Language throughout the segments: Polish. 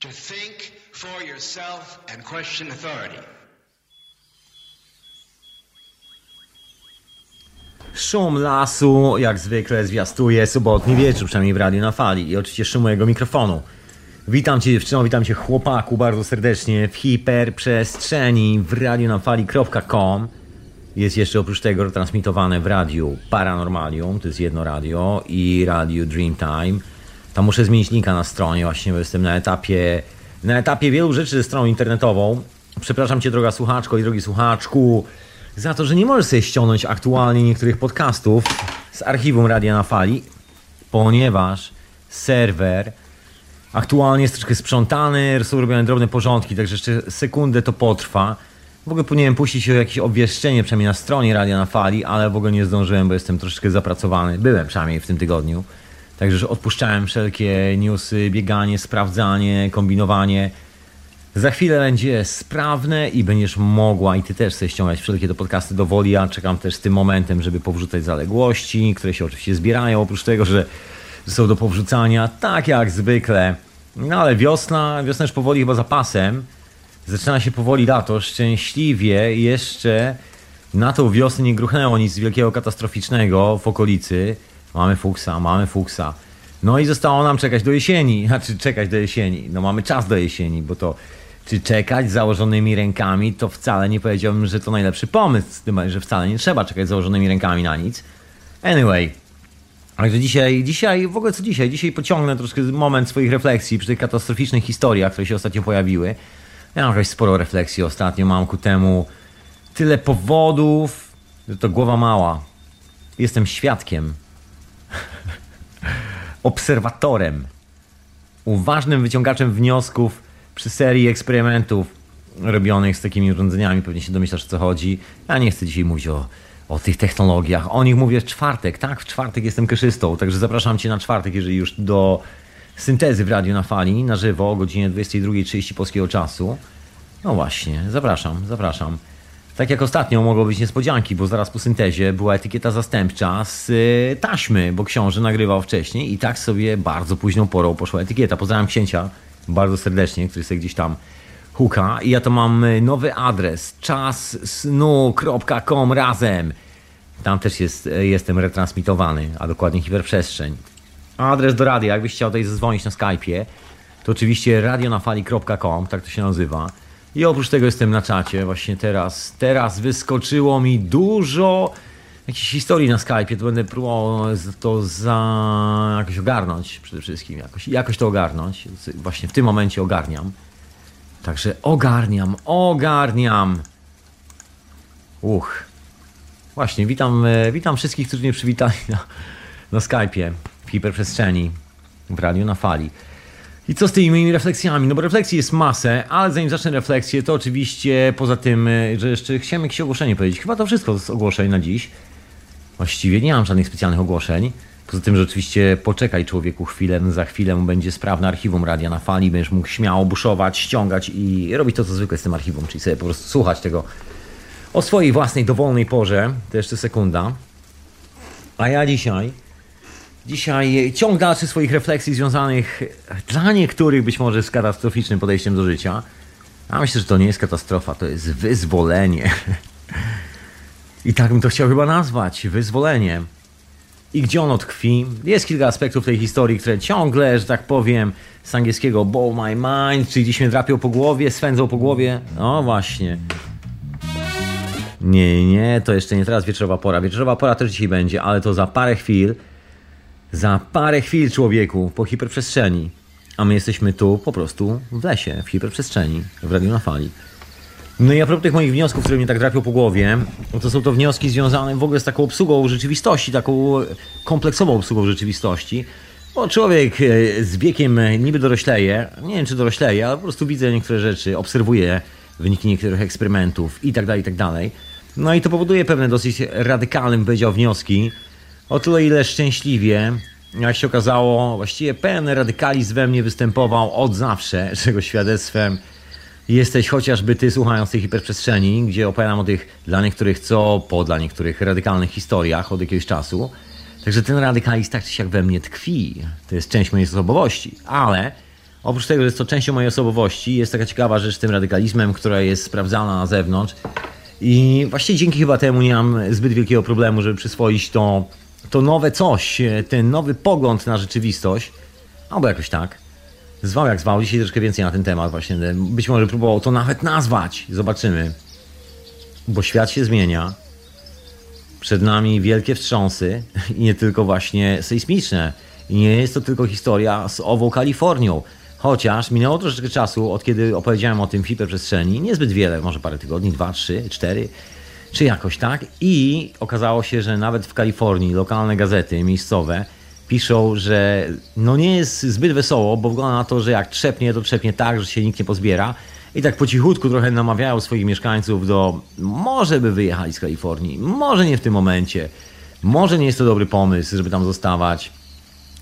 to think for yourself and question authority. Szum lasu, jak zwykle, zwiastuje sobotni wieczór, przynajmniej w radiu na fali. I oczywiście szum mojego mikrofonu. Witam Cię dziewczyno, witam Cię chłopaku bardzo serdecznie w hiperprzestrzeni w radionafali.com. Jest jeszcze oprócz tego transmitowane w radiu Paranormalium, to jest jedno radio, i radio Dreamtime. Tam muszę zmienić linka na stronie, właśnie bo jestem na etapie, na etapie wielu rzeczy ze stroną internetową. Przepraszam Cię, droga słuchaczko i drogi słuchaczku, za to, że nie możesz sobie ściągnąć aktualnie niektórych podcastów z archiwum Radia na Fali, ponieważ serwer aktualnie jest troszkę sprzątany, są robione drobne porządki, także jeszcze sekundę to potrwa. W ogóle powinienem puścić jakieś obwieszczenie, przynajmniej na stronie Radia na Fali, ale w ogóle nie zdążyłem, bo jestem troszeczkę zapracowany. Byłem przynajmniej w tym tygodniu. Także już odpuszczałem wszelkie newsy, bieganie, sprawdzanie, kombinowanie. Za chwilę będzie sprawne i będziesz mogła i ty też sobie ściągać wszelkie te podcasty do woli. Ja czekam też z tym momentem, żeby powrzucać zaległości, które się oczywiście zbierają, oprócz tego, że są do powrzucania, tak jak zwykle. No ale wiosna, wiosna już powoli chyba za pasem. Zaczyna się powoli lato, szczęśliwie jeszcze na tą wiosnę nie gruchnęło nic wielkiego, katastroficznego w okolicy. Mamy fuksa, mamy fuksa. No i zostało nam czekać do jesieni, znaczy czekać do jesieni. No mamy czas do jesieni, bo to czy czekać z założonymi rękami, to wcale nie powiedziałbym, że to najlepszy pomysł, z że wcale nie trzeba czekać z założonymi rękami na nic. Anyway, Także dzisiaj, dzisiaj, w ogóle co dzisiaj? Dzisiaj pociągnę troszkę moment swoich refleksji przy tych katastroficznych historiach, które się ostatnio pojawiły. Ja mam jakąś sporo refleksji ostatnio, mam ku temu tyle powodów, że to głowa mała. Jestem świadkiem, obserwatorem, uważnym wyciągaczem wniosków przy serii eksperymentów robionych z takimi urządzeniami. Pewnie się domyślasz, o co chodzi. Ja nie chcę dzisiaj mówić o o tych technologiach. O nich mówię w czwartek, tak? W czwartek jestem keszystą, także zapraszam Cię na czwartek, jeżeli już do syntezy w Radiu na Fali, na żywo o godzinie 22.30 polskiego czasu. No właśnie, zapraszam, zapraszam. Tak jak ostatnio mogło być niespodzianki, bo zaraz po syntezie była etykieta zastępcza z y, taśmy, bo książę nagrywał wcześniej i tak sobie bardzo późną porą poszła etykieta. Pozdrawiam księcia bardzo serdecznie, który sobie gdzieś tam huka i ja to mam y, nowy adres czassnu.com razem. Tam też jest, y, jestem retransmitowany, a dokładnie hiperprzestrzeń. Adres do radia, jakbyś chciał tutaj zadzwonić na Skype'ie, to oczywiście radionafali.com, tak to się nazywa. I oprócz tego jestem na czacie. Właśnie teraz, teraz wyskoczyło mi dużo jakichś historii na Skype'ie. To będę próbował to za jakoś ogarnąć przede wszystkim. Jakoś, jakoś to ogarnąć. Właśnie w tym momencie ogarniam. Także ogarniam, ogarniam. Uch. Właśnie, witam, e, witam wszystkich, którzy mnie przywitali na, na Skype'ie, w hiperprzestrzeni, w radiu na fali. I co z tymi moimi refleksjami? No bo refleksji jest masę, ale zanim zacznę refleksję, to oczywiście poza tym, e, że jeszcze chciałem jakieś ogłoszenie powiedzieć. Chyba to wszystko z ogłoszeń na dziś. Właściwie nie mam żadnych specjalnych ogłoszeń. Poza tym, że oczywiście poczekaj człowieku chwilę, za chwilę będzie sprawne archiwum Radia na Fali, będziesz mógł śmiało buszować, ściągać i robić to, co zwykle z tym archiwum, czyli sobie po prostu słuchać tego o swojej własnej dowolnej porze. To jeszcze sekunda. A ja dzisiaj, dzisiaj ciąg dalszy swoich refleksji związanych dla niektórych być może z katastroficznym podejściem do życia. A myślę, że to nie jest katastrofa, to jest wyzwolenie. I tak bym to chciał chyba nazwać, wyzwolenie i gdzie ono tkwi. Jest kilka aspektów tej historii, które ciągle, że tak powiem, z angielskiego blow my mind, czyli gdzieś mnie drapią po głowie, swędzą po głowie. No właśnie. Nie, nie, to jeszcze nie teraz wieczorowa pora. Wieczorowa pora też dzisiaj będzie, ale to za parę chwil. Za parę chwil, człowieku, po hiperprzestrzeni. A my jesteśmy tu po prostu w lesie, w hiperprzestrzeni, w radiu na fali. No i a propos tych moich wniosków, które mnie tak drapią po głowie, no to są to wnioski związane w ogóle z taką obsługą rzeczywistości, taką kompleksową obsługą rzeczywistości. Bo człowiek e, z wiekiem niby dorośleje, nie wiem czy dorośleje, ale po prostu widzę niektóre rzeczy, obserwuję wyniki niektórych eksperymentów i tak dalej, i tak dalej. No i to powoduje pewne dosyć radykalne, bym powiedział, wnioski. O tyle, ile szczęśliwie, jak się okazało, właściwie pełen radykalizm we mnie występował od zawsze, czego świadectwem jesteś chociażby ty słuchając tej hiperprzestrzeni, gdzie opowiadam o tych dla niektórych co, po dla niektórych radykalnych historiach od jakiegoś czasu. Także ten radykalizm tak czy siak we mnie tkwi. To jest część mojej osobowości. Ale Oprócz tego, że jest to częścią mojej osobowości, jest taka ciekawa rzecz z tym radykalizmem, która jest sprawdzana na zewnątrz. I właściwie dzięki chyba temu nie mam zbyt wielkiego problemu, żeby przyswoić to, to nowe coś, ten nowy pogląd na rzeczywistość, albo jakoś tak. Zwał jak zwał, dzisiaj troszkę więcej na ten temat właśnie. Być może próbował to nawet nazwać. Zobaczymy. Bo świat się zmienia. Przed nami wielkie wstrząsy i nie tylko właśnie sejsmiczne. I nie jest to tylko historia z ową Kalifornią. Chociaż minęło troszeczkę czasu, od kiedy opowiedziałem o tym w hiperprzestrzeni, niezbyt wiele, może parę tygodni, dwa, trzy, cztery, czy jakoś tak. I okazało się, że nawet w Kalifornii lokalne gazety miejscowe piszą, że no nie jest zbyt wesoło, bo wygląda na to, że jak trzepnie, to trzepnie tak, że się nikt nie pozbiera. I tak po cichutku trochę namawiają swoich mieszkańców do może by wyjechali z Kalifornii, może nie w tym momencie, może nie jest to dobry pomysł, żeby tam zostawać.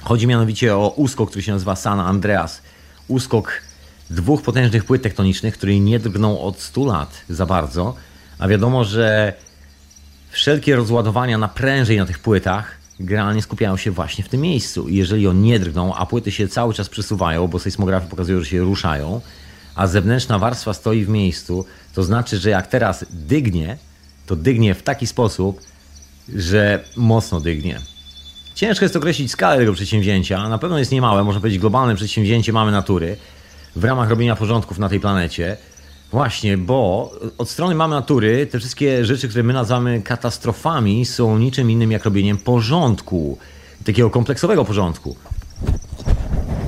Chodzi mianowicie o uskok, który się nazywa San Andreas. Uskok dwóch potężnych płyt tektonicznych, które nie drgną od 100 lat za bardzo. A wiadomo, że wszelkie rozładowania naprężeń na tych płytach generalnie skupiają się właśnie w tym miejscu. I jeżeli one nie drgną, a płyty się cały czas przesuwają, bo sejsmografy pokazują, że się ruszają, a zewnętrzna warstwa stoi w miejscu, to znaczy, że jak teraz dygnie, to dygnie w taki sposób, że mocno dygnie. Ciężko jest określić skalę tego przedsięwzięcia. Na pewno jest niemałe, można powiedzieć globalne przedsięwzięcie mamy natury w ramach robienia porządków na tej planecie. Właśnie, bo od strony mamy natury te wszystkie rzeczy, które my nazywamy katastrofami, są niczym innym jak robieniem porządku. Takiego kompleksowego porządku.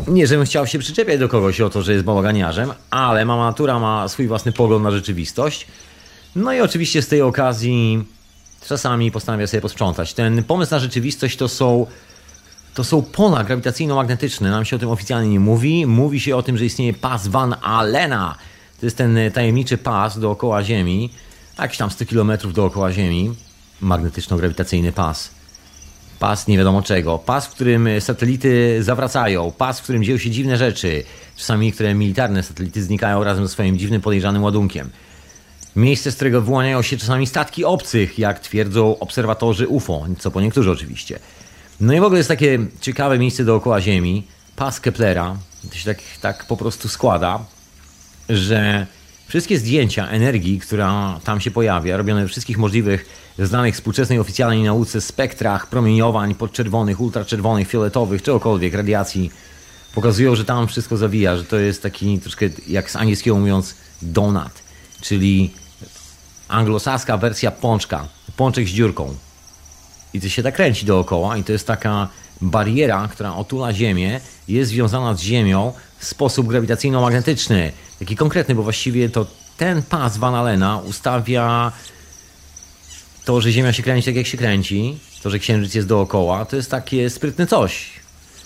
Nie, żebym chciał się przyczepiać do kogoś o to, że jest bałaganiarzem, ale mama natura ma swój własny pogląd na rzeczywistość. No i oczywiście z tej okazji czasami postanawia sobie posprzątać. Ten pomysł na rzeczywistość to są to są pola grawitacyjno-magnetyczne. Nam się o tym oficjalnie nie mówi. Mówi się o tym, że istnieje pas Van Allena. To jest ten tajemniczy pas dookoła Ziemi, jakieś tam 100 km dookoła Ziemi. Magnetyczno-grawitacyjny pas. Pas nie wiadomo czego. Pas, w którym satelity zawracają. Pas, w którym dzieją się dziwne rzeczy. Czasami niektóre militarne satelity znikają razem ze swoim dziwnym, podejrzanym ładunkiem. Miejsce, z którego wyłaniają się czasami statki obcych, jak twierdzą obserwatorzy UFO, co po niektórzy oczywiście. No i w ogóle jest takie ciekawe miejsce dookoła Ziemi, pas Keplera. To się tak, tak po prostu składa, że wszystkie zdjęcia energii, która tam się pojawia, robione wszystkich możliwych znanych współczesnej oficjalnej nauce spektrach promieniowań podczerwonych, ultraczerwonych, fioletowych, czegokolwiek, radiacji, pokazują, że tam wszystko zawija, że to jest taki troszkę jak z angielskiego mówiąc donut, czyli anglosaska wersja pączka, pączek z dziurką. I to się tak kręci dookoła i to jest taka bariera, która otula Ziemię, jest związana z Ziemią w sposób grawitacyjno-magnetyczny. Taki konkretny, bo właściwie to ten pas Van Allena ustawia to, że Ziemia się kręci tak jak się kręci, to, że Księżyc jest dookoła, to jest takie sprytne coś.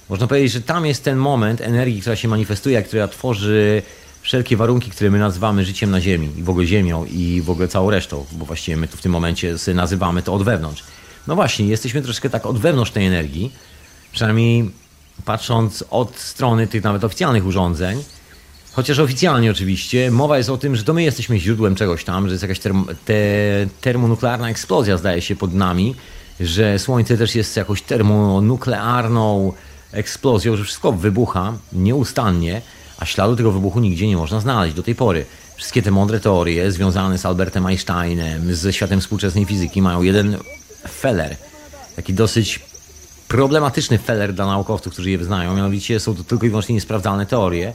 Można powiedzieć, że tam jest ten moment energii, która się manifestuje, która tworzy wszelkie warunki, które my nazywamy życiem na Ziemi i w ogóle Ziemią i w ogóle całą resztą, bo właściwie my tu w tym momencie nazywamy to od wewnątrz. No właśnie, jesteśmy troszkę tak od wewnątrz tej energii, przynajmniej patrząc od strony tych nawet oficjalnych urządzeń, chociaż oficjalnie oczywiście, mowa jest o tym, że to my jesteśmy źródłem czegoś tam, że jest jakaś term te termonuklearna eksplozja zdaje się pod nami, że Słońce też jest jakąś termonuklearną eksplozją, że wszystko wybucha nieustannie, a śladu tego wybuchu nigdzie nie można znaleźć do tej pory. Wszystkie te mądre teorie związane z Albertem Einsteinem, ze światem współczesnej fizyki mają jeden feller, taki dosyć problematyczny feller dla naukowców, którzy je wyznają, mianowicie są to tylko i wyłącznie niesprawdzalne teorie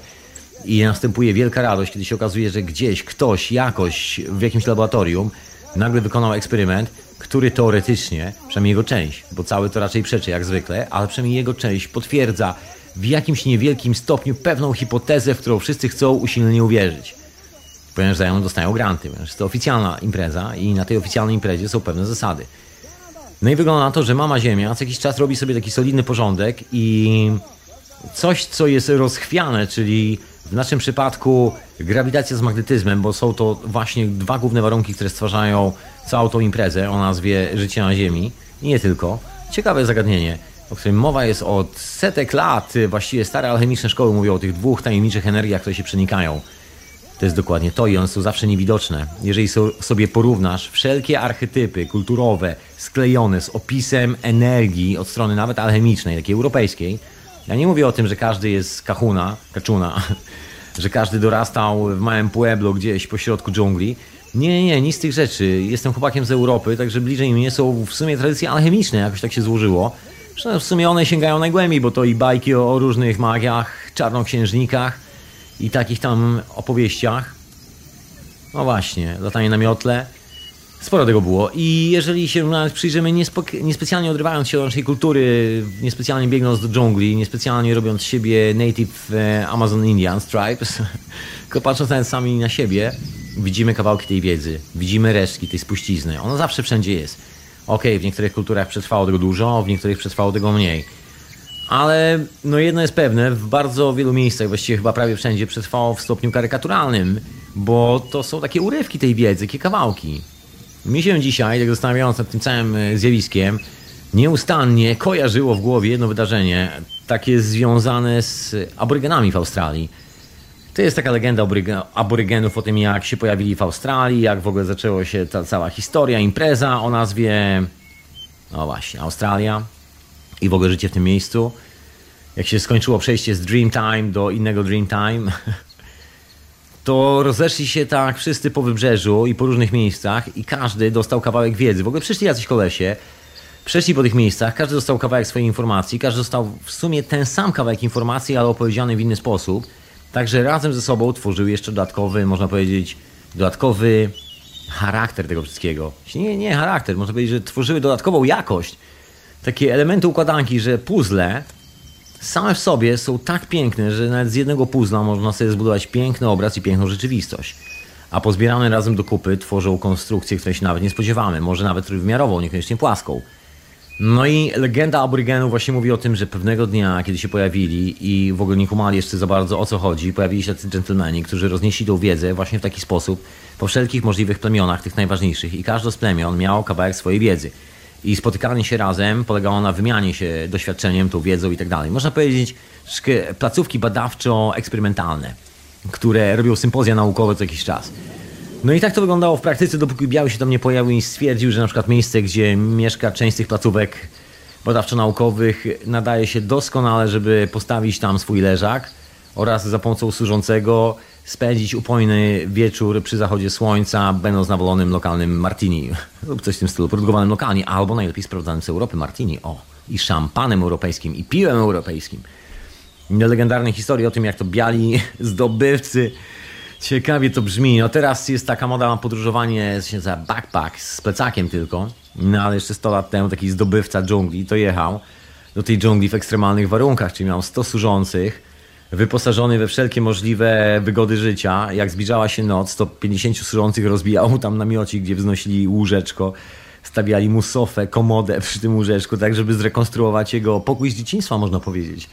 i następuje wielka radość, kiedy się okazuje, że gdzieś ktoś jakoś w jakimś laboratorium nagle wykonał eksperyment, który teoretycznie, przynajmniej jego część, bo cały to raczej przeczy jak zwykle, ale przynajmniej jego część potwierdza w jakimś niewielkim stopniu pewną hipotezę, w którą wszyscy chcą usilnie uwierzyć. Ponieważ za ją dostają granty, ponieważ to oficjalna impreza i na tej oficjalnej imprezie są pewne zasady. No i wygląda na to, że mama Ziemia co jakiś czas robi sobie taki solidny porządek i coś, co jest rozchwiane, czyli w naszym przypadku grawitacja z magnetyzmem, bo są to właśnie dwa główne warunki, które stwarzają całą tą imprezę o nazwie życie na Ziemi. I nie tylko. Ciekawe zagadnienie, o którym mowa jest od setek lat. Właściwie stare alchemiczne szkoły mówią o tych dwóch tajemniczych energiach, które się przenikają. To jest dokładnie to i one są zawsze niewidoczne. Jeżeli sobie porównasz wszelkie archetypy kulturowe sklejone z opisem energii od strony nawet alchemicznej, takiej europejskiej, Ja nie mówię o tym, że każdy jest kahuna, kaczuna, że każdy dorastał w małym pueblo gdzieś pośrodku dżungli. Nie, nie, nic z tych rzeczy. Jestem chłopakiem z Europy, także bliżej mnie są w sumie tradycje alchemiczne, jakoś tak się złożyło. Zresztą w sumie one sięgają najgłębiej, bo to i bajki o różnych magiach, czarnoksiężnikach i takich tam opowieściach. No właśnie, latanie na miotle. Sporo tego było i jeżeli się nawet przyjrzymy, niespecjalnie odrywając się od naszej kultury, niespecjalnie biegnąc do dżungli, niespecjalnie robiąc siebie native e, Amazon Indian Stripes, tylko patrząc nawet sami na siebie, widzimy kawałki tej wiedzy, widzimy resztki tej spuścizny. Ona zawsze wszędzie jest. Okej, okay, w niektórych kulturach przetrwało tego dużo, w niektórych przetrwało tego mniej. Ale no jedno jest pewne, w bardzo wielu miejscach, właściwie chyba prawie wszędzie, przetrwało w stopniu karykaturalnym, bo to są takie urywki tej wiedzy, takie kawałki. Mi się dzisiaj, tak zastanawiając nad tym całym e, zjawiskiem, nieustannie kojarzyło w głowie jedno wydarzenie, takie związane z aborygenami w Australii. To jest taka legenda aborygenów o tym, jak się pojawili w Australii, jak w ogóle zaczęła się ta cała historia, impreza o nazwie, no właśnie, Australia i w ogóle życie w tym miejscu. Jak się skończyło przejście z Dreamtime do innego Dreamtime, to rozeszli się tak wszyscy po wybrzeżu i po różnych miejscach i każdy dostał kawałek wiedzy. W ogóle przyszli jacyś kolesie, przeszli po tych miejscach, każdy dostał kawałek swojej informacji, każdy dostał w sumie ten sam kawałek informacji, ale opowiedziany w inny sposób. Także razem ze sobą tworzyły jeszcze dodatkowy, można powiedzieć, dodatkowy charakter tego wszystkiego. Nie, nie charakter, można powiedzieć, że tworzyły dodatkową jakość. Takie elementy układanki, że puzzle same w sobie są tak piękne, że nawet z jednego puzla można sobie zbudować piękny obraz i piękną rzeczywistość. A pozbierane razem do kupy tworzą konstrukcję, której się nawet nie spodziewamy, może nawet trójwymiarową, niekoniecznie płaską. No i legenda aborygenów właśnie mówi o tym, że pewnego dnia, kiedy się pojawili i w ogóle nie kumali jeszcze za bardzo o co chodzi, pojawili się tacy dżentelmeni, którzy roznieśli tą wiedzę właśnie w taki sposób po wszelkich możliwych plemionach, tych najważniejszych i każde z plemion miało kawałek swojej wiedzy i spotykanie się razem polegało na wymianie się doświadczeniem, tą wiedzą i tak dalej. Można powiedzieć, placówki badawczo-eksperymentalne, które robią sympozja naukowe co jakiś czas. No i tak to wyglądało w praktyce, dopóki Biały się tam nie pojawił i stwierdził, że na przykład miejsce, gdzie mieszka część z tych placówek badawczo-naukowych nadaje się doskonale, żeby postawić tam swój leżak oraz za pomocą służącego spędzić upojny wieczór przy zachodzie słońca, będąc nawolonym lokalnym martini lub coś w tym stylu, produkowanym lokalnie, albo najlepiej sprawdzanym z Europy martini, o, i szampanem europejskim, i piwem europejskim. Legendarne historie o tym, jak to biali zdobywcy Ciekawie to brzmi. No teraz jest taka moda na podróżowanie za backpack z plecakiem tylko. No ale jeszcze 100 lat temu taki zdobywca dżungli to jechał do tej dżungli w ekstremalnych warunkach, czyli miał 100 służących, wyposażony we wszelkie możliwe wygody życia. Jak zbliżała się noc, to 50 służących rozbijało tam namiocik, gdzie wznosili łóżeczko, stawiali mu sofę, komodę przy tym łóżeczku, tak żeby zrekonstruować jego pokój z dzieciństwa, można powiedzieć.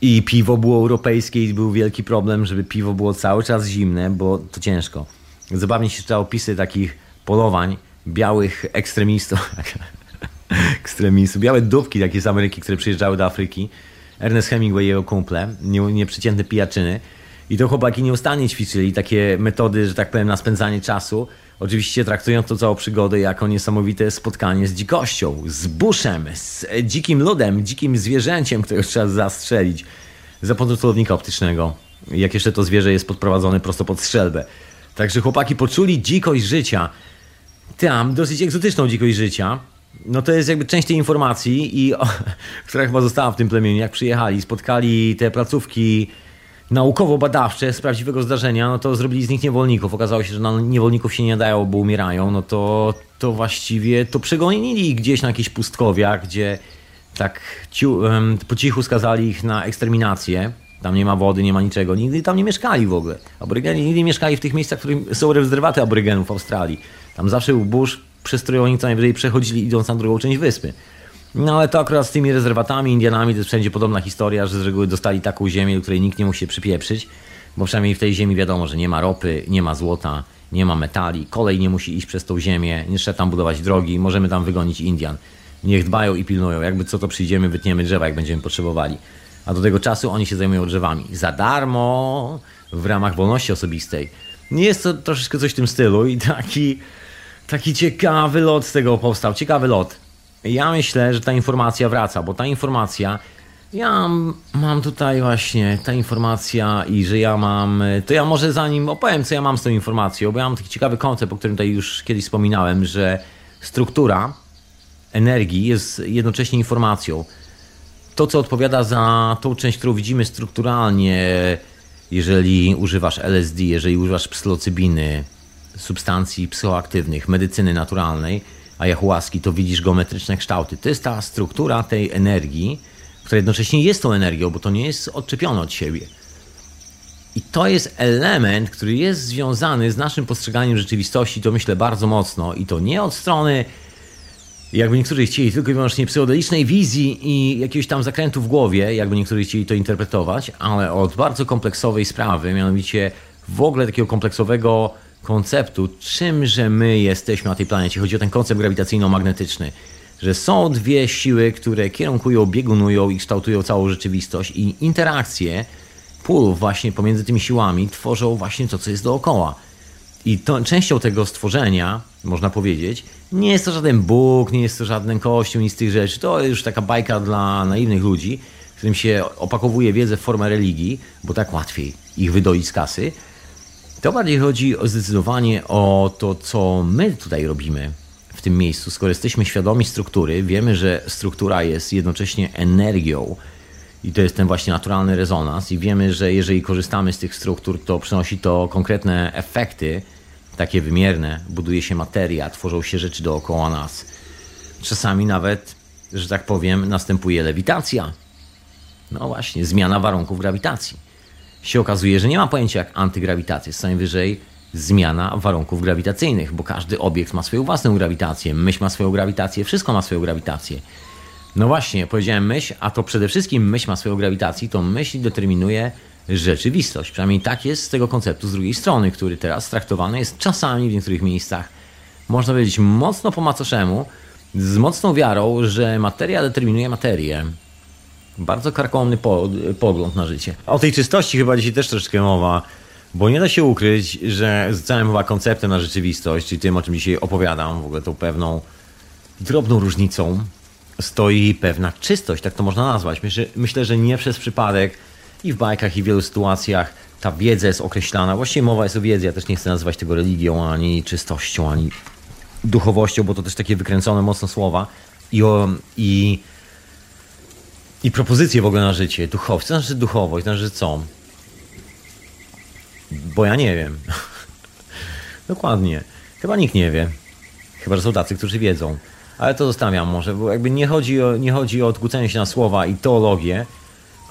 I piwo było europejskie i był wielki problem, żeby piwo było cały czas zimne, bo to ciężko. Zabawnie się czytało opisy takich polowań białych ekstremistów. ekstremistów. Białe dupki takie z Ameryki, które przyjeżdżały do Afryki Ernest Hemingway jego kumple, nieprzeciętne pijaczyny. I to chłopaki nieustannie ćwiczyli takie metody, że tak powiem, na spędzanie czasu. Oczywiście traktując to całą przygodę jako niesamowite spotkanie z dzikością, z buszem, z dzikim ludem, dzikim zwierzęciem, którego trzeba zastrzelić za pomocą celownika optycznego. Jak jeszcze to zwierzę jest podprowadzone prosto pod strzelbę. Także chłopaki poczuli dzikość życia. Tam, dosyć egzotyczną dzikość życia no to jest jakby część tej informacji, i, o, która chyba została w tym plemieniu. Jak przyjechali, spotkali te placówki naukowo-badawcze z prawdziwego zdarzenia, no to zrobili z nich niewolników. Okazało się, że na niewolników się nie dają, bo umierają. No to, to właściwie to przegonili gdzieś na jakichś pustkowiach, gdzie tak po cichu skazali ich na eksterminację. Tam nie ma wody, nie ma niczego. Nigdy tam nie mieszkali w ogóle. Aborygeni nigdy nie mieszkali w tych miejscach, w których są rezerwaty aborygenów w Australii. Tam zawsze był burz, przez oni co najwyżej przechodzili idąc na drugą część wyspy. No ale to akurat z tymi rezerwatami, Indianami, to jest wszędzie podobna historia, że z reguły dostali taką ziemię, do której nikt nie musi się przypieprzyć, bo przynajmniej w tej ziemi wiadomo, że nie ma ropy, nie ma złota, nie ma metali, kolej nie musi iść przez tą ziemię, nie trzeba tam budować drogi, możemy tam wygonić Indian. Niech dbają i pilnują, jakby co to przyjdziemy, wytniemy drzewa, jak będziemy potrzebowali. A do tego czasu oni się zajmują drzewami. Za darmo, w ramach wolności osobistej. Nie jest to troszeczkę coś w tym stylu i taki Taki ciekawy lot z tego powstał, ciekawy lot. Ja myślę, że ta informacja wraca, bo ta informacja Ja mam tutaj właśnie ta informacja i że ja mam, to ja może zanim opowiem, co ja mam z tą informacją, bo ja mam taki ciekawy koncept, o którym tutaj już kiedyś wspominałem, że struktura energii jest jednocześnie informacją. To, co odpowiada za tą część, którą widzimy strukturalnie, jeżeli używasz LSD, jeżeli używasz psylocybiny, substancji psychoaktywnych, medycyny naturalnej, ayahuaski, to widzisz geometryczne kształty. To jest ta struktura tej energii, która jednocześnie jest tą energią, bo to nie jest odczepione od siebie. I to jest element, który jest związany z naszym postrzeganiem rzeczywistości, to myślę bardzo mocno. I to nie od strony, jakby niektórzy chcieli, tylko i wyłącznie psychodelicznej wizji i jakiegoś tam zakrętu w głowie, jakby niektórzy chcieli to interpretować, ale od bardzo kompleksowej sprawy, mianowicie w ogóle takiego kompleksowego konceptu, czymże my jesteśmy na tej planecie. Chodzi o ten koncept grawitacyjno-magnetyczny że są dwie siły, które kierunkują, biegunują i kształtują całą rzeczywistość i interakcje pól właśnie pomiędzy tymi siłami tworzą właśnie to, co jest dookoła. I to, częścią tego stworzenia, można powiedzieć, nie jest to żaden Bóg, nie jest to żaden kościół, nic z tych rzeczy. To już taka bajka dla naiwnych ludzi, którym się opakowuje wiedzę w formę religii, bo tak łatwiej ich wydoić z kasy. To bardziej chodzi zdecydowanie o to, co my tutaj robimy w tym miejscu. Skoro jesteśmy świadomi struktury, wiemy, że struktura jest jednocześnie energią i to jest ten właśnie naturalny rezonans i wiemy, że jeżeli korzystamy z tych struktur, to przynosi to konkretne efekty, takie wymierne, buduje się materia, tworzą się rzeczy dookoła nas. Czasami nawet, że tak powiem, następuje lewitacja. No właśnie, zmiana warunków grawitacji. Się okazuje, że nie ma pojęcia jak antygrawitacja, co najwyżej zmiana warunków grawitacyjnych, bo każdy obiekt ma swoją własną grawitację, myśl ma swoją grawitację, wszystko ma swoją grawitację. No właśnie, powiedziałem myśl, a to przede wszystkim myśl ma swoją grawitację, to myśl determinuje rzeczywistość. Przynajmniej tak jest z tego konceptu z drugiej strony, który teraz traktowany jest czasami w niektórych miejscach, można powiedzieć, mocno po macoszemu, z mocną wiarą, że materia determinuje materię. Bardzo karkołomny pogląd na życie. O tej czystości chyba dzisiaj też troszeczkę mowa. Bo nie da się ukryć, że z całym chyba konceptem na rzeczywistość, czyli tym, o czym dzisiaj opowiadam, w ogóle tą pewną drobną różnicą, stoi pewna czystość, tak to można nazwać. Myślę, myślę, że nie przez przypadek i w bajkach, i w wielu sytuacjach ta wiedza jest określana. Właściwie mowa jest o wiedzy. Ja też nie chcę nazywać tego religią, ani czystością, ani duchowością, bo to też takie wykręcone mocno słowa. I, o, i, i propozycje w ogóle na życie. Duchowcy, znaczy duchowość, znaczy co? Bo ja nie wiem. Dokładnie. Chyba nikt nie wie. Chyba, że są tacy, którzy wiedzą. Ale to zostawiam może, bo jakby nie chodzi o, nie chodzi o odkłócenie się na słowa i teologię,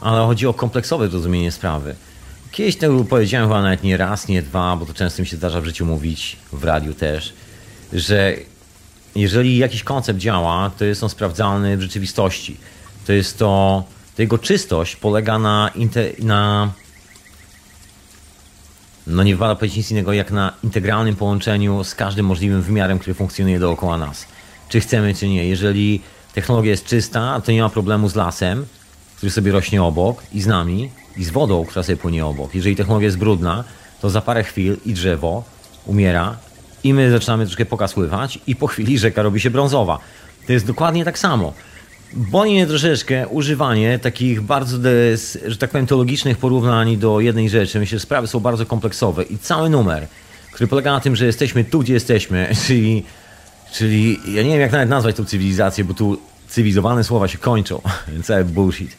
ale chodzi o kompleksowe zrozumienie sprawy. Kiedyś to powiedziałem chyba nawet nie raz, nie dwa, bo to często mi się zdarza w życiu mówić, w radiu też, że jeżeli jakiś koncept działa, to jest on sprawdzalny w rzeczywistości. To jest to, to jego czystość polega na, na no nie wypada powiedzieć nic innego jak na integralnym połączeniu z każdym możliwym wymiarem, który funkcjonuje dookoła nas. Czy chcemy, czy nie. Jeżeli technologia jest czysta, to nie ma problemu z lasem, który sobie rośnie obok, i z nami, i z wodą, która sobie płynie obok. Jeżeli technologia jest brudna, to za parę chwil i drzewo umiera, i my zaczynamy troszkę pokasływać, i po chwili rzeka robi się brązowa. To jest dokładnie tak samo. Boli mnie troszeczkę używanie takich bardzo, des, że tak powiem, teologicznych porównań do jednej rzeczy. Myślę, że sprawy są bardzo kompleksowe i cały numer, który polega na tym, że jesteśmy tu, gdzie jesteśmy, czyli, czyli ja nie wiem, jak nawet nazwać tą cywilizację, bo tu cywilizowane słowa się kończą, cały bullshit.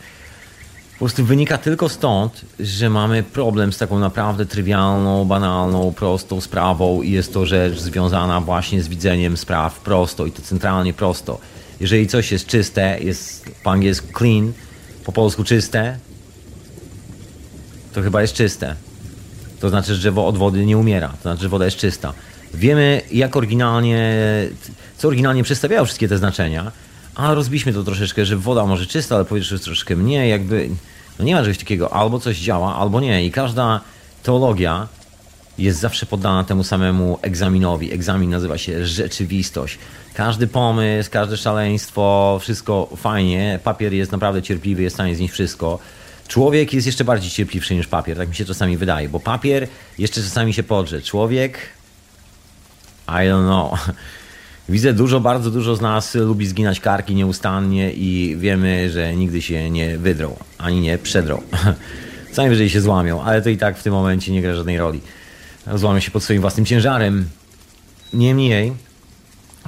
Po prostu wynika tylko stąd, że mamy problem z taką naprawdę trywialną, banalną, prostą sprawą i jest to rzecz związana właśnie z widzeniem spraw prosto i to centralnie prosto jeżeli coś jest czyste, jest po angielsku clean, po polsku czyste, to chyba jest czyste. To znaczy, że od wody nie umiera, to znaczy, że woda jest czysta. Wiemy, jak oryginalnie, co oryginalnie przedstawiają wszystkie te znaczenia, a rozbiliśmy to troszeczkę, że woda może czysta, ale powietrze jest troszeczkę mniej, jakby, no nie ma czegoś takiego, albo coś działa, albo nie. I każda teologia jest zawsze poddana temu samemu egzaminowi. Egzamin nazywa się rzeczywistość. Każdy pomysł, każde szaleństwo, wszystko fajnie. Papier jest naprawdę cierpliwy, jest w stanie znieść wszystko. Człowiek jest jeszcze bardziej cierpliwszy niż papier, tak mi się czasami wydaje, bo papier jeszcze czasami się podrze. Człowiek, I don't know. Widzę dużo, bardzo dużo z nas lubi zginać karki nieustannie i wiemy, że nigdy się nie wydrą, ani nie przedrą. Co najwyżej się złamią, ale to i tak w tym momencie nie gra żadnej roli. Złamią się pod swoim własnym ciężarem. Niemniej,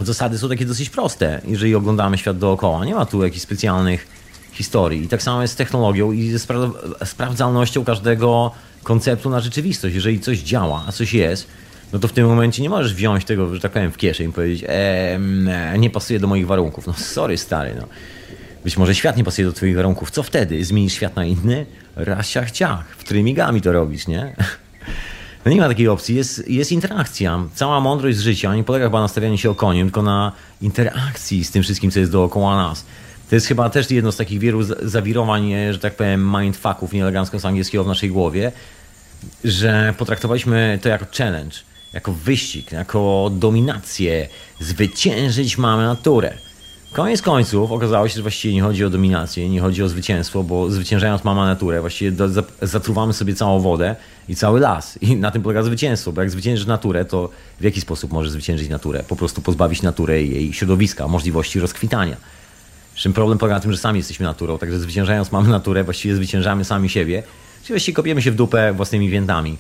zasady są takie dosyć proste, jeżeli oglądamy świat dookoła. Nie ma tu jakichś specjalnych historii. I tak samo jest z technologią i ze spra sprawdzalnością każdego konceptu na rzeczywistość. Jeżeli coś działa, a coś jest, no to w tym momencie nie możesz wziąć tego, że tak powiem, w kieszeń i powiedzieć, eee, nie pasuje do moich warunków. No sorry, stary, no. Być może świat nie pasuje do twoich warunków. Co wtedy? Zmienisz świat na inny? Raz ciach, ciach. Wtrymi to robisz, nie? No nie ma takiej opcji, jest, jest interakcja. Cała mądrość z życia nie polega chyba na stawianiu się okoniem, tylko na interakcji z tym wszystkim, co jest dookoła nas. To jest chyba też jedno z takich wielu zawirowań, że tak powiem, mindfucków, nieelegancko z angielskiego w naszej głowie, że potraktowaliśmy to jako challenge, jako wyścig, jako dominację. Zwyciężyć mamy naturę. Koniec końców okazało się, że właściwie nie chodzi o dominację, nie chodzi o zwycięstwo, bo zwyciężając mama naturę, właściwie do, zatruwamy sobie całą wodę i cały las. I na tym polega zwycięstwo, bo jak zwyciężysz naturę, to w jaki sposób możesz zwyciężyć naturę? Po prostu pozbawić naturę jej środowiska, możliwości rozkwitania. Czym problem polega na tym, że sami jesteśmy naturą, także zwyciężając mamy naturę, właściwie zwyciężamy sami siebie, czyli właściwie kopiemy się w dupę własnymi więdami.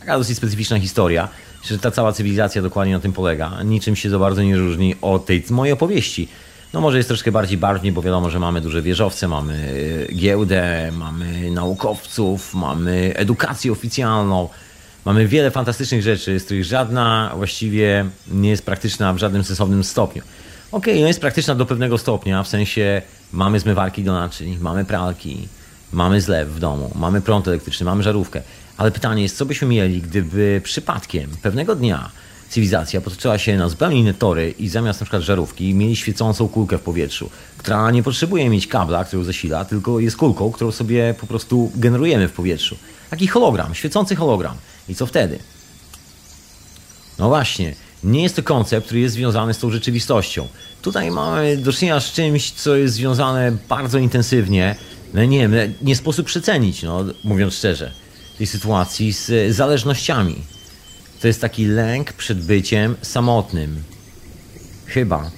Taka dosyć specyficzna historia, że ta cała cywilizacja dokładnie na tym polega. Niczym się za bardzo nie różni od tej mojej opowieści. No może jest troszkę bardziej barwnie, bo wiadomo, że mamy duże wieżowce, mamy e, giełdę, mamy naukowców, mamy edukację oficjalną, mamy wiele fantastycznych rzeczy, z których żadna właściwie nie jest praktyczna w żadnym sensownym stopniu. Okej, okay, no jest praktyczna do pewnego stopnia, w sensie mamy zmywarki do naczyń, mamy pralki, mamy zlew w domu, mamy prąd elektryczny, mamy żarówkę. Ale pytanie jest, co byśmy mieli, gdyby przypadkiem pewnego dnia cywilizacja potoczyła się na zupełnie inne tory i zamiast na przykład żarówki mieli świecącą kulkę w powietrzu, która nie potrzebuje mieć kabla, który zasila, tylko jest kulką, którą sobie po prostu generujemy w powietrzu. Taki hologram, świecący hologram. I co wtedy? No właśnie, nie jest to koncept, który jest związany z tą rzeczywistością. Tutaj mamy do czynienia z czymś, co jest związane bardzo intensywnie, no nie wiem, nie sposób przecenić, no, mówiąc szczerze, tej sytuacji z zależnościami. To jest taki lęk przed byciem samotnym. Chyba.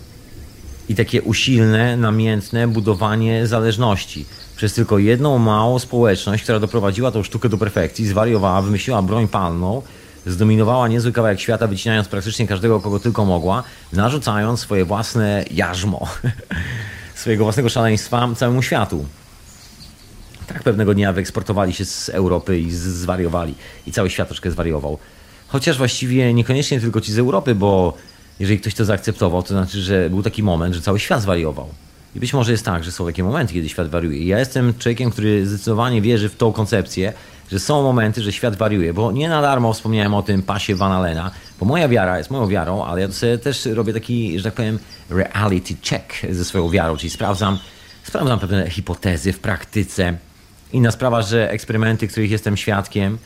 I takie usilne, namiętne budowanie zależności przez tylko jedną małą społeczność, która doprowadziła tą sztukę do perfekcji, zwariowała, wymyśliła broń palną, zdominowała niezły kawałek świata, wycinając praktycznie każdego, kogo tylko mogła, narzucając swoje własne jarzmo, swojego własnego szaleństwa całemu światu. Tak pewnego dnia wyeksportowali się z Europy i zwariowali. I cały świat troszkę zwariował. Chociaż właściwie niekoniecznie tylko ci z Europy, bo jeżeli ktoś to zaakceptował, to znaczy, że był taki moment, że cały świat zwariował. I być może jest tak, że są takie momenty, kiedy świat wariuje. ja jestem człowiekiem, który zdecydowanie wierzy w tą koncepcję, że są momenty, że świat wariuje, bo nie na darmo wspomniałem o tym pasie Van Allena, bo moja wiara jest moją wiarą, ale ja też robię taki, że tak powiem, reality check ze swoją wiarą, czyli sprawdzam, sprawdzam pewne hipotezy w praktyce. Inna sprawa, że eksperymenty, których jestem świadkiem,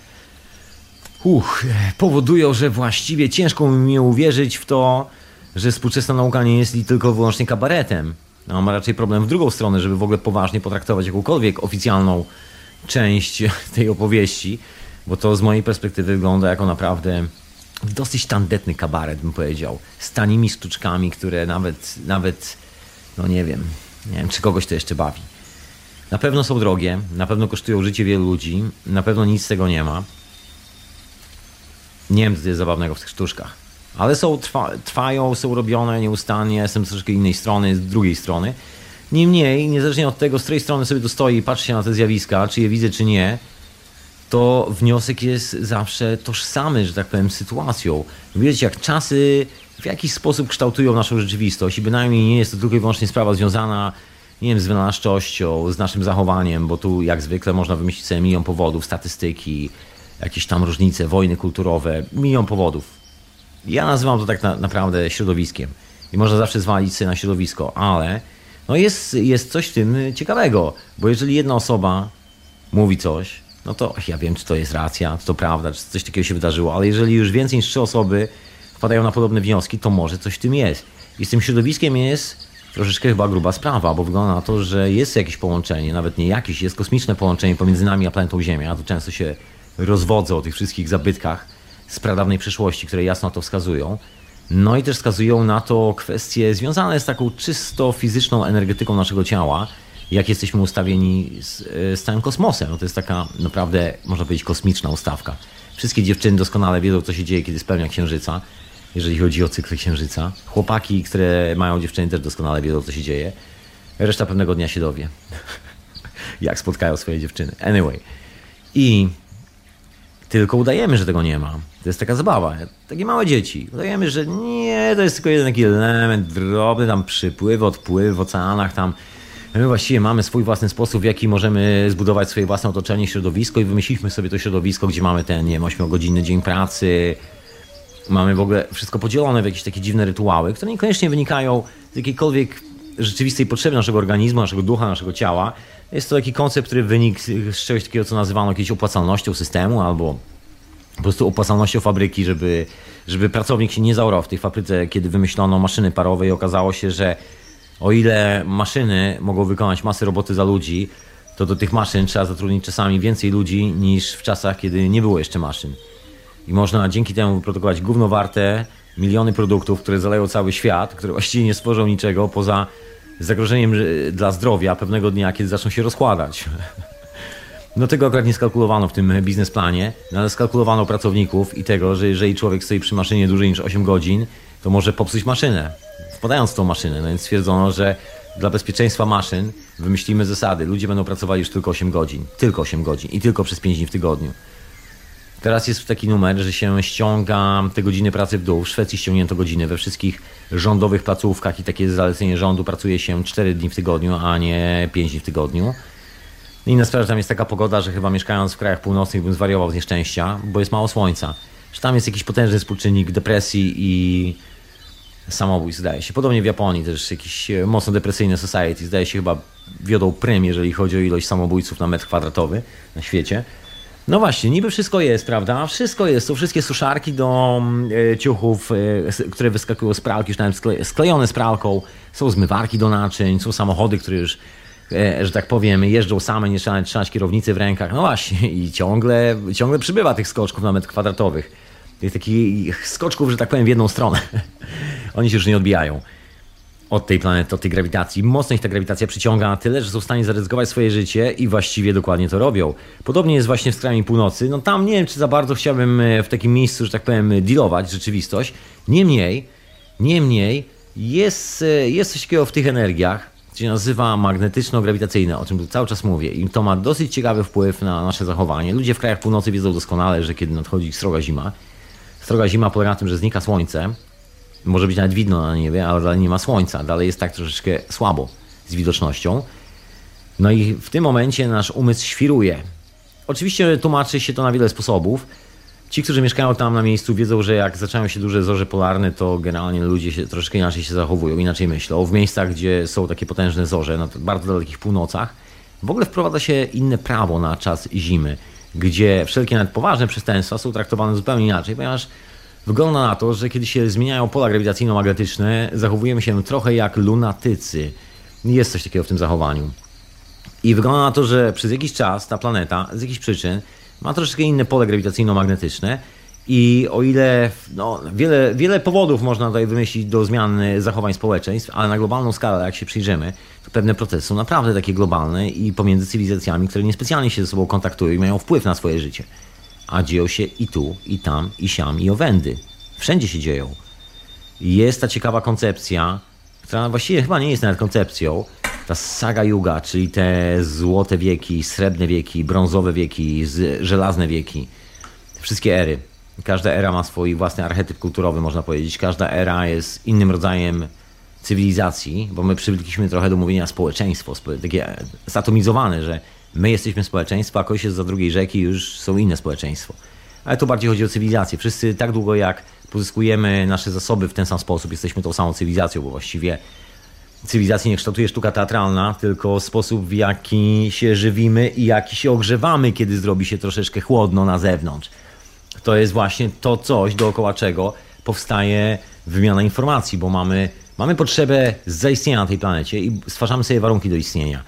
uch, powodują, że właściwie ciężko mi uwierzyć w to, że współczesna nauka nie jest tylko wyłącznie kabaretem. No, ma raczej problem w drugą stronę, żeby w ogóle poważnie potraktować jakąkolwiek oficjalną część tej opowieści, bo to z mojej perspektywy wygląda jako naprawdę dosyć tandetny kabaret, bym powiedział. Z tanimi sztuczkami, które nawet, nawet, no nie wiem, nie wiem, czy kogoś to jeszcze bawi. Na pewno są drogie, na pewno kosztują życie wielu ludzi, na pewno nic z tego nie ma. Nie wiem, co jest zabawnego w tych sztuczkach. Ale są, trwa, trwają, są robione nieustannie, jestem z troszkę innej strony, z drugiej strony. Niemniej, niezależnie od tego, z której strony sobie to stoi i patrzy się na te zjawiska, czy je widzę, czy nie, to wniosek jest zawsze tożsamy, że tak powiem, sytuacją. Widać, jak czasy w jakiś sposób kształtują naszą rzeczywistość i bynajmniej nie jest to tylko i wyłącznie sprawa związana nie wiem, z wynalazczością, z naszym zachowaniem, bo tu jak zwykle można wymyślić sobie milion powodów, statystyki, jakieś tam różnice, wojny kulturowe, milion powodów. Ja nazywam to tak na, naprawdę środowiskiem i można zawsze zwalić sobie na środowisko, ale no jest, jest coś w tym ciekawego, bo jeżeli jedna osoba mówi coś, no to ja wiem, czy to jest racja, czy to prawda, czy coś takiego się wydarzyło, ale jeżeli już więcej niż trzy osoby wpadają na podobne wnioski, to może coś w tym jest. I z tym środowiskiem jest troszeczkę chyba gruba sprawa, bo wygląda na to, że jest jakieś połączenie, nawet nie jakieś, jest kosmiczne połączenie pomiędzy nami a planetą Ziemia. Tu często się rozwodzę o tych wszystkich zabytkach z pradawnej przeszłości, które jasno to wskazują. No i też wskazują na to kwestie związane z taką czysto fizyczną energetyką naszego ciała, jak jesteśmy ustawieni z, z całym kosmosem. No to jest taka naprawdę, można powiedzieć, kosmiczna ustawka. Wszystkie dziewczyny doskonale wiedzą, co się dzieje, kiedy spełnia księżyca, jeżeli chodzi o cykl księżyca. Chłopaki, które mają dziewczyny, też doskonale wiedzą, co się dzieje. Reszta pewnego dnia się dowie, jak spotkają swoje dziewczyny. Anyway. I tylko udajemy, że tego nie ma. To jest taka zabawa. Takie małe dzieci. Udajemy, że nie, to jest tylko jeden taki element drobny, tam przypływ, odpływ w oceanach, tam My właściwie mamy swój własny sposób, w jaki możemy zbudować swoje własne otoczenie, środowisko i wymyśliliśmy sobie to środowisko, gdzie mamy ten, nie wiem, 8-godzinny dzień pracy, mamy w ogóle wszystko podzielone w jakieś takie dziwne rytuały, które niekoniecznie wynikają z jakiejkolwiek rzeczywistej potrzeby naszego organizmu, naszego ducha, naszego ciała. Jest to taki koncept, który wynikł z czegoś takiego, co nazywano jakąś opłacalnością systemu albo po prostu opłacalnością fabryki, żeby, żeby pracownik się nie zaorał w tej fabryce, kiedy wymyślono maszyny parowe i okazało się, że o ile maszyny mogą wykonać masę roboty za ludzi, to do tych maszyn trzeba zatrudnić czasami więcej ludzi niż w czasach, kiedy nie było jeszcze maszyn. I można dzięki temu wyprodukować gównowarte miliony produktów, które zaleją cały świat, które właściwie nie stworzą niczego poza zagrożeniem dla zdrowia pewnego dnia, kiedy zaczną się rozkładać. No tego akurat nie skalkulowano w tym biznesplanie, no ale skalkulowano pracowników i tego, że jeżeli człowiek stoi przy maszynie dłużej niż 8 godzin, to może popsuć maszynę, wpadając w tą maszynę. No więc stwierdzono, że dla bezpieczeństwa maszyn wymyślimy zasady. Ludzie będą pracowali już tylko 8 godzin. Tylko 8 godzin i tylko przez 5 dni w tygodniu. Teraz jest taki numer, że się ściąga te godziny pracy w dół. W Szwecji ściągnięto godziny. We wszystkich rządowych placówkach i takie zalecenie rządu pracuje się 4 dni w tygodniu, a nie 5 dni w tygodniu. Inna sprawa, że tam jest taka pogoda, że chyba mieszkając w krajach północnych bym zwariował z nieszczęścia, bo jest mało słońca. Że tam jest jakiś potężny współczynnik depresji i samobójstw, zdaje się. Podobnie w Japonii też jakieś e, mocno depresyjne society, zdaje się chyba wiodą prym, jeżeli chodzi o ilość samobójców na metr kwadratowy na świecie. No właśnie, niby wszystko jest, prawda? Wszystko jest. Są wszystkie suszarki do e, ciuchów, e, które wyskakują z pralki, już nawet skle, sklejone z pralką. Są zmywarki do naczyń, są samochody, które już, e, że tak powiem, jeżdżą same, nie trzeba trzymać kierownicy w rękach. No właśnie, i ciągle, ciągle przybywa tych skoczków na metr kwadratowych. Tych takich skoczków, że tak powiem, w jedną stronę. Oni się już nie odbijają od tej planety, od tej grawitacji. Mocno ich ta grawitacja przyciąga na tyle, że są w stanie zaryzykować swoje życie i właściwie dokładnie to robią. Podobnie jest właśnie w skrajnej północy. No tam nie wiem, czy za bardzo chciałbym e, w takim miejscu, że tak powiem, dealować rzeczywistość. Niemniej, niemniej jest, e, jest coś takiego w tych energiach, się nazywa magnetyczno-grawitacyjne, o czym tu cały czas mówię. I to ma dosyć ciekawy wpływ na nasze zachowanie. Ludzie w krajach północy wiedzą doskonale, że kiedy nadchodzi sroga zima, sroga zima polega na tym, że znika słońce, może być nawet widno na niebie, ale dalej nie ma słońca. Dalej jest tak troszeczkę słabo z widocznością. No i w tym momencie nasz umysł świruje. Oczywiście tłumaczy się to na wiele sposobów. Ci, którzy mieszkają tam na miejscu, wiedzą, że jak zaczynają się duże zorze polarne, to generalnie ludzie się troszeczkę inaczej się zachowują, inaczej myślą. W miejscach, gdzie są takie potężne zorze, na bardzo dalekich północach, w ogóle wprowadza się inne prawo na czas zimy, gdzie wszelkie nawet poważne przestępstwa są traktowane zupełnie inaczej, ponieważ Wygląda na to, że kiedy się zmieniają pola grawitacyjno-magnetyczne, zachowujemy się trochę jak lunatycy. Jest coś takiego w tym zachowaniu. I wygląda na to, że przez jakiś czas ta planeta z jakichś przyczyn ma troszeczkę inne pole grawitacyjno-magnetyczne. I o ile no, wiele, wiele powodów można tutaj wymyślić do zmiany zachowań społeczeństw, ale na globalną skalę, jak się przyjrzymy, to pewne procesy są naprawdę takie globalne i pomiędzy cywilizacjami, które niespecjalnie się ze sobą kontaktują i mają wpływ na swoje życie a dzieją się i tu, i tam, i siam, i owędy. Wszędzie się dzieją. Jest ta ciekawa koncepcja, która właściwie chyba nie jest nawet koncepcją, ta saga yuga, czyli te złote wieki, srebrne wieki, brązowe wieki, żelazne wieki. Wszystkie ery. Każda era ma swój własny archetyp kulturowy, można powiedzieć. Każda era jest innym rodzajem cywilizacji, bo my przywykliśmy trochę do mówienia społeczeństwo, takie zatomizowane, że My jesteśmy społeczeństwo, a kogoś jest za drugiej rzeki już są inne społeczeństwo. Ale tu bardziej chodzi o cywilizację. Wszyscy tak długo jak pozyskujemy nasze zasoby w ten sam sposób, jesteśmy tą samą cywilizacją, bo właściwie cywilizacji nie kształtuje sztuka teatralna, tylko sposób w jaki się żywimy i jaki się ogrzewamy, kiedy zrobi się troszeczkę chłodno na zewnątrz. To jest właśnie to coś, dookoła czego powstaje wymiana informacji, bo mamy, mamy potrzebę zaistnienia na tej planecie i stwarzamy sobie warunki do istnienia.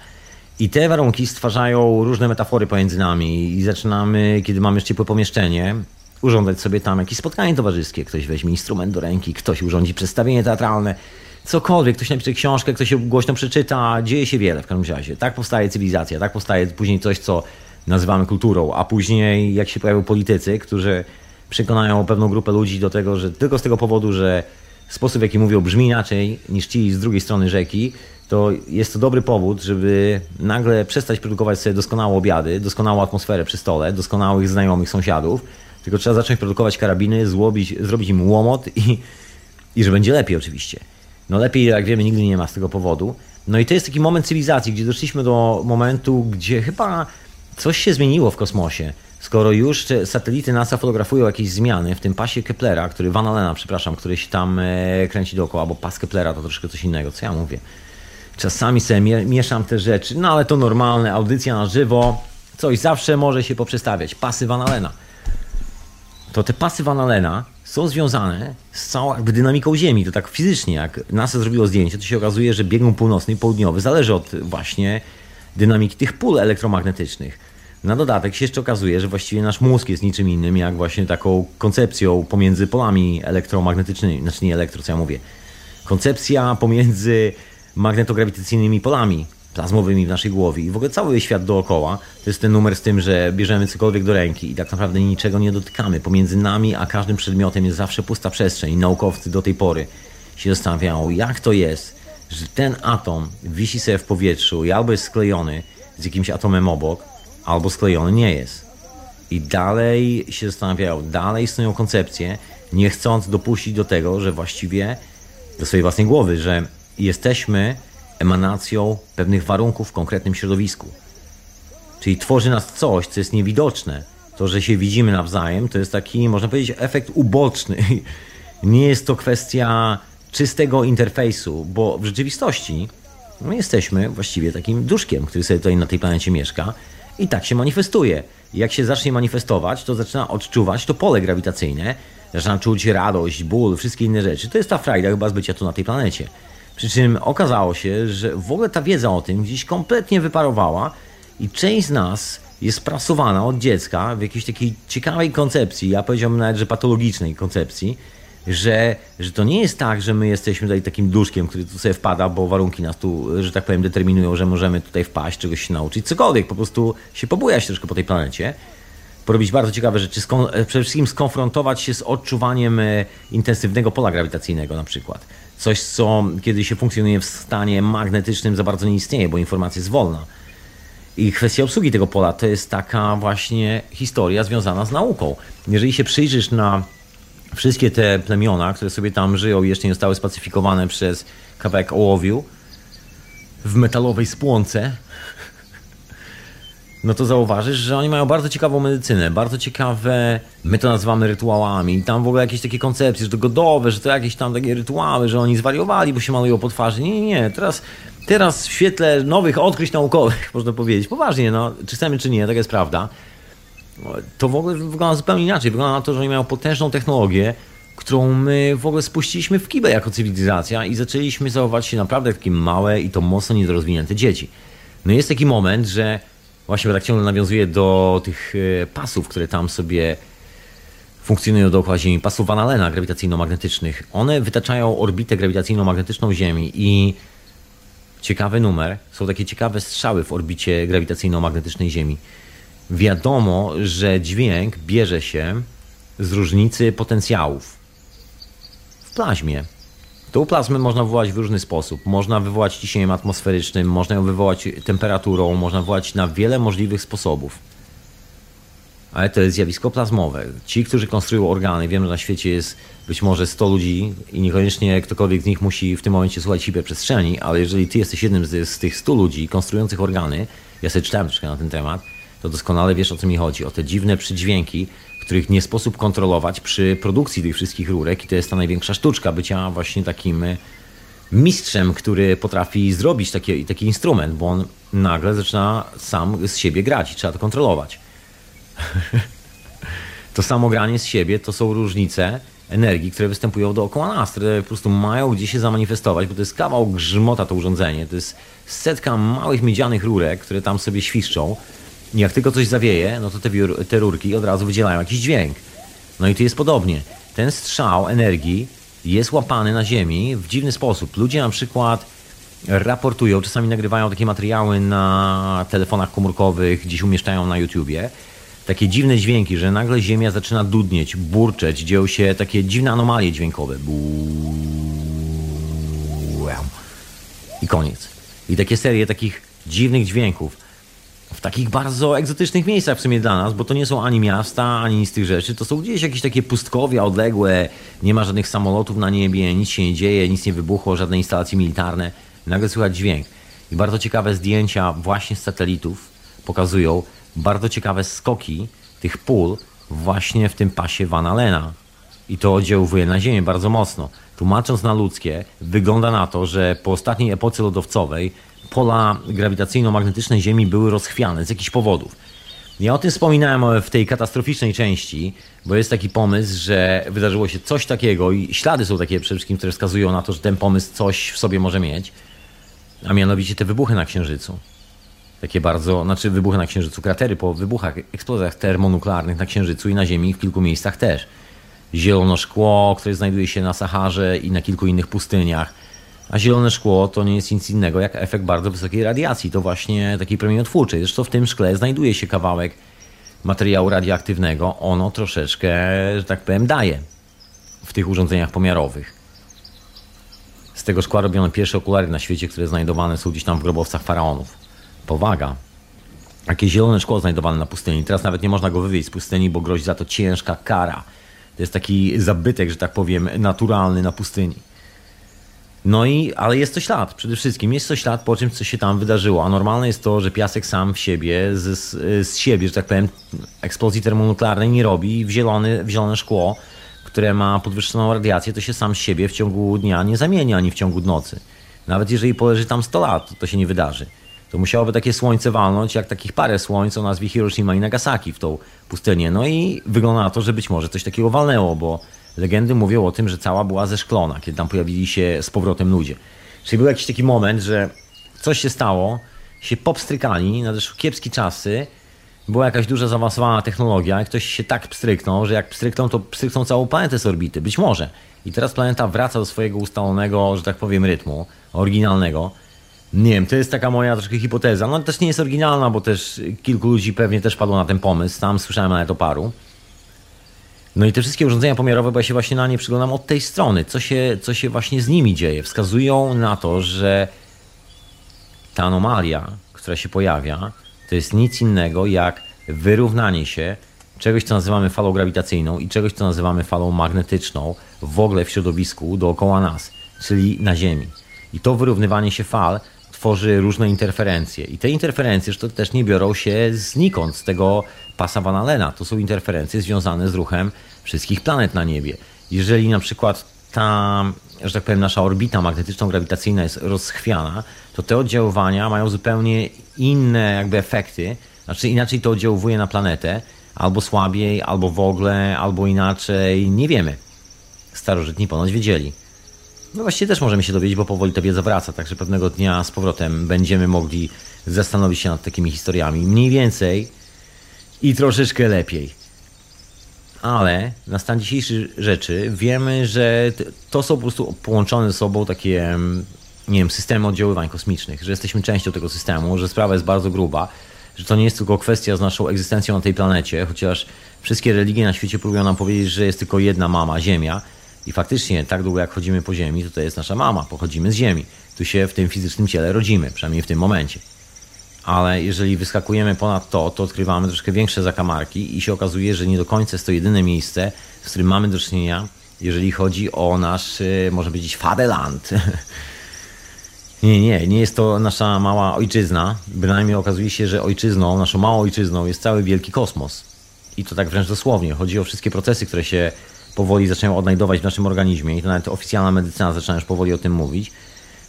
I te warunki stwarzają różne metafory pomiędzy nami. I zaczynamy, kiedy mamy już ciepłe pomieszczenie, urządzać sobie tam jakieś spotkanie towarzyskie, ktoś weźmie instrument do ręki, ktoś urządzi przedstawienie teatralne, cokolwiek, ktoś napisze książkę, ktoś się głośno przeczyta, dzieje się wiele w każdym razie. Tak powstaje cywilizacja, tak powstaje później coś, co nazywamy kulturą, a później jak się pojawią politycy, którzy przekonają pewną grupę ludzi do tego, że tylko z tego powodu, że sposób w jaki mówią brzmi inaczej niż ci z drugiej strony rzeki, to jest to dobry powód, żeby nagle przestać produkować sobie doskonałe obiady, doskonałą atmosferę przy stole, doskonałych znajomych sąsiadów, tylko trzeba zacząć produkować karabiny, złobić, zrobić im łomot i, i że będzie lepiej oczywiście. No lepiej, jak wiemy, nigdy nie ma z tego powodu. No i to jest taki moment cywilizacji, gdzie doszliśmy do momentu, gdzie chyba coś się zmieniło w kosmosie. Skoro już te satelity NASA fotografują jakieś zmiany w tym pasie Keplera, który, Van Allena, przepraszam, który się tam e, kręci dookoła, bo pas Keplera to troszkę coś innego, co ja mówię. Czasami sobie mieszam te rzeczy, no ale to normalne, audycja na żywo, coś zawsze może się poprzestawiać. Pasy Van Allena. To te pasy Van Allena są związane z całą jakby dynamiką Ziemi. To tak fizycznie, jak NASA zrobiło zdjęcie, to się okazuje, że biegun północny i południowy zależy od właśnie dynamiki tych pól elektromagnetycznych. Na dodatek się jeszcze okazuje, że właściwie nasz mózg jest niczym innym, jak właśnie taką koncepcją pomiędzy polami elektromagnetycznymi, znaczy nie elektro, co ja mówię. Koncepcja pomiędzy magnetograwitacyjnymi polami plazmowymi w naszej głowie i w ogóle cały świat dookoła. To jest ten numer z tym, że bierzemy cokolwiek do ręki i tak naprawdę niczego nie dotykamy. Pomiędzy nami a każdym przedmiotem jest zawsze pusta przestrzeń. Naukowcy do tej pory się zastanawiają, jak to jest, że ten atom wisi sobie w powietrzu i albo jest sklejony z jakimś atomem obok, albo sklejony nie jest. I dalej się zastanawiają, dalej istnieją koncepcje, nie chcąc dopuścić do tego, że właściwie do swojej własnej głowy, że jesteśmy emanacją pewnych warunków w konkretnym środowisku. Czyli tworzy nas coś, co jest niewidoczne. To, że się widzimy nawzajem, to jest taki, można powiedzieć, efekt uboczny. Nie jest to kwestia czystego interfejsu, bo w rzeczywistości my jesteśmy właściwie takim duszkiem, który sobie tutaj na tej planecie mieszka i tak się manifestuje. Jak się zacznie manifestować, to zaczyna odczuwać to pole grawitacyjne, zaczyna czuć radość, ból, wszystkie inne rzeczy. To jest ta frajda chyba z bycia tu na tej planecie. Przy czym okazało się, że w ogóle ta wiedza o tym gdzieś kompletnie wyparowała i część z nas jest prasowana od dziecka w jakiejś takiej ciekawej koncepcji, ja powiedziałbym nawet, że patologicznej koncepcji, że, że to nie jest tak, że my jesteśmy tutaj takim duszkiem, który tu sobie wpada, bo warunki nas tu, że tak powiem, determinują, że możemy tutaj wpaść, czegoś się nauczyć, cokolwiek, po prostu się pobujać troszkę po tej planecie, porobić bardzo ciekawe rzeczy, przede wszystkim skonfrontować się z odczuwaniem e, intensywnego pola grawitacyjnego na przykład Coś, co kiedy się funkcjonuje w stanie magnetycznym za bardzo nie istnieje, bo informacja jest wolna. I kwestia obsługi tego pola to jest taka właśnie historia związana z nauką. Jeżeli się przyjrzysz na wszystkie te plemiona, które sobie tam żyją i jeszcze nie zostały spacyfikowane przez kawałek ołowiu w metalowej spłonce, no to zauważysz, że oni mają bardzo ciekawą medycynę, bardzo ciekawe, my to nazywamy rytuałami, tam w ogóle jakieś takie koncepcje, że to godowe, że to jakieś tam takie rytuały, że oni zwariowali, bo się malują po twarzy. Nie, nie, nie. Teraz, teraz w świetle nowych odkryć naukowych, można powiedzieć, poważnie, no, czy chcemy, czy nie, tak jest prawda, to w ogóle wygląda zupełnie inaczej. Wygląda na to, że oni mają potężną technologię, którą my w ogóle spuściliśmy w kibę jako cywilizacja i zaczęliśmy zachować się naprawdę takie małe i to mocno niedorozwinięte dzieci. No jest taki moment, że Właśnie, tak ciągle nawiązuje do tych e, pasów, które tam sobie funkcjonują dookoła Ziemi, pasów Van Allena grawitacyjno-magnetycznych. One wytaczają orbitę grawitacyjno-magnetyczną Ziemi i ciekawy numer, są takie ciekawe strzały w orbicie grawitacyjno-magnetycznej Ziemi. Wiadomo, że dźwięk bierze się z różnicy potencjałów w plazmie. Tą plazmę można wywołać w różny sposób. Można wywołać ciśnieniem atmosferycznym, można ją wywołać temperaturą, można wywołać na wiele możliwych sposobów. Ale to jest zjawisko plazmowe. Ci, którzy konstruują organy, wiem, że na świecie jest być może 100 ludzi i niekoniecznie ktokolwiek z nich musi w tym momencie słuchać hiperprzestrzeni, ale jeżeli ty jesteś jednym z, z tych 100 ludzi konstruujących organy, ja sobie czytałem troszkę na ten temat, to doskonale wiesz o co mi chodzi. O te dziwne przydźwięki, których nie sposób kontrolować przy produkcji tych wszystkich rurek i to jest ta największa sztuczka bycia właśnie takim e, mistrzem, który potrafi zrobić taki, taki instrument, bo on nagle zaczyna sam z siebie grać i trzeba to kontrolować. to samo granie z siebie to są różnice energii, które występują dookoła nas, które po prostu mają gdzie się zamanifestować, bo to jest kawał grzmota to urządzenie, to jest setka małych miedzianych rurek, które tam sobie świszczą jak tylko coś zawieje, no to te, te rurki od razu wydzielają jakiś dźwięk. No i tu jest podobnie. Ten strzał energii jest łapany na Ziemi w dziwny sposób. Ludzie na przykład raportują, czasami nagrywają takie materiały na telefonach komórkowych, gdzieś umieszczają na YouTubie. Takie dziwne dźwięki, że nagle Ziemia zaczyna dudnieć, burczeć, dzieją się takie dziwne anomalie dźwiękowe. I koniec. I takie serie takich dziwnych dźwięków w takich bardzo egzotycznych miejscach w sumie dla nas, bo to nie są ani miasta, ani nic z tych rzeczy. To są gdzieś jakieś takie pustkowia odległe, nie ma żadnych samolotów na niebie, nic się nie dzieje, nic nie wybuchło, żadne instalacje militarne. Nagle słychać dźwięk. I bardzo ciekawe zdjęcia właśnie z satelitów pokazują bardzo ciekawe skoki tych pól właśnie w tym pasie Van Allena. I to oddziałuje na Ziemię bardzo mocno. Tłumacząc na ludzkie, wygląda na to, że po ostatniej epoce lodowcowej pola grawitacyjno-magnetyczne Ziemi były rozchwiane z jakichś powodów. Ja o tym wspominałem w tej katastroficznej części, bo jest taki pomysł, że wydarzyło się coś takiego i ślady są takie przede wszystkim, które wskazują na to, że ten pomysł coś w sobie może mieć, a mianowicie te wybuchy na Księżycu. Takie bardzo, znaczy wybuchy na Księżycu, kratery po wybuchach, eksplozjach termonuklearnych na Księżycu i na Ziemi w kilku miejscach też. Zielono szkło, które znajduje się na Saharze i na kilku innych pustyniach a zielone szkło to nie jest nic innego jak efekt bardzo wysokiej radiacji. To właśnie takiej promieniotwórczej. Zresztą w tym szkle znajduje się kawałek materiału radioaktywnego. Ono troszeczkę, że tak powiem, daje w tych urządzeniach pomiarowych. Z tego szkła robiono pierwsze okulary na świecie, które znajdowane są gdzieś tam w grobowcach faraonów. Powaga. Takie zielone szkło znajdowane na pustyni. Teraz nawet nie można go wywieźć z pustyni, bo grozi za to ciężka kara. To jest taki zabytek, że tak powiem, naturalny na pustyni. No i, ale jest to ślad, przede wszystkim jest to ślad po czymś, co się tam wydarzyło. A normalne jest to, że piasek sam w siebie, z, z siebie, że tak powiem, eksplozji termonuklearnej nie robi w, zielony, w zielone szkło, które ma podwyższoną radiację, to się sam z siebie w ciągu dnia nie zamienia, ani w ciągu nocy. Nawet jeżeli poleży tam 100 lat, to się nie wydarzy. To musiałoby takie słońce walnąć, jak takich parę słońc o nazwie Hiroshima i Nagasaki w tą pustynię. No i wygląda na to, że być może coś takiego walnęło, bo legendy mówią o tym, że cała była zeszklona, kiedy tam pojawili się z powrotem ludzie. Czyli był jakiś taki moment, że coś się stało, się popstrykali, nadeszły kiepskie czasy, była jakaś duża zaawansowana technologia i ktoś się tak pstryknął, że jak pstrykną, to pstrykną całą planetę z orbity. Być może. I teraz planeta wraca do swojego ustalonego, że tak powiem, rytmu, oryginalnego. Nie wiem, to jest taka moja troszkę hipoteza. No też nie jest oryginalna, bo też kilku ludzi pewnie też padło na ten pomysł. Tam słyszałem nawet o paru. No i te wszystkie urządzenia pomiarowe, bo ja się właśnie na nie przyglądam od tej strony, co się, co się właśnie z nimi dzieje, wskazują na to, że ta anomalia, która się pojawia, to jest nic innego jak wyrównanie się czegoś, co nazywamy falą grawitacyjną i czegoś, co nazywamy falą magnetyczną w ogóle w środowisku dookoła nas, czyli na Ziemi. I to wyrównywanie się fal tworzy różne interferencje. I te interferencje to też nie biorą się znikąd, z tego pasa Van Allena. To są interferencje związane z ruchem wszystkich planet na niebie. Jeżeli na przykład ta, że tak powiem, nasza orbita magnetyczno-grawitacyjna jest rozchwiana, to te oddziaływania mają zupełnie inne jakby efekty, znaczy inaczej to oddziałuje na planetę, albo słabiej, albo w ogóle, albo inaczej, nie wiemy. Starożytni ponoć wiedzieli. No właściwie też możemy się dowiedzieć, bo powoli ta wiedza wraca, także pewnego dnia z powrotem będziemy mogli zastanowić się nad takimi historiami. Mniej więcej i troszeczkę lepiej. Ale na stan dzisiejszy rzeczy wiemy, że to są po prostu połączone ze sobą takie, nie wiem, systemy oddziaływań kosmicznych, że jesteśmy częścią tego systemu, że sprawa jest bardzo gruba, że to nie jest tylko kwestia z naszą egzystencją na tej planecie, chociaż wszystkie religie na świecie próbują nam powiedzieć, że jest tylko jedna mama, Ziemia. I faktycznie, tak długo jak chodzimy po Ziemi, to to jest nasza mama, pochodzimy z Ziemi. Tu się w tym fizycznym ciele rodzimy, przynajmniej w tym momencie ale jeżeli wyskakujemy ponad to, to odkrywamy troszkę większe zakamarki i się okazuje, że nie do końca jest to jedyne miejsce, z którym mamy do czynienia, jeżeli chodzi o nasz, y, może powiedzieć, fadeland. Nie, nie, nie jest to nasza mała ojczyzna. Bynajmniej okazuje się, że ojczyzną, naszą małą ojczyzną jest cały wielki kosmos. I to tak wręcz dosłownie. Chodzi o wszystkie procesy, które się powoli zaczynają odnajdować w naszym organizmie i to nawet oficjalna medycyna zaczyna już powoli o tym mówić,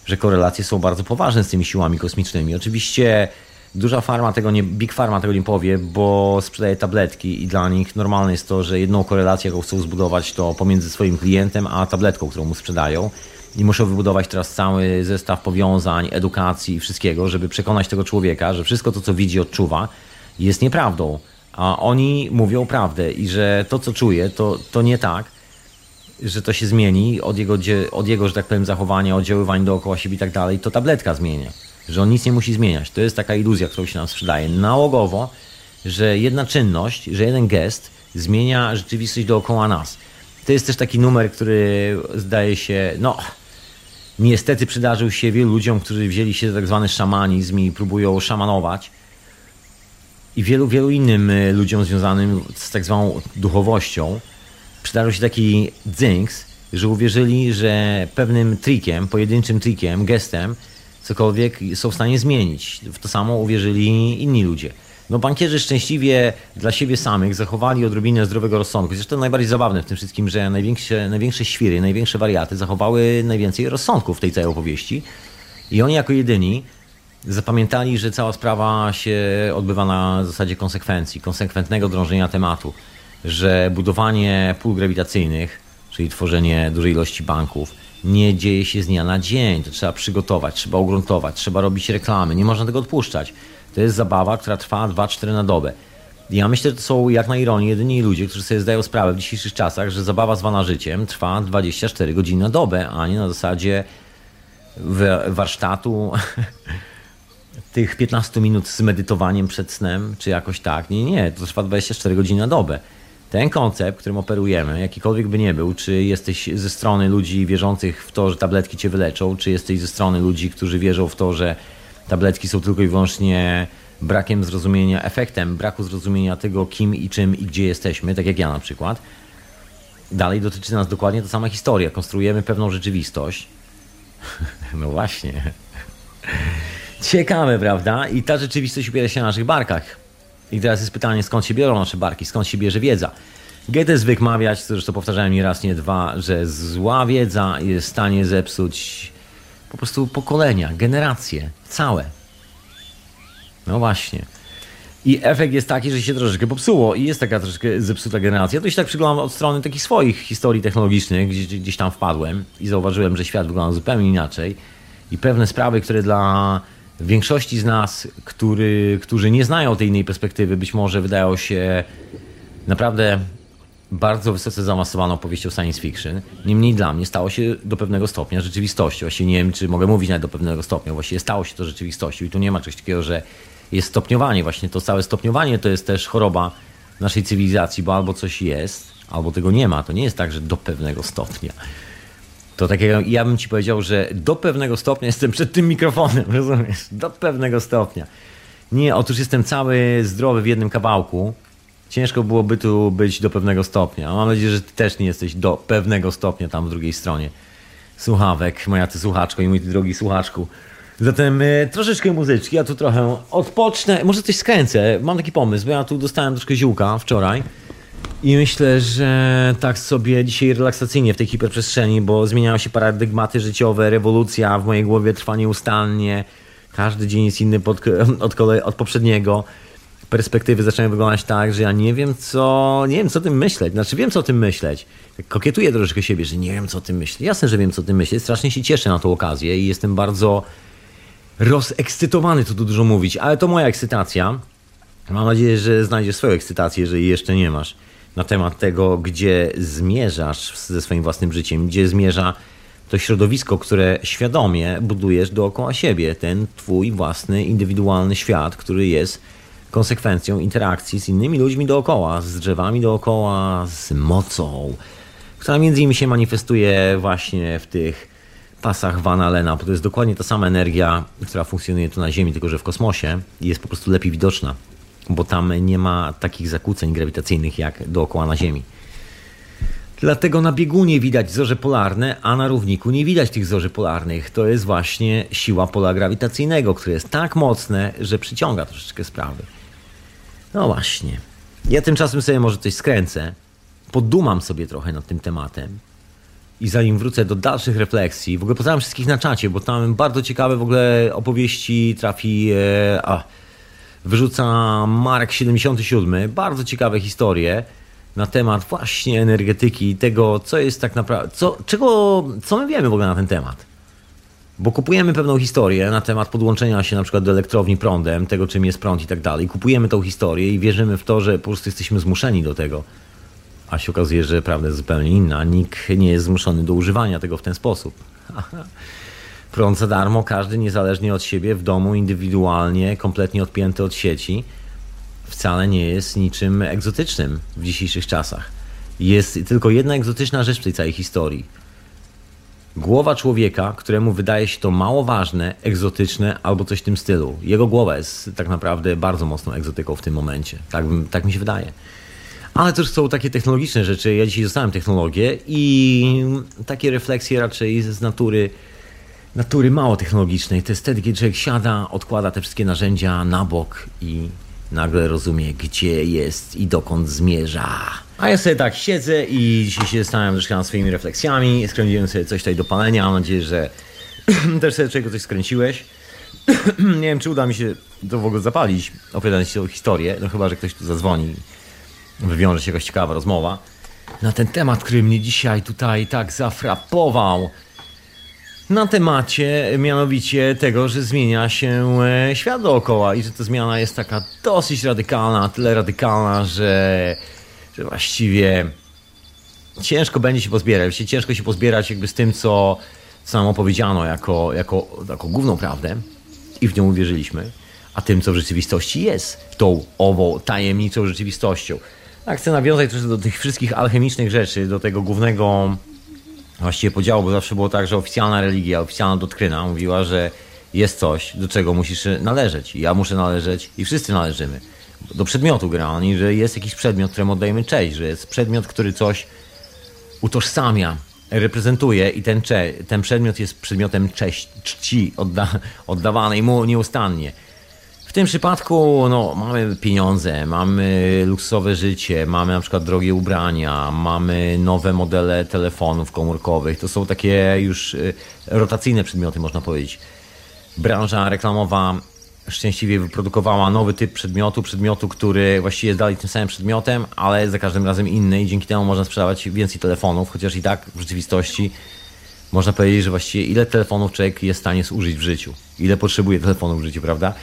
że korelacje są bardzo poważne z tymi siłami kosmicznymi. Oczywiście Duża farma tego nie, Big Pharma tego nie powie, bo sprzedaje tabletki i dla nich normalne jest to, że jedną korelację, jaką chcą zbudować, to pomiędzy swoim klientem a tabletką, którą mu sprzedają. I muszą wybudować teraz cały zestaw powiązań, edukacji i wszystkiego, żeby przekonać tego człowieka, że wszystko to, co widzi, odczuwa, jest nieprawdą. A oni mówią prawdę i że to, co czuje, to, to nie tak, że to się zmieni od jego, od jego, że tak powiem, zachowania, oddziaływań dookoła siebie i tak dalej, to tabletka zmienia. Że on nic nie musi zmieniać. To jest taka iluzja, którą się nam sprzedaje. Nałogowo, że jedna czynność, że jeden gest zmienia rzeczywistość dookoła nas. To jest też taki numer, który zdaje się, no, niestety przydarzył się wielu ludziom, którzy wzięli się za tak zwany szamanizm i próbują szamanować. I wielu, wielu innym y, ludziom związanym z tak zwaną duchowością przydarzył się taki dzynks, że uwierzyli, że pewnym trikiem, pojedynczym trikiem, gestem, cokolwiek są w stanie zmienić. W to samo uwierzyli inni ludzie. No bankierzy szczęśliwie dla siebie samych zachowali odrobinę zdrowego rozsądku. Zresztą najbardziej zabawne w tym wszystkim, że największe, największe świry, największe wariaty zachowały najwięcej rozsądku w tej całej opowieści. I oni jako jedyni zapamiętali, że cała sprawa się odbywa na zasadzie konsekwencji, konsekwentnego drążenia tematu, że budowanie pól grawitacyjnych, czyli tworzenie dużej ilości banków, nie dzieje się z dnia na dzień. To trzeba przygotować, trzeba ugruntować, trzeba robić reklamy, nie można tego odpuszczać. To jest zabawa, która trwa 2-4 na dobę. Ja myślę, że to są jak na ironię jedyni ludzie, którzy sobie zdają sprawę w dzisiejszych czasach, że zabawa zwana życiem trwa 24 godziny na dobę, a nie na zasadzie warsztatu tych 15 minut z medytowaniem przed snem, czy jakoś tak. Nie, nie, to trwa 24 godziny na dobę. Ten koncept, którym operujemy, jakikolwiek by nie był, czy jesteś ze strony ludzi wierzących w to, że tabletki cię wyleczą, czy jesteś ze strony ludzi, którzy wierzą w to, że tabletki są tylko i wyłącznie brakiem zrozumienia, efektem braku zrozumienia tego, kim i czym i gdzie jesteśmy, tak jak ja na przykład. Dalej dotyczy nas dokładnie ta sama historia. Konstruujemy pewną rzeczywistość. No właśnie. Ciekawe, prawda? I ta rzeczywistość opiera się na naszych barkach. I teraz jest pytanie, skąd się biorą nasze barki, skąd się bierze wiedza. Goethe zwykł mawiać, zresztą powtarzałem nie raz, nie dwa, że zła wiedza jest w stanie zepsuć po prostu pokolenia, generacje, całe. No właśnie. I efekt jest taki, że się troszeczkę popsuło i jest taka troszeczkę zepsuta generacja. To się tak przyglądam od strony takich swoich historii technologicznych, gdzieś, gdzieś tam wpadłem i zauważyłem, że świat wygląda zupełnie inaczej i pewne sprawy, które dla większości z nas, który, którzy nie znają tej innej perspektywy, być może wydają się naprawdę bardzo wysoce zaawansowaną powieścią science fiction. Niemniej dla mnie stało się do pewnego stopnia rzeczywistością. Właściwie nie wiem, czy mogę mówić nawet do pewnego stopnia. Właściwie stało się to rzeczywistością i tu nie ma czegoś takiego, że jest stopniowanie. Właśnie to całe stopniowanie to jest też choroba naszej cywilizacji, bo albo coś jest, albo tego nie ma. To nie jest tak, że do pewnego stopnia. To tak jak ja bym ci powiedział, że do pewnego stopnia jestem przed tym mikrofonem, rozumiesz? Do pewnego stopnia. Nie, otóż jestem cały zdrowy w jednym kawałku, ciężko byłoby tu być do pewnego stopnia. Mam nadzieję, że ty też nie jesteś do pewnego stopnia tam w drugiej stronie słuchawek, moja ty słuchaczko i mój ty drogi słuchaczku. Zatem y, troszeczkę muzyczki, ja tu trochę odpocznę, może coś skręcę. Mam taki pomysł, bo ja tu dostałem troszkę ziółka wczoraj i myślę, że tak sobie dzisiaj relaksacyjnie w tej hiperprzestrzeni, bo zmieniają się paradygmaty życiowe, rewolucja w mojej głowie trwa nieustannie. Każdy dzień jest inny pod, od, kolej, od poprzedniego perspektywy zaczynają wyglądać tak, że ja nie wiem co, nie wiem co o tym myśleć. Znaczy wiem co o tym myśleć. Kokietuję troszeczkę siebie, że nie wiem co o tym myśleć. Jasne, że wiem co o tym myśleć. Strasznie się cieszę na tą okazję i jestem bardzo rozekscytowany, tu dużo mówić, ale to moja ekscytacja. Mam nadzieję, że znajdziesz swoją ekscytację, jeżeli jeszcze nie masz, na temat tego, gdzie zmierzasz ze swoim własnym życiem, gdzie zmierza to środowisko, które świadomie budujesz dookoła siebie, ten twój własny, indywidualny świat, który jest konsekwencją interakcji z innymi ludźmi dookoła, z drzewami dookoła, z mocą, która między innymi się manifestuje właśnie w tych pasach Van Allena, bo to jest dokładnie ta sama energia, która funkcjonuje tu na Ziemi, tylko że w kosmosie i jest po prostu lepiej widoczna, bo tam nie ma takich zakłóceń grawitacyjnych jak dookoła na Ziemi. Dlatego na biegunie widać zorze polarne, a na równiku nie widać tych zorzy polarnych. To jest właśnie siła pola grawitacyjnego, które jest tak mocne, że przyciąga troszeczkę sprawy. No właśnie. Ja tymczasem sobie może coś skręcę, podumam sobie trochę nad tym tematem i zanim wrócę do dalszych refleksji, w ogóle pozdrawiam wszystkich na czacie, bo tam bardzo ciekawe w ogóle opowieści trafi, e, a, wyrzuca Mark 77, bardzo ciekawe historie na temat właśnie energetyki, tego co jest tak naprawdę, co, czego, co my wiemy w ogóle na ten temat. Bo kupujemy pewną historię na temat podłączenia się na przykład do elektrowni prądem, tego czym jest prąd i tak dalej. Kupujemy tą historię i wierzymy w to, że po prostu jesteśmy zmuszeni do tego. A się okazuje, że prawda jest zupełnie inna. Nikt nie jest zmuszony do używania tego w ten sposób. Prąd za darmo, każdy niezależnie od siebie, w domu, indywidualnie, kompletnie odpięty od sieci, wcale nie jest niczym egzotycznym w dzisiejszych czasach. Jest tylko jedna egzotyczna rzecz w tej całej historii. Głowa człowieka, któremu wydaje się to mało ważne, egzotyczne albo coś w tym stylu. Jego głowa jest tak naprawdę bardzo mocną egzotyką w tym momencie. Tak, tak mi się wydaje. Ale też są takie technologiczne rzeczy. Ja dzisiaj dostałem technologię i takie refleksje raczej z natury, natury mało technologicznej. To jest wtedy, kiedy człowiek siada, odkłada te wszystkie narzędzia na bok i nagle rozumie, gdzie jest i dokąd zmierza. A ja sobie tak siedzę i dzisiaj się zastanawiam troszkę nad swoimi refleksjami. Skręciłem sobie coś tutaj do palenia. Mam nadzieję, że też sobie czego coś skręciłeś. Nie wiem, czy uda mi się to w ogóle zapalić, opowiadając tą historię. No chyba, że ktoś tu zadzwoni wywiąże się jakaś ciekawa rozmowa na ten temat, który mnie dzisiaj tutaj tak zafrapował. Na temacie mianowicie tego, że zmienia się e, świat dookoła i że ta zmiana jest taka dosyć radykalna, tyle radykalna, że, że właściwie ciężko będzie się pozbierać. Ciężko się pozbierać jakby z tym, co, nam opowiedziano jako, jako, jako główną prawdę i w nią uwierzyliśmy, a tym, co w rzeczywistości jest tą ową tajemniczą rzeczywistością. Tak, chcę nawiązać troszkę do tych wszystkich alchemicznych rzeczy, do tego głównego właściwie podziału, bo zawsze było tak, że oficjalna religia, oficjalna doktryna mówiła, że jest coś, do czego musisz należeć. I ja muszę należeć i wszyscy należymy. Do przedmiotu generalnie, że jest jakiś przedmiot, któremu oddajemy cześć, że jest przedmiot, który coś utożsamia, reprezentuje i ten, cze, ten przedmiot jest przedmiotem cześć, czci odda, oddawanej mu nieustannie. W tym przypadku no, mamy pieniądze, mamy luksusowe życie, mamy na przykład drogie ubrania, mamy nowe modele telefonów komórkowych. To są takie już y, rotacyjne przedmioty, można powiedzieć. Branża reklamowa szczęśliwie wyprodukowała nowy typ przedmiotu, przedmiotu, który właściwie jest dalej tym samym przedmiotem, ale za każdym razem inny i dzięki temu można sprzedawać więcej telefonów, chociaż i tak w rzeczywistości można powiedzieć, że właściwie ile telefonów człowiek jest w stanie zużyć w życiu. Ile potrzebuje telefonów w życiu, prawda?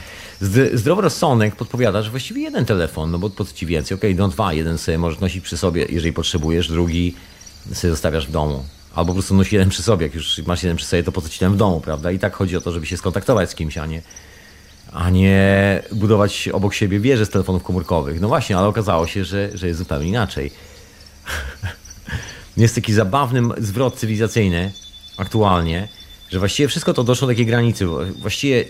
Zdrowy rozsądek podpowiada, że właściwie jeden telefon, no bo po co ci więcej? Okej, okay, no dwa, jeden sobie możesz nosić przy sobie, jeżeli potrzebujesz, drugi sobie zostawiasz w domu. Albo po prostu nosi jeden przy sobie, jak już masz jeden przy sobie, to po co ci ten w domu, prawda? I tak chodzi o to, żeby się skontaktować z kimś, a nie, a nie budować obok siebie wieże z telefonów komórkowych. No właśnie, ale okazało się, że, że jest zupełnie inaczej. jest taki zabawny zwrot cywilizacyjny aktualnie, że właściwie wszystko to doszło do takiej granicy. Właściwie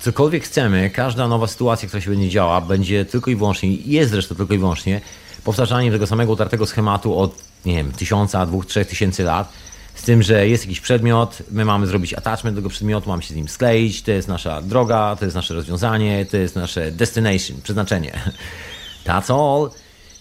cokolwiek chcemy, każda nowa sytuacja, która się będzie działa, będzie tylko i wyłącznie, jest zresztą tylko i wyłącznie, powtarzaniem tego samego utartego schematu od, nie wiem, tysiąca, dwóch, trzech tysięcy lat, z tym, że jest jakiś przedmiot, my mamy zrobić attachment do tego przedmiotu, mamy się z nim skleić, to jest nasza droga, to jest nasze rozwiązanie, to jest nasze destination, przeznaczenie. That's all.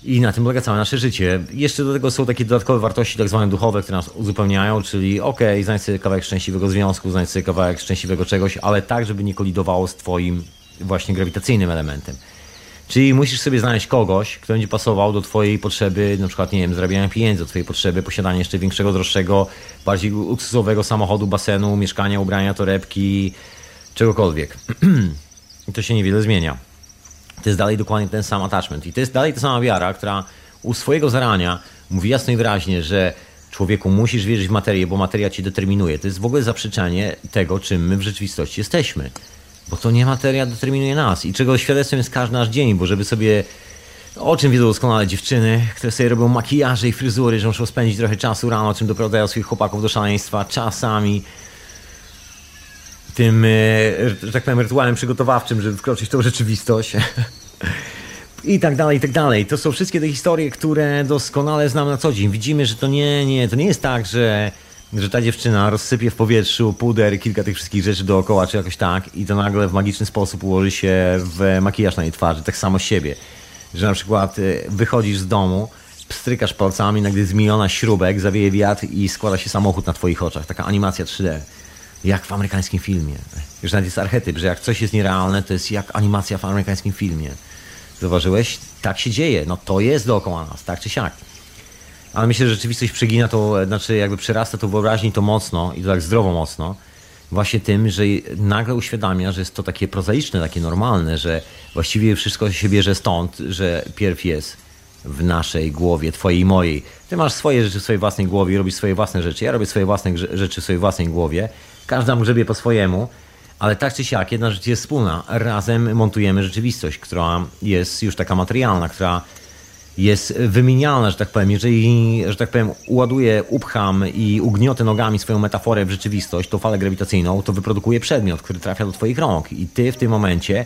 I na tym polega całe nasze życie. Jeszcze do tego są takie dodatkowe wartości, tak zwane duchowe, które nas uzupełniają, czyli ok, znajdź sobie kawałek szczęśliwego związku, znajdź sobie kawałek szczęśliwego czegoś, ale tak, żeby nie kolidowało z twoim właśnie grawitacyjnym elementem. Czyli musisz sobie znaleźć kogoś, kto będzie pasował do twojej potrzeby, na przykład, nie wiem, zarabiania pieniędzy, do twojej potrzeby posiadania jeszcze większego, droższego, bardziej luksusowego samochodu, basenu, mieszkania, ubrania, torebki, czegokolwiek. I to się niewiele zmienia to jest dalej dokładnie ten sam attachment. I to jest dalej ta sama wiara, która u swojego zarania mówi jasno i wyraźnie, że człowieku musisz wierzyć w materię, bo materia cię determinuje. To jest w ogóle zaprzeczenie tego, czym my w rzeczywistości jesteśmy. Bo to nie materia determinuje nas. I czego świadectwem jest każdy nasz dzień, bo żeby sobie o czym wiedzą doskonale dziewczyny, które sobie robią makijaże i fryzury, że muszą spędzić trochę czasu rano, czym doprowadzają swoich chłopaków do szaleństwa, czasami tym, e, że tak powiem, rytuałem przygotowawczym, żeby wkroczyć w tą rzeczywistość. I tak dalej, i tak dalej. To są wszystkie te historie, które doskonale znam na co dzień. Widzimy, że to nie, nie, to nie jest tak, że, że ta dziewczyna rozsypie w powietrzu puder, kilka tych wszystkich rzeczy dookoła, czy jakoś tak, i to nagle w magiczny sposób ułoży się w makijaż na jej twarzy, tak samo siebie. Że na przykład e, wychodzisz z domu, pstrykasz palcami, nagle zmieniona śrubek, zawieje wiatr i składa się samochód na twoich oczach. Taka animacja 3D jak w amerykańskim filmie. Już nawet jest archetyp, że jak coś jest nierealne, to jest jak animacja w amerykańskim filmie. Zauważyłeś? Tak się dzieje. No to jest dookoła nas, tak czy siak. Ale myślę, że rzeczywistość przegina to, znaczy jakby przerasta to wyobraźni to mocno i to tak zdrowo mocno, właśnie tym, że nagle uświadamia, że jest to takie prozaiczne, takie normalne, że właściwie wszystko się bierze stąd, że pierw jest w naszej głowie, twojej i mojej. Ty masz swoje rzeczy w swojej własnej głowie, robisz swoje własne rzeczy, ja robię swoje własne rzeczy w swojej własnej głowie. Każda grzebie po swojemu, ale tak czy siak jedna rzecz jest wspólna. Razem montujemy rzeczywistość, która jest już taka materialna, która jest wymienialna, że tak powiem. Jeżeli, że tak powiem, uładuję, upcham i ugniotę nogami swoją metaforę w rzeczywistość, tą falę grawitacyjną, to wyprodukuje przedmiot, który trafia do twoich rąk. I ty w tym momencie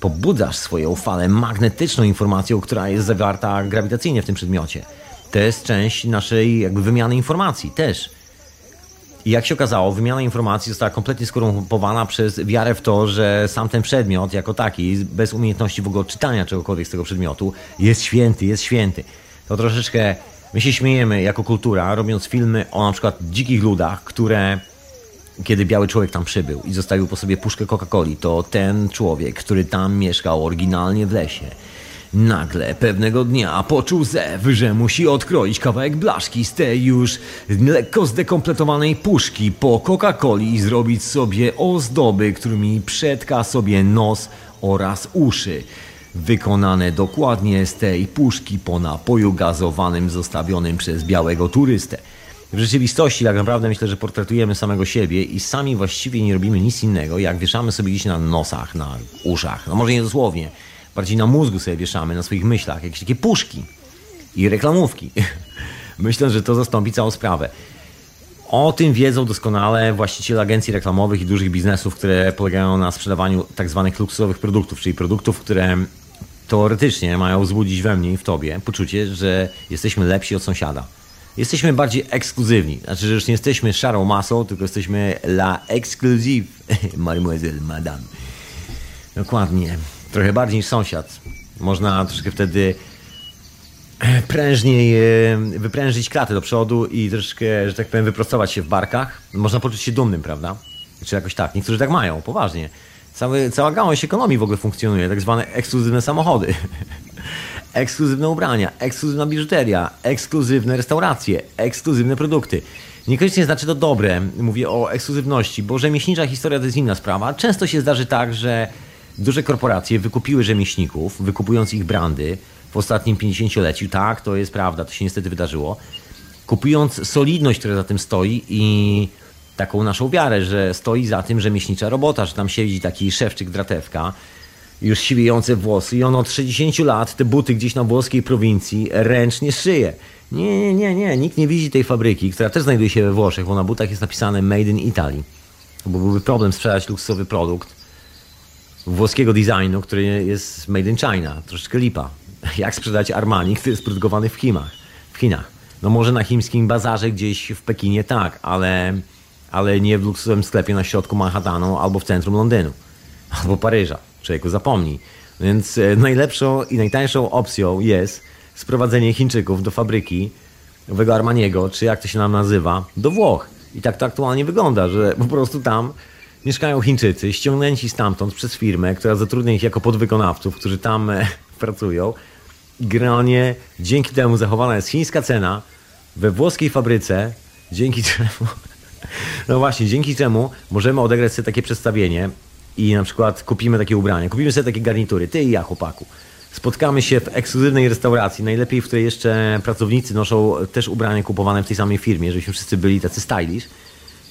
pobudzasz swoją falę magnetyczną informacją, która jest zawarta grawitacyjnie w tym przedmiocie. To jest część naszej jakby wymiany informacji też. I jak się okazało, wymiana informacji została kompletnie skorumpowana przez wiarę w to, że sam ten przedmiot jako taki, bez umiejętności w ogóle czytania czegokolwiek z tego przedmiotu, jest święty, jest święty. To troszeczkę my się śmiejemy jako kultura, robiąc filmy o na przykład dzikich ludach, które kiedy biały człowiek tam przybył i zostawił po sobie puszkę Coca-Coli, to ten człowiek, który tam mieszkał oryginalnie w lesie, Nagle pewnego dnia poczuł zew, że musi odkroić kawałek blaszki z tej już lekko zdekompletowanej puszki po Coca-Coli i zrobić sobie ozdoby, którymi przetka sobie nos oraz uszy. Wykonane dokładnie z tej puszki po napoju gazowanym zostawionym przez białego turystę. W rzeczywistości tak naprawdę myślę, że portretujemy samego siebie i sami właściwie nie robimy nic innego, jak wieszamy sobie gdzieś na nosach, na uszach, no może nie dosłownie, bardziej na mózgu sobie wieszamy, na swoich myślach, jakieś takie puszki i reklamówki. Myślę, że to zastąpi całą sprawę. O tym wiedzą doskonale właściciele agencji reklamowych i dużych biznesów, które polegają na sprzedawaniu tak zwanych luksusowych produktów, czyli produktów, które teoretycznie mają wzbudzić we mnie i w tobie poczucie, że jesteśmy lepsi od sąsiada. Jesteśmy bardziej ekskluzywni. Znaczy, że już nie jesteśmy szarą masą, tylko jesteśmy la exclusive, mademoiselle, madame. Dokładnie trochę bardziej niż sąsiad. Można troszkę wtedy prężniej e, wyprężyć klatę do przodu i troszkę, że tak powiem, wyprostować się w barkach. Można poczuć się dumnym, prawda? Czy jakoś tak. Niektórzy tak mają, poważnie. Cały, cała gałąź ekonomii w ogóle funkcjonuje, tak zwane ekskluzywne samochody. ekskluzywne ubrania, ekskluzywna biżuteria, ekskluzywne restauracje, ekskluzywne produkty. Niekoniecznie znaczy to dobre, mówię o ekskluzywności, bo rzemieślnicza historia to jest inna sprawa. Często się zdarzy tak, że Duże korporacje wykupiły rzemieślników, wykupując ich brandy w ostatnim 50-leciu. Tak, to jest prawda, to się niestety wydarzyło. Kupując solidność, która za tym stoi i taką naszą wiarę, że stoi za tym rzemieślnicza robota, że tam siedzi taki szewczyk dratewka, już siwiejące włosy i on od 60 lat te buty gdzieś na włoskiej prowincji ręcznie szyje. Nie, nie, nie, nie, nikt nie widzi tej fabryki, która też znajduje się we Włoszech, bo na butach jest napisane Made in Italy. Bo byłby problem sprzedać luksusowy produkt włoskiego designu, który jest made in China. Troszeczkę lipa. Jak sprzedać Armani, który jest produkowany w Chinach? W Chinach. No może na chińskim bazarze gdzieś w Pekinie tak, ale, ale nie w luksusowym sklepie na środku Manhattanu albo w centrum Londynu. Albo Paryża. Człowieku zapomnij. Więc e, najlepszą i najtańszą opcją jest sprowadzenie Chińczyków do fabryki nowego Armaniego, czy jak to się nam nazywa, do Włoch. I tak to aktualnie wygląda, że po prostu tam mieszkają Chińczycy, ściągnięci stamtąd przez firmę, która zatrudnia ich jako podwykonawców, którzy tam e, pracują. Generalnie dzięki temu zachowana jest chińska cena we włoskiej fabryce, dzięki czemu, no właśnie, dzięki czemu możemy odegrać sobie takie przedstawienie i na przykład kupimy takie ubrania, kupimy sobie takie garnitury, ty i ja, chłopaku. Spotkamy się w ekskluzywnej restauracji, najlepiej w której jeszcze pracownicy noszą też ubrania kupowane w tej samej firmie, żebyśmy wszyscy byli tacy stylish.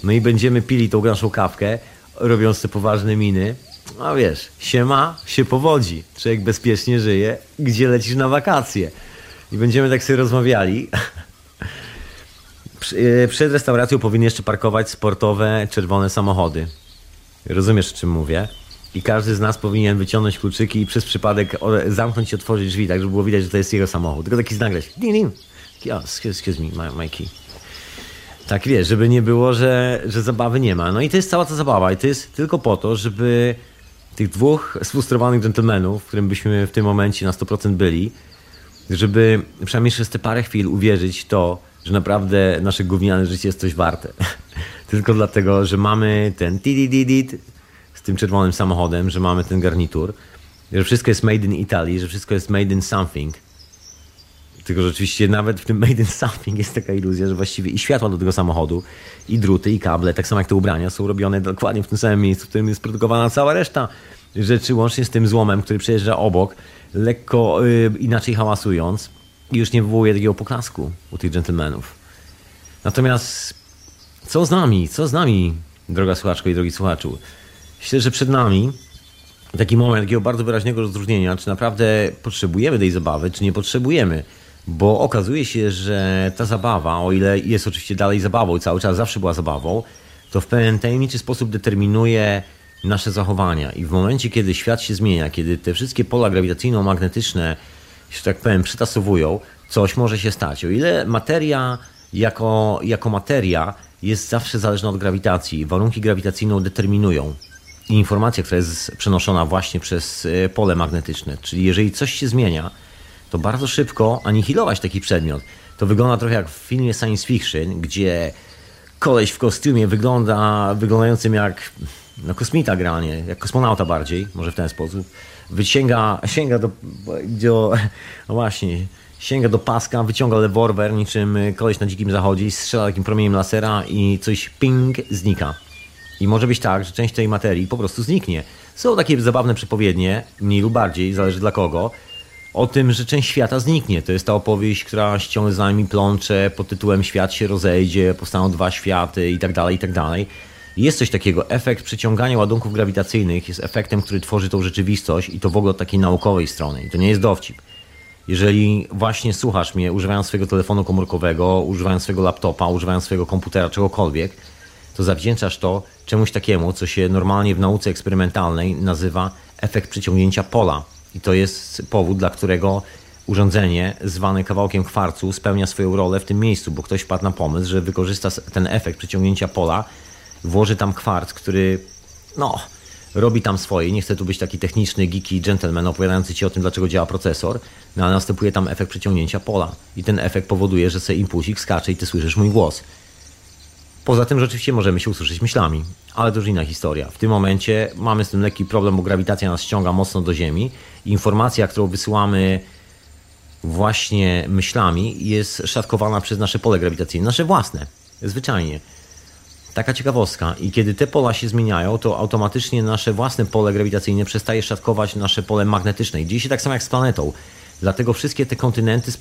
No i będziemy pili tą naszą kawkę, robiąc te poważne miny. A wiesz, się ma, się powodzi. Człowiek bezpiecznie żyje, gdzie lecisz na wakacje. I będziemy tak sobie rozmawiali. E, przed restauracją powinny jeszcze parkować sportowe, czerwone samochody. Rozumiesz, o czym mówię? I każdy z nas powinien wyciągnąć kluczyki i przez przypadek zamknąć i otworzyć drzwi, tak żeby było widać, że to jest jego samochód. Tylko taki znak Ding, ding. Yeah, excuse, excuse me, my, my key. Tak wiesz, żeby nie było, że, że zabawy nie ma. No i to jest cała ta zabawa i to jest tylko po to, żeby tych dwóch sfrustrowanych dżentelmenów, którym byśmy w tym momencie na 100% byli, żeby przynajmniej przez te parę chwil uwierzyć w to, że naprawdę nasze gówniane życie jest coś warte. tylko dlatego, że mamy ten tidididid z tym czerwonym samochodem, że mamy ten garnitur, że wszystko jest made in Italy, że wszystko jest made in something. Tylko rzeczywiście nawet w tym Made in Something jest taka iluzja, że właściwie i światła do tego samochodu, i druty, i kable, tak samo jak te ubrania, są robione dokładnie w tym samym miejscu, w którym jest produkowana cała reszta rzeczy, łącznie z tym złomem, który przejeżdża obok, lekko yy, inaczej hałasując i już nie wywołuje takiego poklasku u tych dżentelmenów. Natomiast co z nami? Co z nami, droga słuchaczko i drogi słuchaczu? Myślę, że przed nami taki moment takiego bardzo wyraźnego rozróżnienia, czy naprawdę potrzebujemy tej zabawy, czy nie potrzebujemy. Bo okazuje się, że ta zabawa, o ile jest oczywiście dalej zabawą cały czas zawsze była zabawą, to w pewien tajemniczy sposób determinuje nasze zachowania. I w momencie, kiedy świat się zmienia, kiedy te wszystkie pola grawitacyjno-magnetyczne, że tak powiem, przytasowują, coś może się stać. O ile materia jako, jako materia jest zawsze zależna od grawitacji, warunki grawitacyjne determinują informacja, która jest przenoszona właśnie przez e, pole magnetyczne. Czyli jeżeli coś się zmienia, to bardzo szybko anihilować taki przedmiot. To wygląda trochę jak w filmie science fiction, gdzie koleś w kostiumie wygląda wyglądającym jak no, kosmita granie, jak kosmonauta bardziej, może w ten sposób. Wyciąga, sięga do, do no właśnie, sięga do paska, wyciąga rewolwer niczym koleś na dzikim zachodzie, strzela takim promieniem lasera i coś ping znika. I może być tak, że część tej materii po prostu zniknie. Są takie zabawne przepowiednie, mniej lub bardziej, zależy dla kogo, o tym, że część świata zniknie. To jest ta opowieść, która ściąga za nami plącze pod tytułem Świat się rozejdzie, powstaną dwa światy i tak dalej, i tak dalej. Jest coś takiego, efekt przyciągania ładunków grawitacyjnych jest efektem, który tworzy tą rzeczywistość i to w ogóle od takiej naukowej strony. I to nie jest dowcip. Jeżeli właśnie słuchasz mnie używając swojego telefonu komórkowego, używając swojego laptopa, używając swojego komputera, czegokolwiek, to zawdzięczasz to czemuś takiemu, co się normalnie w nauce eksperymentalnej nazywa efekt przyciągnięcia pola. I to jest powód, dla którego urządzenie zwane kawałkiem kwarcu spełnia swoją rolę w tym miejscu, bo ktoś wpadł na pomysł, że wykorzysta ten efekt przyciągnięcia pola, włoży tam kwarc, który no, robi tam swoje. Nie chcę tu być taki techniczny, geeky gentleman opowiadający ci o tym, dlaczego działa procesor, no ale następuje tam efekt przyciągnięcia pola. I ten efekt powoduje, że sobie impulsik skacze i ty słyszysz mój głos. Poza tym rzeczywiście możemy się usłyszeć myślami, ale to już inna historia. W tym momencie mamy z tym lekki problem, bo grawitacja nas ściąga mocno do Ziemi. Informacja, którą wysyłamy właśnie myślami, jest szatkowana przez nasze pole grawitacyjne, nasze własne, zwyczajnie. Taka ciekawostka. I kiedy te pola się zmieniają, to automatycznie nasze własne pole grawitacyjne przestaje szatkować nasze pole magnetyczne. I dzieje się tak samo jak z planetą. Dlatego wszystkie te kontynenty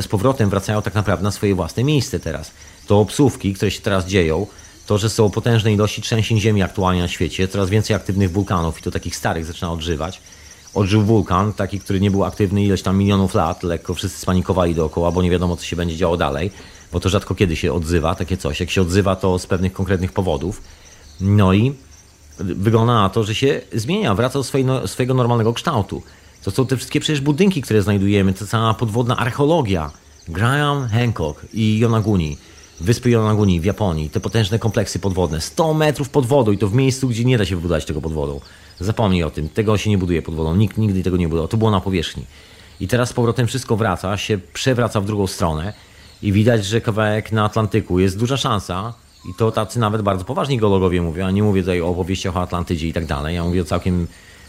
z powrotem, wracają tak naprawdę na swoje własne miejsce teraz. To obsówki, które się teraz dzieją, to, że są potężne ilości trzęsień ziemi aktualnie na świecie, coraz więcej aktywnych wulkanów i to takich starych zaczyna odżywać. Odżył wulkan, taki, który nie był aktywny ileś tam milionów lat, lekko wszyscy spanikowali dookoła, bo nie wiadomo, co się będzie działo dalej, bo to rzadko kiedy się odzywa, takie coś. Jak się odzywa, to z pewnych konkretnych powodów. No i wygląda na to, że się zmienia, wraca do swojego, swojego normalnego kształtu. To są te wszystkie przecież budynki, które znajdujemy, to cała podwodna archeologia. Graham Hancock i Yonaguni, wyspy Yonaguni w Japonii, te potężne kompleksy podwodne, 100 metrów pod wodą i to w miejscu, gdzie nie da się wybudować tego pod wodą. Zapomnij o tym, tego się nie buduje pod wodą, nikt nigdy tego nie budował, to było na powierzchni. I teraz z powrotem wszystko wraca, się przewraca w drugą stronę i widać, że kawałek na Atlantyku jest duża szansa, i to tacy nawet bardzo poważni geologowie mówią, a nie mówię tutaj o opowieściach o Atlantydzie i tak dalej, ja mówię o całkiem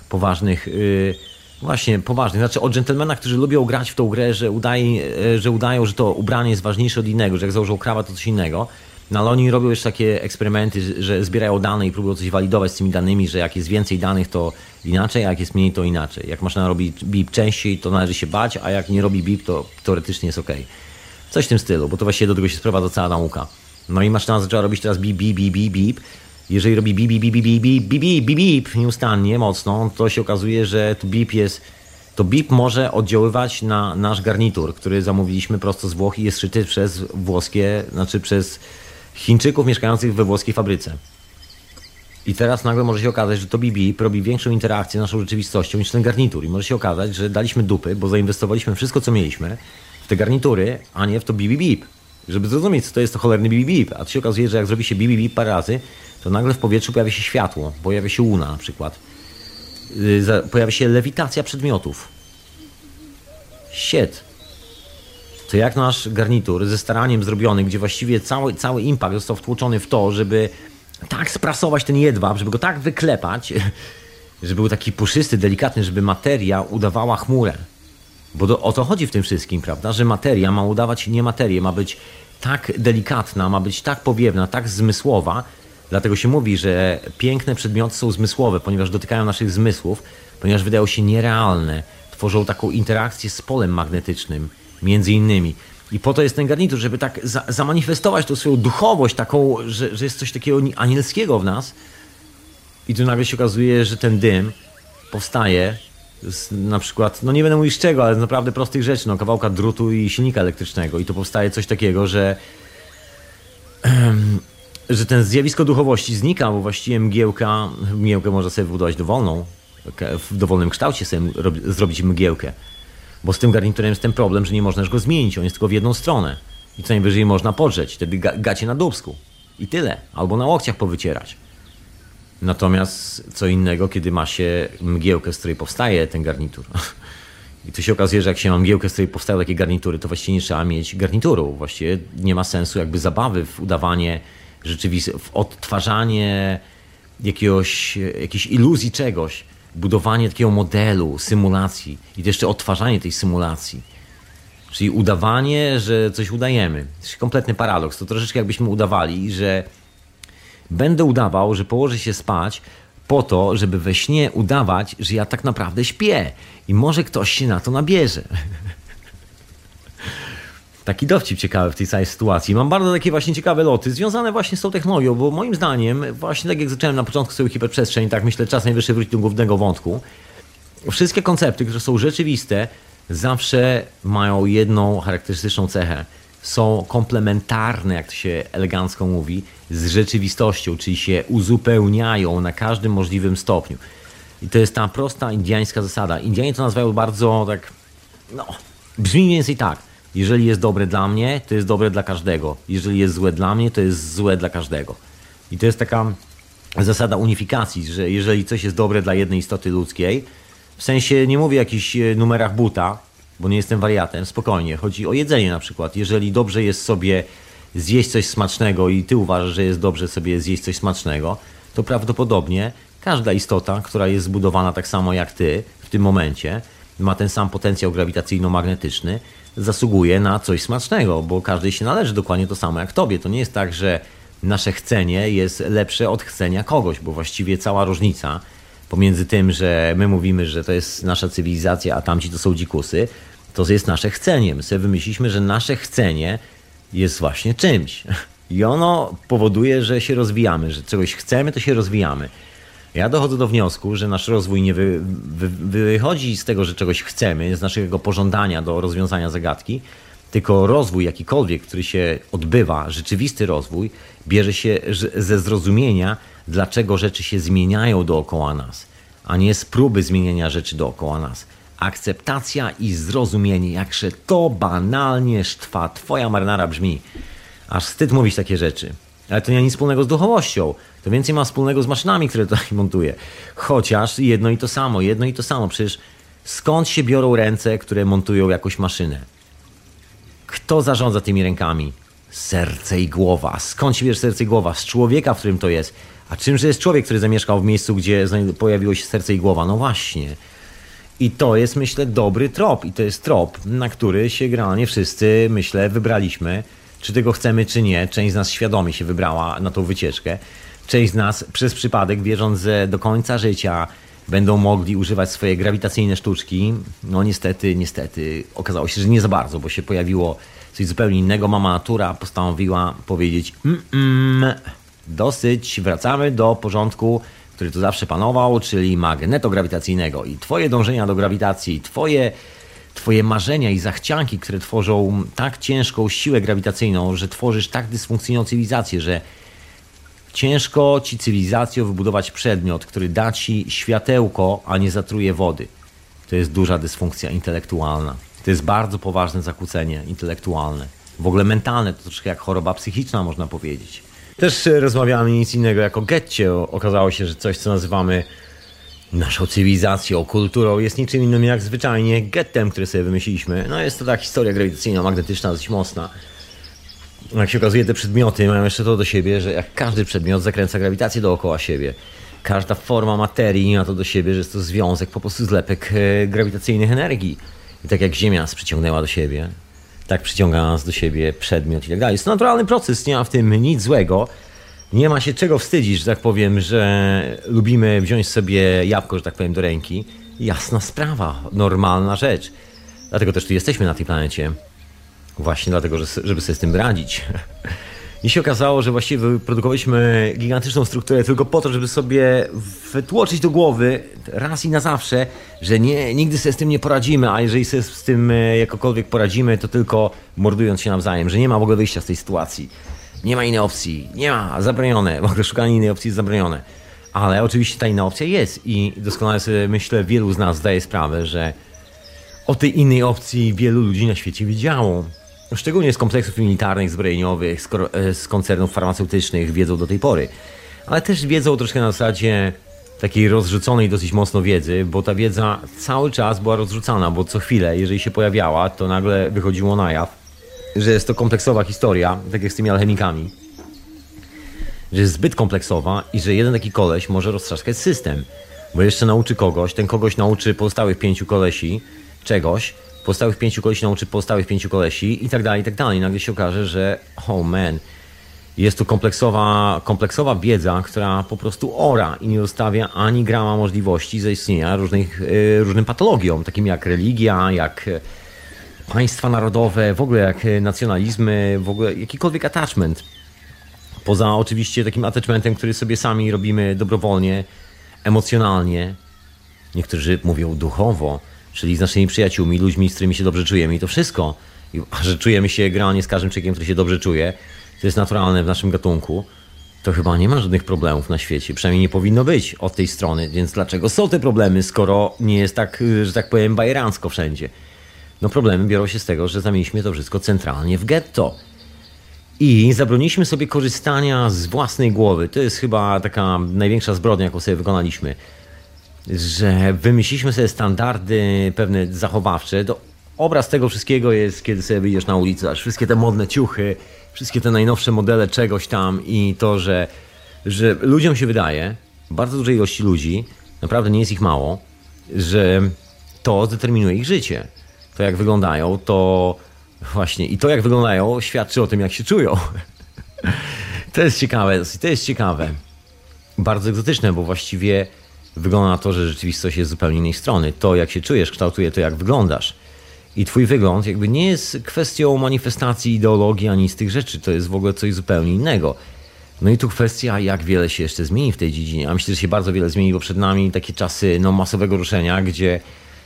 poważnych... Yy, Właśnie, poważnie. Znaczy o dżentelmenach, którzy lubią grać w tą grę, że, udaje, e, że udają, że to ubranie jest ważniejsze od innego, że jak założą krawat, to coś innego. No ale oni robią jeszcze takie eksperymenty, że zbierają dane i próbują coś walidować z tymi danymi, że jak jest więcej danych, to inaczej, a jak jest mniej, to inaczej. Jak maszyna robi bip częściej, to należy się bać, a jak nie robi bip, to teoretycznie jest ok. Coś w tym stylu, bo to właściwie do tego się sprowadza cała nauka. No i maszyna zaczęła robić teraz bip, bip, bip, bip, bip jeżeli robi bip, bip, bip, bip, bip, bip, bip, bip nieustannie, mocno, to się okazuje, że tu bip jest, to bip może oddziaływać na nasz garnitur, który zamówiliśmy prosto z Włoch i jest szyty przez włoskie, znaczy przez Chińczyków mieszkających we włoskiej fabryce. I teraz nagle może się okazać, że to BB robi większą interakcję z naszą rzeczywistością niż ten garnitur. I może się okazać, że daliśmy dupy, bo zainwestowaliśmy wszystko, co mieliśmy w te garnitury, a nie w to BB Bip. Żeby zrozumieć, co to jest to cholerny BB Bip. A to się okazuje, że jak zrobi się BB Bip parę razy, to nagle w powietrzu pojawia się światło, pojawia się łuna na przykład. Y, pojawia się lewitacja przedmiotów. Shit. To jak nasz garnitur ze staraniem zrobiony, gdzie właściwie cały, cały impact został wtłoczony w to, żeby tak sprasować ten jedwab, żeby go tak wyklepać, żeby był taki puszysty, delikatny, żeby materia udawała chmurę. Bo do, o to chodzi w tym wszystkim, prawda? Że materia ma udawać nie materię, ma być tak delikatna, ma być tak powiewna, tak zmysłowa. Dlatego się mówi, że piękne przedmioty są zmysłowe, ponieważ dotykają naszych zmysłów, ponieważ wydają się nierealne. Tworzą taką interakcję z polem magnetycznym, między innymi. I po to jest ten garnitur, żeby tak za, zamanifestować tą swoją duchowość, taką, że, że jest coś takiego anielskiego w nas. I tu nagle się okazuje, że ten dym powstaje z, na przykład, no nie będę mówić z czego, ale z naprawdę prostych rzeczy, no kawałka drutu i silnika elektrycznego. I to powstaje coś takiego, że że ten zjawisko duchowości znika, bo właściwie mgiełka, mgiełkę można sobie wybudować dowolną, w dowolnym kształcie sobie zrobić mgiełkę. Bo z tym garniturem jest ten problem, że nie można go zmienić, on jest tylko w jedną stronę. I co najwyżej można podrzeć, wtedy gacie na dubsku. I tyle. Albo na łokciach powycierać. Natomiast co innego, kiedy ma się mgiełkę, z której powstaje ten garnitur. I tu się okazuje, że jak się ma mgiełkę, z której powstają takie garnitury, to właściwie nie trzeba mieć garnituru. Właściwie nie ma sensu jakby zabawy w udawanie rzeczywistości, w odtwarzanie jakiegoś, jakiejś iluzji czegoś, budowanie takiego modelu, symulacji i jeszcze odtwarzanie tej symulacji. Czyli udawanie, że coś udajemy. To jest kompletny paradoks. To troszeczkę jakbyśmy udawali, że będę udawał, że położę się spać po to, żeby we śnie udawać, że ja tak naprawdę śpię. I może ktoś się na to nabierze. Taki dowcip ciekawy w tej całej sytuacji. Mam bardzo takie właśnie ciekawe loty związane właśnie z tą technologią, bo moim zdaniem, właśnie tak jak zacząłem na początku sobie hiperprzestrzeń, tak myślę, czas najwyższy wrócić do głównego wątku. Wszystkie koncepty, które są rzeczywiste, zawsze mają jedną charakterystyczną cechę. Są komplementarne, jak to się elegancko mówi, z rzeczywistością, czyli się uzupełniają na każdym możliwym stopniu. I to jest ta prosta indiańska zasada. Indianie to nazywają bardzo tak, no, brzmi mniej więcej tak. Jeżeli jest dobre dla mnie, to jest dobre dla każdego. Jeżeli jest złe dla mnie, to jest złe dla każdego. I to jest taka zasada unifikacji, że jeżeli coś jest dobre dla jednej istoty ludzkiej, w sensie nie mówię o jakichś e, numerach buta, bo nie jestem wariatem, spokojnie. Chodzi o jedzenie na przykład. Jeżeli dobrze jest sobie zjeść coś smacznego i ty uważasz, że jest dobrze sobie zjeść coś smacznego, to prawdopodobnie każda istota, która jest zbudowana tak samo jak ty w tym momencie, ma ten sam potencjał grawitacyjno-magnetyczny, zasługuje na coś smacznego, bo każdej się należy dokładnie to samo jak tobie. To nie jest tak, że nasze chcenie jest lepsze od chcenia kogoś, bo właściwie cała różnica pomiędzy tym, że my mówimy, że to jest nasza cywilizacja, a tamci to są dzikusy, to jest nasze chcenie. My sobie wymyśliliśmy, że nasze chcenie jest właśnie czymś. I ono powoduje, że się rozwijamy, że czegoś chcemy, to się rozwijamy. Ja dochodzę do wniosku, że nasz rozwój nie wy, wy, wychodzi z tego, że czegoś chcemy, z naszego pożądania do rozwiązania zagadki, tylko rozwój jakikolwiek, który się odbywa, rzeczywisty rozwój, bierze się ze zrozumienia, dlaczego rzeczy się zmieniają dookoła nas, a nie z próby zmieniania rzeczy dookoła nas. Akceptacja i zrozumienie, jakże to banalnie sztwa twoja marynara brzmi. Aż wstyd mówić takie rzeczy. Ale to nie ma nic wspólnego z duchowością. To więcej ma wspólnego z maszynami, które tutaj montuję. Chociaż jedno i to samo, jedno i to samo. Przecież skąd się biorą ręce, które montują jakąś maszynę? Kto zarządza tymi rękami? Serce i głowa. Skąd się bierze serce i głowa? Z człowieka, w którym to jest. A czymże jest człowiek, który zamieszkał w miejscu, gdzie pojawiło się serce i głowa? No właśnie. I to jest, myślę, dobry trop. I to jest trop, na który się generalnie wszyscy, myślę, wybraliśmy. Czy tego chcemy, czy nie. Część z nas świadomie się wybrała na tą wycieczkę. Część z nas przez przypadek, wierząc, że do końca życia będą mogli używać swoje grawitacyjne sztuczki. No niestety, niestety okazało się, że nie za bardzo, bo się pojawiło coś zupełnie innego. Mama natura postanowiła powiedzieć mm, mm, dosyć, wracamy do porządku, który tu zawsze panował, czyli magnetograwitacyjnego i twoje dążenia do grawitacji, twoje Twoje marzenia i zachcianki, które tworzą tak ciężką siłę grawitacyjną, że tworzysz tak dysfunkcyjną cywilizację, że ciężko ci cywilizacją wybudować przedmiot, który da ci światełko, a nie zatruje wody. To jest duża dysfunkcja intelektualna. To jest bardzo poważne zakłócenie intelektualne. W ogóle mentalne, to troszkę jak choroba psychiczna, można powiedzieć. Też rozmawiamy nic innego jako getcie. Okazało się, że coś, co nazywamy naszą cywilizacją, kulturą jest niczym innym jak zwyczajnie gettem, który sobie wymyśliliśmy. No jest to ta historia grawitacyjno-magnetyczna dość mocna. Jak się okazuje, te przedmioty mają jeszcze to do siebie, że jak każdy przedmiot zakręca grawitację dookoła siebie. Każda forma materii ma to do siebie, że jest to związek, po prostu zlepek e, grawitacyjnych energii. I tak jak Ziemia nas przyciągnęła do siebie, tak przyciąga nas do siebie przedmiot i tak dalej. Jest to naturalny proces, nie ma w tym nic złego. Nie ma się czego wstydzić, że tak powiem, że lubimy wziąć sobie jabłko, że tak powiem, do ręki. Jasna sprawa, normalna rzecz. Dlatego też tu jesteśmy na tej planecie. Właśnie dlatego, żeby sobie z tym radzić. I się okazało, że właściwie wyprodukowaliśmy gigantyczną strukturę tylko po to, żeby sobie wytłoczyć do głowy raz i na zawsze, że nie, nigdy sobie z tym nie poradzimy, a jeżeli sobie z tym e, jakokolwiek poradzimy, to tylko mordując się nawzajem, że nie ma w ogóle wyjścia z tej sytuacji. Nie ma innej opcji, nie ma, zabronione, w ogóle szukanie innej opcji jest zabronione. Ale oczywiście ta inna opcja jest i doskonale sobie myślę, wielu z nas zdaje sprawę, że o tej innej opcji wielu ludzi na świecie wiedziało. Szczególnie z kompleksów militarnych, zbrojeniowych, z, e, z koncernów farmaceutycznych wiedzą do tej pory. Ale też wiedzą troszkę na zasadzie takiej rozrzuconej dosyć mocno wiedzy, bo ta wiedza cały czas była rozrzucana, bo co chwilę, jeżeli się pojawiała, to nagle wychodziło na jaw, że jest to kompleksowa historia, tak jak z tymi alchemikami. Że jest zbyt kompleksowa i że jeden taki koleś może roztrzaskać system. Bo jeszcze nauczy kogoś, ten kogoś nauczy pozostałych pięciu kolesi czegoś, pozostałych pięciu kolesi nauczy pozostałych pięciu kolesi i tak dalej, i tak dalej. Nagle się okaże, że oh man, jest tu kompleksowa, kompleksowa wiedza, która po prostu ora i nie zostawia ani grama możliwości zaistnienia różnych, yy, różnym patologiom, takim jak religia, jak państwa narodowe, w ogóle jak nacjonalizmy, w ogóle jakikolwiek attachment. Poza oczywiście takim attachmentem, który sobie sami robimy dobrowolnie, emocjonalnie. Niektórzy mówią duchowo czyli z naszymi przyjaciółmi, ludźmi, z którymi się dobrze czujemy i to wszystko. A że czujemy się generalnie z każdym człowiekiem, który się dobrze czuje, to jest naturalne w naszym gatunku, to chyba nie ma żadnych problemów na świecie. Przynajmniej nie powinno być od tej strony. Więc dlaczego są te problemy, skoro nie jest tak, że tak powiem, bajerancko wszędzie? No problemy biorą się z tego, że zamieniliśmy to wszystko centralnie w getto. I zabroniliśmy sobie korzystania z własnej głowy. To jest chyba taka największa zbrodnia, jaką sobie wykonaliśmy że wymyśliliśmy sobie standardy pewne zachowawcze. To obraz tego wszystkiego jest, kiedy sobie wyjdziesz na ulicę, aż wszystkie te modne ciuchy, wszystkie te najnowsze modele czegoś tam i to, że, że ludziom się wydaje, bardzo dużej ilości ludzi, naprawdę nie jest ich mało, że to zdeterminuje ich życie. To jak wyglądają, to właśnie i to jak wyglądają świadczy o tym, jak się czują. To jest ciekawe, to jest ciekawe. Bardzo egzotyczne, bo właściwie wygląda na to, że rzeczywistość jest zupełnie innej strony. To, jak się czujesz, kształtuje to, jak wyglądasz. I twój wygląd jakby nie jest kwestią manifestacji ideologii ani z tych rzeczy. To jest w ogóle coś zupełnie innego. No i tu kwestia, jak wiele się jeszcze zmieni w tej dziedzinie. A myślę, że się bardzo wiele zmieni, bo przed nami takie czasy no, masowego ruszenia, gdzie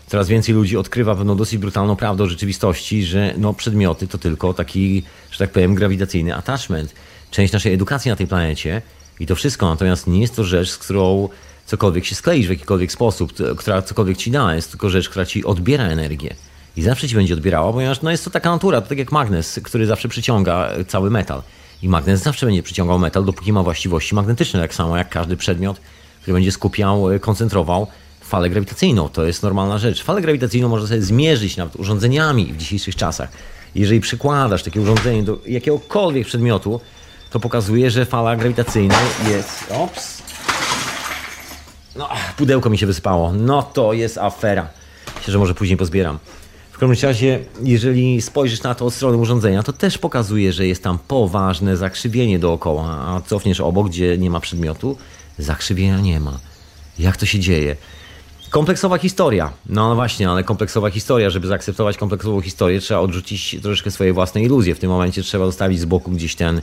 coraz więcej ludzi odkrywa pewną dosyć brutalną prawdę o rzeczywistości, że no, przedmioty to tylko taki, że tak powiem, grawitacyjny attachment. Część naszej edukacji na tej planecie i to wszystko. Natomiast nie jest to rzecz, z którą cokolwiek się skleisz w jakikolwiek sposób, która cokolwiek ci da, jest tylko rzecz, która ci odbiera energię. I zawsze ci będzie odbierała, ponieważ no jest to taka natura, to tak jak magnes, który zawsze przyciąga cały metal. I magnes zawsze będzie przyciągał metal, dopóki ma właściwości magnetyczne, tak samo jak każdy przedmiot, który będzie skupiał, e, koncentrował falę grawitacyjną. To jest normalna rzecz. Falę grawitacyjną można sobie zmierzyć nawet urządzeniami w dzisiejszych czasach. Jeżeli przykładasz takie urządzenie do jakiegokolwiek przedmiotu, to pokazuje, że fala grawitacyjna jest. Ops, no, pudełko mi się wysypało. No to jest afera. Myślę, że może później pozbieram. W każdym razie, jeżeli spojrzysz na to od strony urządzenia, to też pokazuje, że jest tam poważne zakrzywienie dookoła, a cofniesz obok, gdzie nie ma przedmiotu, zakrzywienia nie ma. Jak to się dzieje? Kompleksowa historia. No właśnie, ale kompleksowa historia, żeby zaakceptować kompleksową historię, trzeba odrzucić troszeczkę swoje własne iluzje. W tym momencie trzeba zostawić z boku gdzieś ten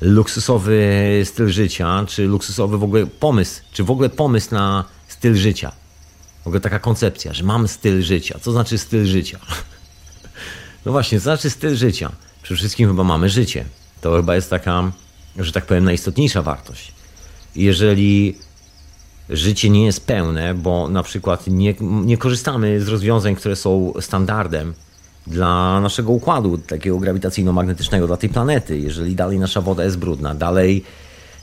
luksusowy styl życia, czy luksusowy w ogóle pomysł, czy w ogóle pomysł na styl życia. W ogóle taka koncepcja, że mam styl życia. Co znaczy styl życia? No właśnie, co znaczy styl życia? Przede wszystkim chyba mamy życie. To chyba jest taka, że tak powiem, najistotniejsza wartość. Jeżeli życie nie jest pełne, bo na przykład nie, nie korzystamy z rozwiązań, które są standardem, dla naszego układu takiego grawitacyjno-magnetycznego, dla tej planety. Jeżeli dalej nasza woda jest brudna, dalej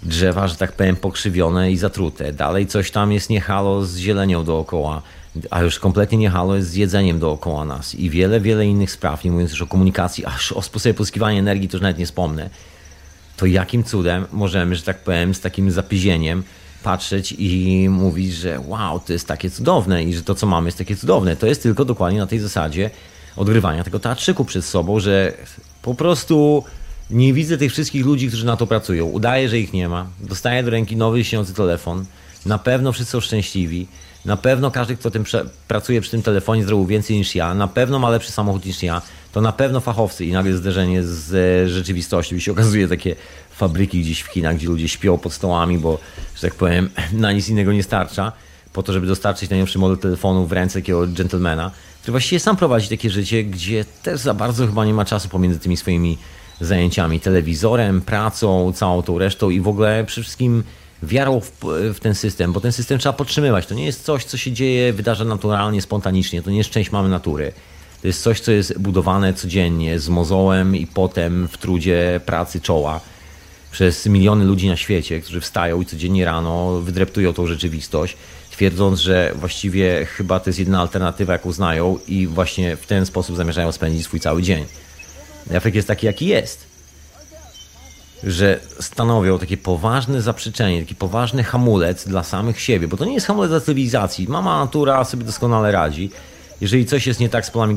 drzewa, że tak powiem, pokrzywione i zatrute, dalej coś tam jest niehalo z zielenią dookoła, a już kompletnie niehalo jest z jedzeniem dookoła nas i wiele, wiele innych spraw, nie mówiąc już o komunikacji, aż o sposobie pozyskiwania energii to już nawet nie wspomnę, to jakim cudem możemy, że tak powiem, z takim zapyzieniem patrzeć i mówić, że wow, to jest takie cudowne i że to, co mamy, jest takie cudowne. To jest tylko dokładnie na tej zasadzie odgrywania tego teatrzyku przed sobą, że po prostu nie widzę tych wszystkich ludzi, którzy na to pracują. Udaję, że ich nie ma. Dostaję do ręki nowy, śniący telefon. Na pewno wszyscy są szczęśliwi. Na pewno każdy, kto tym pracuje przy tym telefonie, zrobił więcej niż ja. Na pewno ma lepszy samochód niż ja. To na pewno fachowcy i nagle zderzenie z e, rzeczywistością. I się okazuje takie fabryki gdzieś w Chinach, gdzie ludzie śpią pod stołami, bo, że tak powiem, na nic innego nie starcza. Po to, żeby dostarczyć najnowszy model telefonu w ręce takiego gentlemana, który właściwie sam prowadzi takie życie, gdzie też za bardzo chyba nie ma czasu pomiędzy tymi swoimi zajęciami, telewizorem, pracą, całą tą resztą i w ogóle przede wszystkim wiarą w, w, ten system, bo ten system trzeba podtrzymywać. To nie jest coś, co się dzieje, wydarza naturalnie, spontanicznie. To nie jest część mamy natury. To jest coś, co jest budowane codziennie z mozołem i potem w trudzie pracy czoła przez miliony ludzi na świecie, którzy wstają i codziennie rano wydreptują tą rzeczywistość, twierdząc, że właściwie chyba to jest jedna alternatywa, jaką znają i właśnie w ten sposób zamierzają spędzić swój cały dzień. Efekt jest taki, jaki jest. Że stanowią takie poważne zaprzeczenie, taki poważny hamulec dla samych siebie, bo to nie jest hamulec dla cywilizacji. Mama natura sobie doskonale radzi. Jeżeli coś jest nie tak z polami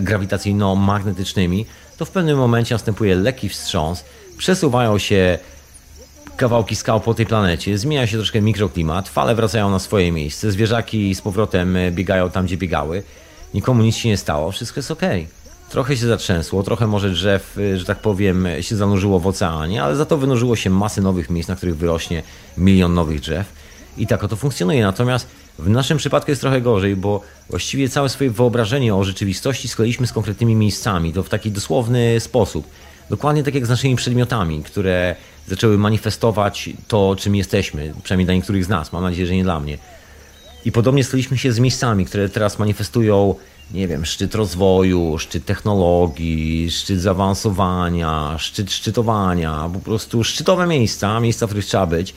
grawitacyjno-magnetycznymi, to w pewnym momencie następuje lekki wstrząs, przesuwają się kawałki skał po tej planecie, zmienia się troszkę mikroklimat, fale wracają na swoje miejsce, zwierzaki z powrotem biegają tam, gdzie biegały, nikomu nic się nie stało, wszystko jest ok. Trochę się zatrzęsło, trochę może drzew, że tak powiem, się zanurzyło w oceanie, ale za to wynurzyło się masy nowych miejsc, na których wyrośnie milion nowych drzew. I tak oto funkcjonuje. Natomiast w naszym przypadku jest trochę gorzej, bo właściwie całe swoje wyobrażenie o rzeczywistości skleiliśmy z konkretnymi miejscami, to w taki dosłowny sposób. Dokładnie tak jak z naszymi przedmiotami, które zaczęły manifestować to, czym jesteśmy, przynajmniej dla niektórych z nas, mam nadzieję, że nie dla mnie. I podobnie skleiliśmy się z miejscami, które teraz manifestują nie wiem, szczyt rozwoju, szczyt technologii, szczyt zaawansowania, szczyt szczytowania, po prostu szczytowe miejsca, miejsca, w których trzeba być,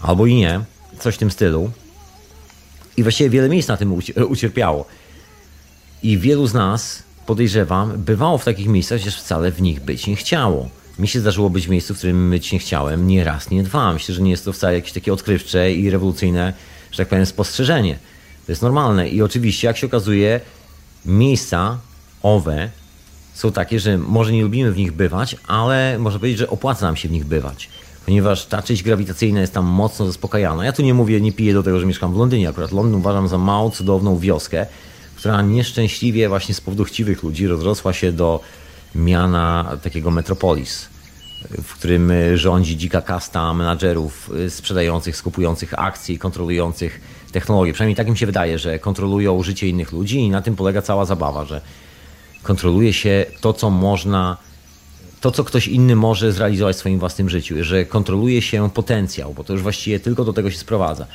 albo i nie, coś w tym stylu. I właściwie wiele miejsc na tym ucierpiało. I wielu z nas, podejrzewam, bywało w takich miejscach, gdzież wcale w nich być nie chciało. Mi się zdarzyło być w miejscu, w którym być nie chciałem, nie raz, nie dwa. Myślę, że nie jest to wcale jakieś takie odkrywcze i rewolucyjne, że tak powiem, spostrzeżenie. To jest normalne. I oczywiście, jak się okazuje, miejsca owe są takie, że może nie lubimy w nich bywać, ale można powiedzieć, że opłaca nam się w nich bywać. Ponieważ ta część grawitacyjna jest tam mocno zaspokajana. Ja tu nie mówię, nie piję do tego, że mieszkam w Londynie. Akurat Londyn uważam za małą, cudowną wioskę, która nieszczęśliwie właśnie z powodu chciwych ludzi rozrosła się do miana takiego metropolis, w którym rządzi dzika kasta menadżerów sprzedających, skupujących akcji, kontrolujących technologię. Przynajmniej tak mi się wydaje, że kontrolują życie innych ludzi i na tym polega cała zabawa, że kontroluje się to, co można, to, co ktoś inny może zrealizować w swoim własnym życiu, że kontroluje się potencjał, bo to już właściwie tylko do tego się sprowadza.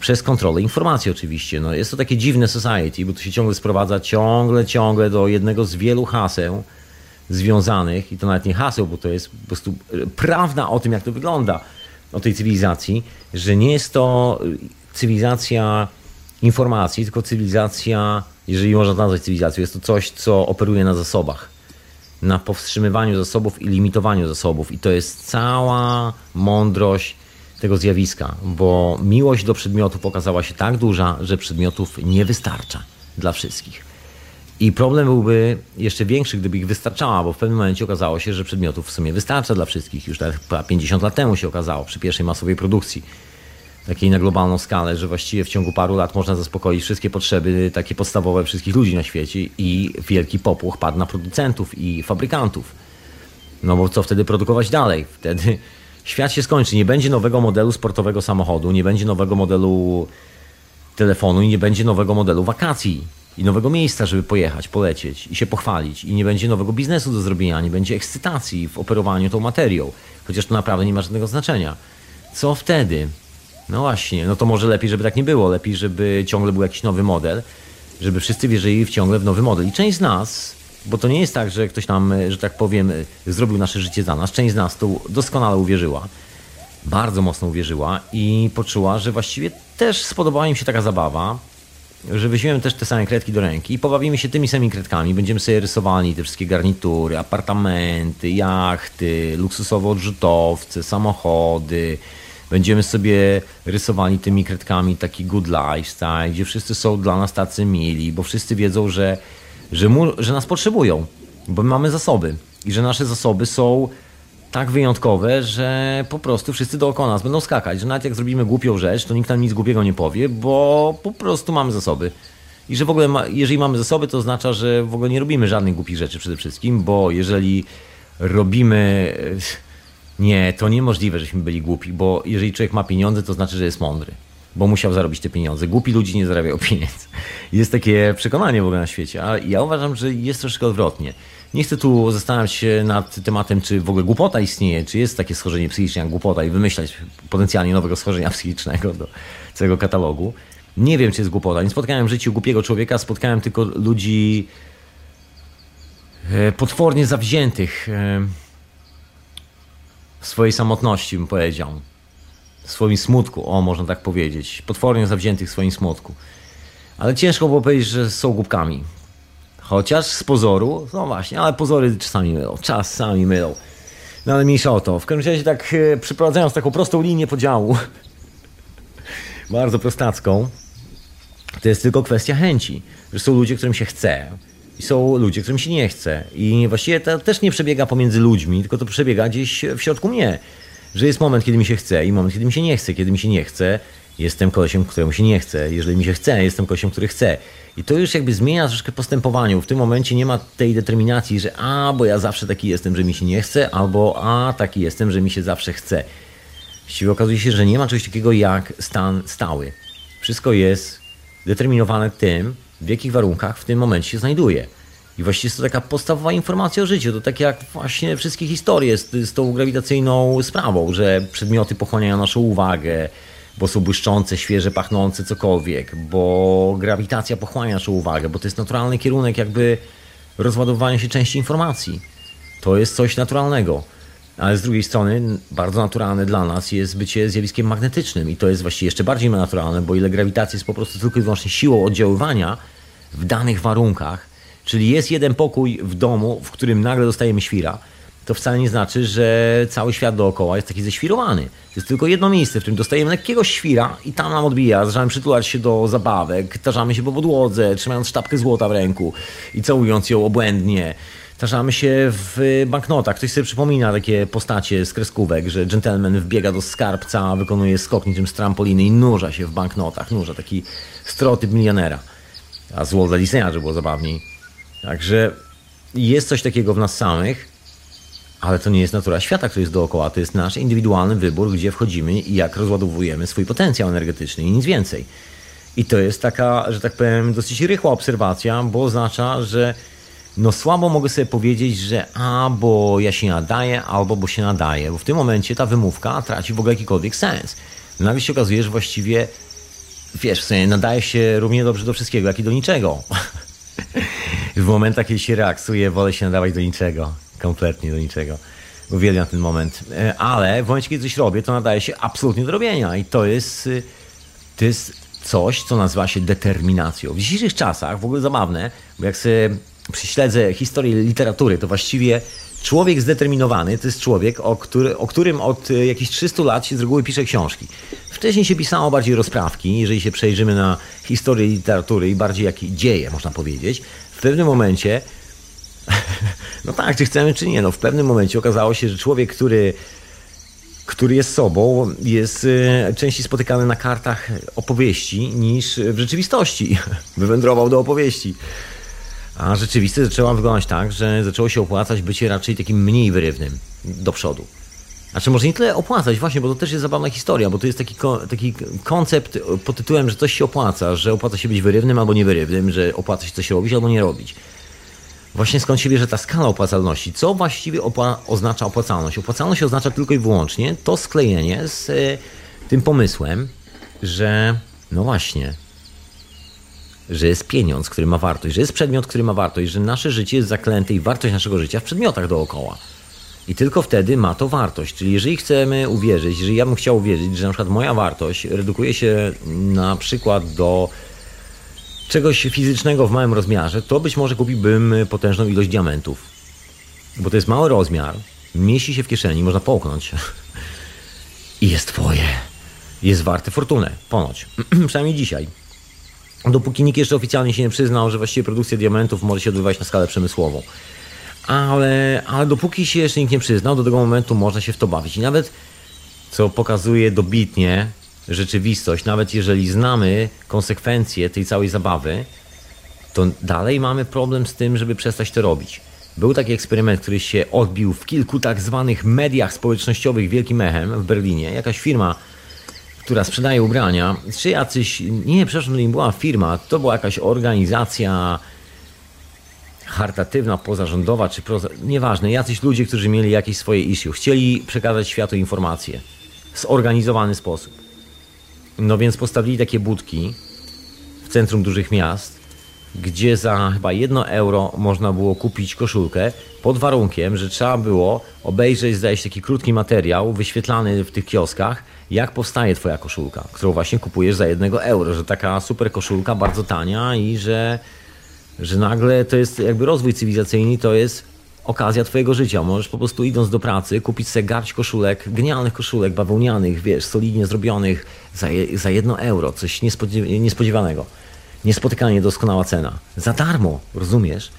Przez kontrolę informacji oczywiście. No, jest to takie dziwne society, bo to się ciągle sprowadza ciągle, ciągle do jednego z wielu haseł związanych, i to nawet nie haseł, bo to jest po prostu prawda o tym, jak to wygląda, o tej cywilizacji, że nie jest to cywilizacja informacji, tylko cywilizacja, jeżeli można nazwać cywilizacją, jest to coś, co operuje na zasobach, na powstrzymywaniu zasobów i limitowaniu zasobów. I to jest cała mądrość tego zjawiska, bo miłość do przedmiotów okazała się tak duża, że przedmiotów nie wystarcza dla wszystkich. I problem byłby jeszcze większy, gdyby ich wystarczała, bo w pewnym momencie okazało się, że przedmiotów w sumie wystarcza dla wszystkich. Już tak 50 lat temu się okazało, przy pierwszej masowej produkcji takiej na globalną skalę, że właściwie w ciągu paru lat można zaspokoić wszystkie potrzeby takie podstawowe wszystkich ludzi na świecie i wielki popłoch padł na producentów i fabrykantów. No bo co wtedy produkować dalej? Wtedy świat się skończy. Nie będzie nowego modelu sportowego samochodu, nie będzie nowego modelu telefonu i nie będzie nowego modelu wakacji i nowego miejsca, żeby pojechać, polecieć i się pochwalić. I nie będzie nowego biznesu do zrobienia, nie będzie ekscytacji w operowaniu tą materią, chociaż to naprawdę nie ma żadnego znaczenia. Co wtedy? No właśnie, no to może lepiej, żeby tak nie było. Lepiej, żeby ciągle był jakiś nowy model, żeby wszyscy wierzyli w ciągle w nowy model. I część z nas, bo to nie jest tak, że ktoś nam, że tak powiem, zrobił nasze życie za nas, część z nas to doskonale uwierzyła. Bardzo mocno uwierzyła i poczuła, że właściwie też spodobała im się taka zabawa, że weźmiemy też te same kredki do ręki i pobawimy się tymi samymi kredkami. Będziemy sobie rysowali te wszystkie garnitury, apartamenty, jachty, luksusowe odrzutowce, samochody, Będziemy sobie rysowali tymi kredkami taki good lifestyle, gdzie wszyscy są dla nas tacy mili, bo wszyscy wiedzą, że, że, mu, że nas potrzebują, bo my mamy zasoby i że nasze zasoby są tak wyjątkowe, że po prostu wszyscy dookoła nas będą skakać, że nawet jak zrobimy głupią rzecz, to nikt nam nic głupiego nie powie, bo po prostu mamy zasoby. I że w ogóle, ma, jeżeli mamy zasoby, to oznacza, że w ogóle nie robimy żadnych głupich rzeczy przede wszystkim, bo jeżeli robimy. Nie, to niemożliwe, żeśmy byli głupi, bo jeżeli człowiek ma pieniądze, to znaczy, że jest mądry, bo musiał zarobić te pieniądze. Głupi ludzie nie zarabiają pieniędzy. Jest takie przekonanie w ogóle na świecie, a ja uważam, że jest troszkę odwrotnie. Nie chcę tu zastanawiać się nad tematem, czy w ogóle głupota istnieje, czy jest takie schorzenie psychiczne jak głupota i wymyślać potencjalnie nowego schorzenia psychicznego do całego katalogu. Nie wiem, czy jest głupota. Nie spotkałem w życiu głupiego człowieka, spotkałem tylko ludzi e, potwornie zawziętych e, w swojej samotności, bym powiedział. W swoim smutku, o, można tak powiedzieć. Potwornie zawziętych w swoim smutku. Ale ciężko było powiedzieć, że są głupkami. Chociaż z pozoru, no właśnie, ale pozory czasami mylą, czasami mylą. No ale mniejsza o to. W każdym razie tak e, przeprowadzając taką prostą linię podziału, bardzo prostacką, to jest tylko kwestia chęci. Że są ludzie, którym się chce i są ludzie, którym się nie chce. I właściwie to też nie przebiega pomiędzy ludźmi, tylko to przebiega gdzieś w środku mnie. Że jest moment, kiedy mi się chce i moment, kiedy mi się nie chce. Kiedy mi się nie chce, jestem kolesiem, któremu się nie chce. Jeżeli mi się chce, jestem kolesiem, który chce. I to już jakby zmienia troszkę postępowaniu. W tym momencie nie ma tej determinacji, że a, bo ja zawsze taki jestem, że mi się nie chce, albo a, taki jestem, że mi się zawsze chce. Właściwie okazuje się, że nie ma czegoś takiego jak stan stały. Wszystko jest determinowane tym, w jakich warunkach w tym momencie się znajduje. I właściwie jest to taka podstawowa informacja o życiu. To tak jak właśnie wszystkie historie z, z tą grawitacyjną sprawą, że przedmioty pochłaniają naszą uwagę, bo są błyszczące, świeże, pachnące, cokolwiek, bo grawitacja pochłania naszą uwagę, bo to jest naturalny kierunek jakby rozładowywania się części informacji. To jest coś naturalnego. Ale z drugiej strony, bardzo naturalne dla nas jest bycie zjawiskiem magnetycznym i to jest właściwie jeszcze bardziej naturalne, bo ile grawitacja jest po prostu tylko i wyłącznie siłą oddziaływania w danych warunkach, czyli jest jeden pokój w domu, w którym nagle dostajemy świra, to wcale nie znaczy, że cały świat dookoła jest taki ześwirowany. To jest tylko jedno miejsce, w którym dostajemy lekkiego świra i tam nam odbija. Zaczynamy przytulać się do zabawek, tarzamy się po podłodze, trzymając sztabkę złota w ręku i całując ją obłędnie. Tarzamy się w banknotach. Ktoś sobie przypomina takie postacie z kreskówek, że gentleman wbiega do skarbca, wykonuje skok niczym z trampoliny i nurza się w banknotach. Nurza, taki stereotyp milionera. A zło dla Disneya, żeby było zabawniej. Także jest coś takiego w nas samych, ale to nie jest natura świata, który jest dookoła. To jest nasz indywidualny wybór, gdzie wchodzimy i jak rozładowujemy swój potencjał energetyczny i nic więcej. I to jest taka, że tak powiem, dosyć rychła obserwacja, bo oznacza, że no słabo mogę sobie powiedzieć, że a, bo ja się nadaję, albo bo się nadaję, bo w tym momencie ta wymówka traci w ogóle jakikolwiek sens. Nagle się okazuje, że właściwie, wiesz, w sensie nadaje się równie dobrze do wszystkiego, jak i do niczego. w momentach, kiedy się reaksuje, wolę się nadawać do niczego. Kompletnie do niczego. Uwielbiam ten moment. E, ale w momencie, kiedy coś robię, to nadaje się absolutnie do robienia. I to jest, y, to jest coś, co nazywa się determinacją. W dzisiejszych czasach, w ogóle zabawne, bo jak sobie prześledzę historię literatury, to właściwie człowiek zdeterminowany to jest człowiek, o, który, o którym od y, jakichś 300 lat się z reguły pisze książki. Wcześniej się pisało bardziej rozprawki, jeżeli się przejrzymy na historię literatury i bardziej jak dzieje, można powiedzieć. W pewnym momencie, no tak, czy chcemy, czy nie, no w pewnym momencie okazało się, że człowiek, który który jest sobą, jest y, częściej spotykany na kartach opowieści niż w rzeczywistości. Wywędrował do opowieści. A rzeczywistość zaczęła wyglądać tak, że zaczęło się opłacać bycie raczej takim mniej wyrywnym do przodu. Znaczy może nie tyle opłacać, właśnie, bo to też jest zabawna historia, bo to jest taki, taki koncept pod tytułem, że coś się opłaca, że opłaca się być wyrywnym albo niewyrywnym, że opłaca się coś robić albo nie robić. Właśnie skąd się bierze ta skala opłacalności? Co właściwie opła oznacza opłacalność? Opłacalność oznacza tylko i wyłącznie to sklejenie z y, tym pomysłem, że no właśnie, że jest pieniądz, który ma wartość, że jest przedmiot, który ma wartość, że nasze życie jest zaklęte i wartość naszego życia w przedmiotach dookoła. I tylko wtedy ma to wartość. Czyli jeżeli chcemy uwierzyć, jeżeli ja bym chciał uwierzyć, że na przykład moja wartość redukuje się na przykład do czegoś fizycznego w małym rozmiarze, to być może kupiłbym potężną ilość diamentów. Bo to jest mały rozmiar, mieści się w kieszeni, można połknąć. i jest twoje. Jest warte fortunę, ponoć. Przynajmniej dzisiaj. Dopóki nikt jeszcze oficjalnie się nie przyznał, że właściwie produkcja diamentów może się odbywać na skalę przemysłową. Ale, ale dopóki się jeszcze nikt nie przyznał, do tego momentu można się w to bawić. I nawet, co pokazuje dobitnie rzeczywistość, nawet jeżeli znamy konsekwencje tej całej zabawy, to dalej mamy problem z tym, żeby przestać to robić. Był taki eksperyment, który się odbił w kilku tak zwanych mediach społecznościowych wielkim echem w Berlinie. Jakaś firma, która sprzedaje ubrania, czy jacyś, nie, przepraszam, to nie była firma, to była jakaś organizacja charytatywna, pozarządowa, czy proza, nieważne, jacyś ludzie, którzy mieli jakieś swoje issue, chcieli przekazać światu informacje w zorganizowany sposób. No więc postawili takie budki w centrum dużych miast, gdzie za chyba jedno euro można było kupić koszulkę, pod warunkiem, że trzeba było obejrzeć, zdaje się, taki krótki materiał wyświetlany w tych kioskach, jak powstaje twoja koszulka, którą właśnie kupujesz za jednego euro, że taka super koszulka, bardzo tania i że, że nagle to jest jakby rozwój cywilizacyjny, to jest okazja twojego życia. Możesz po prostu idąc do pracy kupić sobie garść koszulek, genialnych koszulek bawełnianych, wiesz, solidnie zrobionych za, je, za jedno euro, coś niespodziewanego. Niespotykanie doskonała cena. Za darmo, rozumiesz?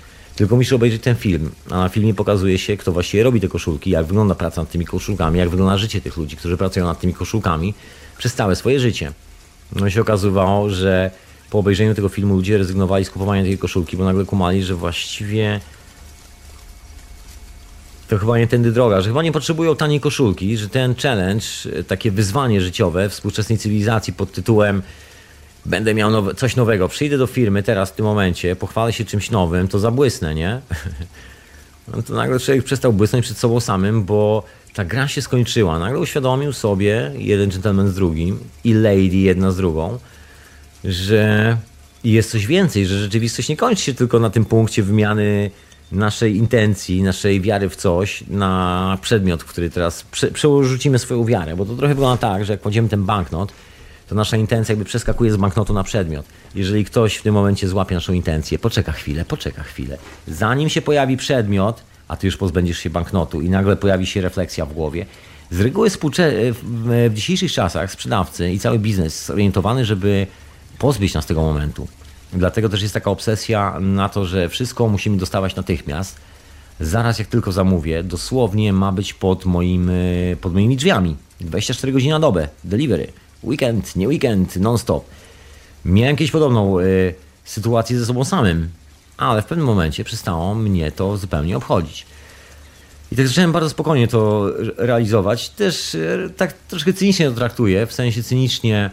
Tylko musisz obejrzeć ten film, a na filmie pokazuje się, kto właściwie robi te koszulki, jak wygląda praca nad tymi koszulkami, jak wygląda życie tych ludzi, którzy pracują nad tymi koszulkami przez całe swoje życie. No i się okazywało, że po obejrzeniu tego filmu ludzie rezygnowali z kupowania tej koszulki, bo nagle kumali, że właściwie to chyba nie tędy droga, że chyba nie potrzebują taniej koszulki, że ten challenge, takie wyzwanie życiowe współczesnej cywilizacji pod tytułem będę miał nowe, coś nowego, przyjdę do firmy teraz w tym momencie, pochwalę się czymś nowym, to zabłysnę, nie? No to nagle człowiek przestał błysnąć przed sobą samym, bo ta gra się skończyła. Nagle uświadomił sobie jeden gentleman z drugim i lady jedna z drugą, że jest coś więcej, że rzeczywistość nie kończy się tylko na tym punkcie wymiany naszej intencji, naszej wiary w coś na przedmiot, w który teraz prze, swoją wiarę, bo to trochę wygląda tak, że jak kładziemy ten banknot, to nasza intencja jakby przeskakuje z banknotu na przedmiot. Jeżeli ktoś w tym momencie złapie naszą intencję, poczeka chwilę, poczeka chwilę. Zanim się pojawi przedmiot, a ty już pozbędziesz się banknotu i nagle pojawi się refleksja w głowie, z reguły w dzisiejszych czasach sprzedawcy i cały biznes zorientowany, żeby pozbyć nas tego momentu. Dlatego też jest taka obsesja na to, że wszystko musimy dostawać natychmiast. Zaraz jak tylko zamówię, dosłownie ma być pod, moim, pod moimi drzwiami. 24 godziny na dobę, delivery weekend, nie weekend, non-stop. Miałem jakieś podobną y, sytuację ze sobą samym, ale w pewnym momencie przestało mnie to zupełnie obchodzić. I tak zacząłem bardzo spokojnie to realizować. Też y, tak troszkę cynicznie to traktuję, w sensie cynicznie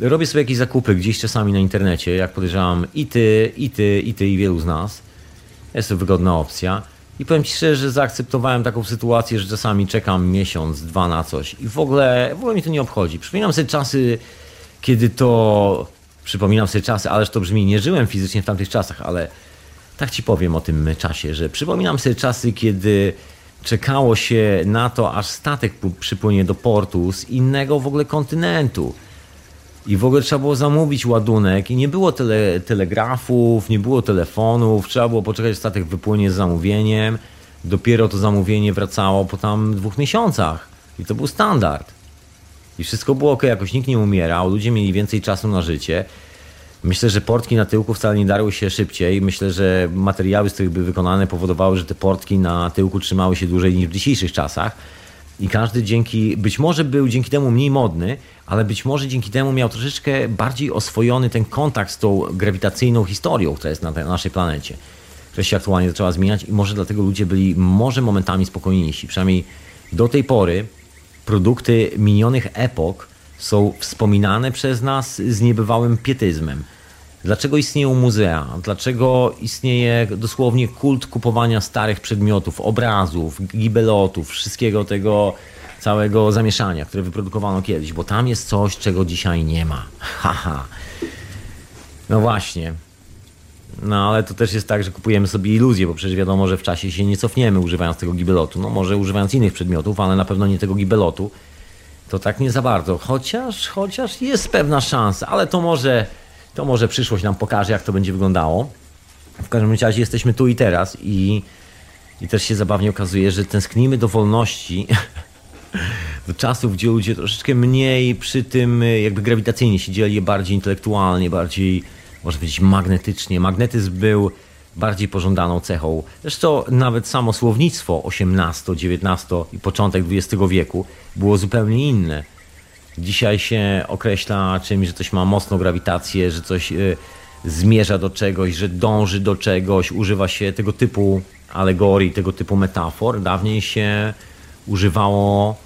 robię sobie jakieś zakupy gdzieś czasami na internecie, jak podejrzewam i ty, i ty, i ty, i wielu z nas. Jest to wygodna opcja. I powiem Ci szczerze, że zaakceptowałem taką sytuację, że czasami czekam miesiąc, dwa na coś i w ogóle, w ogóle mi to nie obchodzi. Przypominam sobie czasy, kiedy to... Przypominam sobie czasy, ależ to brzmi, nie żyłem fizycznie w tamtych czasach, ale tak Ci powiem o tym czasie, że przypominam sobie czasy, kiedy czekało się na to, aż statek przypłynie do portu z innego w ogóle kontynentu i w ogóle trzeba było zamówić ładunek i nie było tele, telegrafów, nie było telefonów, trzeba było poczekać, statek wypłynie z zamówieniem. Dopiero to zamówienie wracało po tam dwóch miesiącach. I to był standard. I wszystko było ok, jakoś nikt nie umierał, ludzie mieli więcej czasu na życie. Myślę, że portki na tyłku wcale nie darły się szybciej. Myślę, że materiały, z których były wykonane, powodowały, że te portki na tyłku trzymały się dłużej niż w dzisiejszych czasach. I każdy dzięki, być może był dzięki temu mniej modny, ale być może dzięki temu miał troszeczkę bardziej oswojony ten kontakt z tą grawitacyjną historią, która jest na naszej planecie, która się aktualnie zaczęła zmieniać i może dlatego ludzie byli może momentami spokojniejsi. Przynajmniej do tej pory produkty minionych epok są wspominane przez nas z niebywałym pietyzmem. Dlaczego istnieją muzea? Dlaczego istnieje dosłownie kult kupowania starych przedmiotów, obrazów, gibelotów, wszystkiego tego całego zamieszania, które wyprodukowano kiedyś? Bo tam jest coś, czego dzisiaj nie ma. Haha. No właśnie. No ale to też jest tak, że kupujemy sobie iluzję, bo przecież wiadomo, że w czasie się nie cofniemy używając tego gibelotu. No może używając innych przedmiotów, ale na pewno nie tego gibelotu. To tak nie za bardzo. Chociaż, chociaż jest pewna szansa, ale to może to może przyszłość nam pokaże, jak to będzie wyglądało. W każdym razie jesteśmy tu i teraz i, i też się zabawnie okazuje, że tęsknimy do wolności. do czasów, gdzie ludzie troszeczkę mniej przy tym y, jakby grawitacyjnie siedzieli, bardziej intelektualnie, bardziej, można powiedzieć, magnetycznie. Magnetyzm był bardziej pożądaną cechą. Zresztą nawet samo słownictwo XVIII, XIX i początek XX wieku było zupełnie inne. Dzisiaj się określa czymś, że coś ma mocną grawitację, że coś y, zmierza do czegoś, że dąży do czegoś, używa się tego typu alegorii, tego typu metafor. Dawniej się używało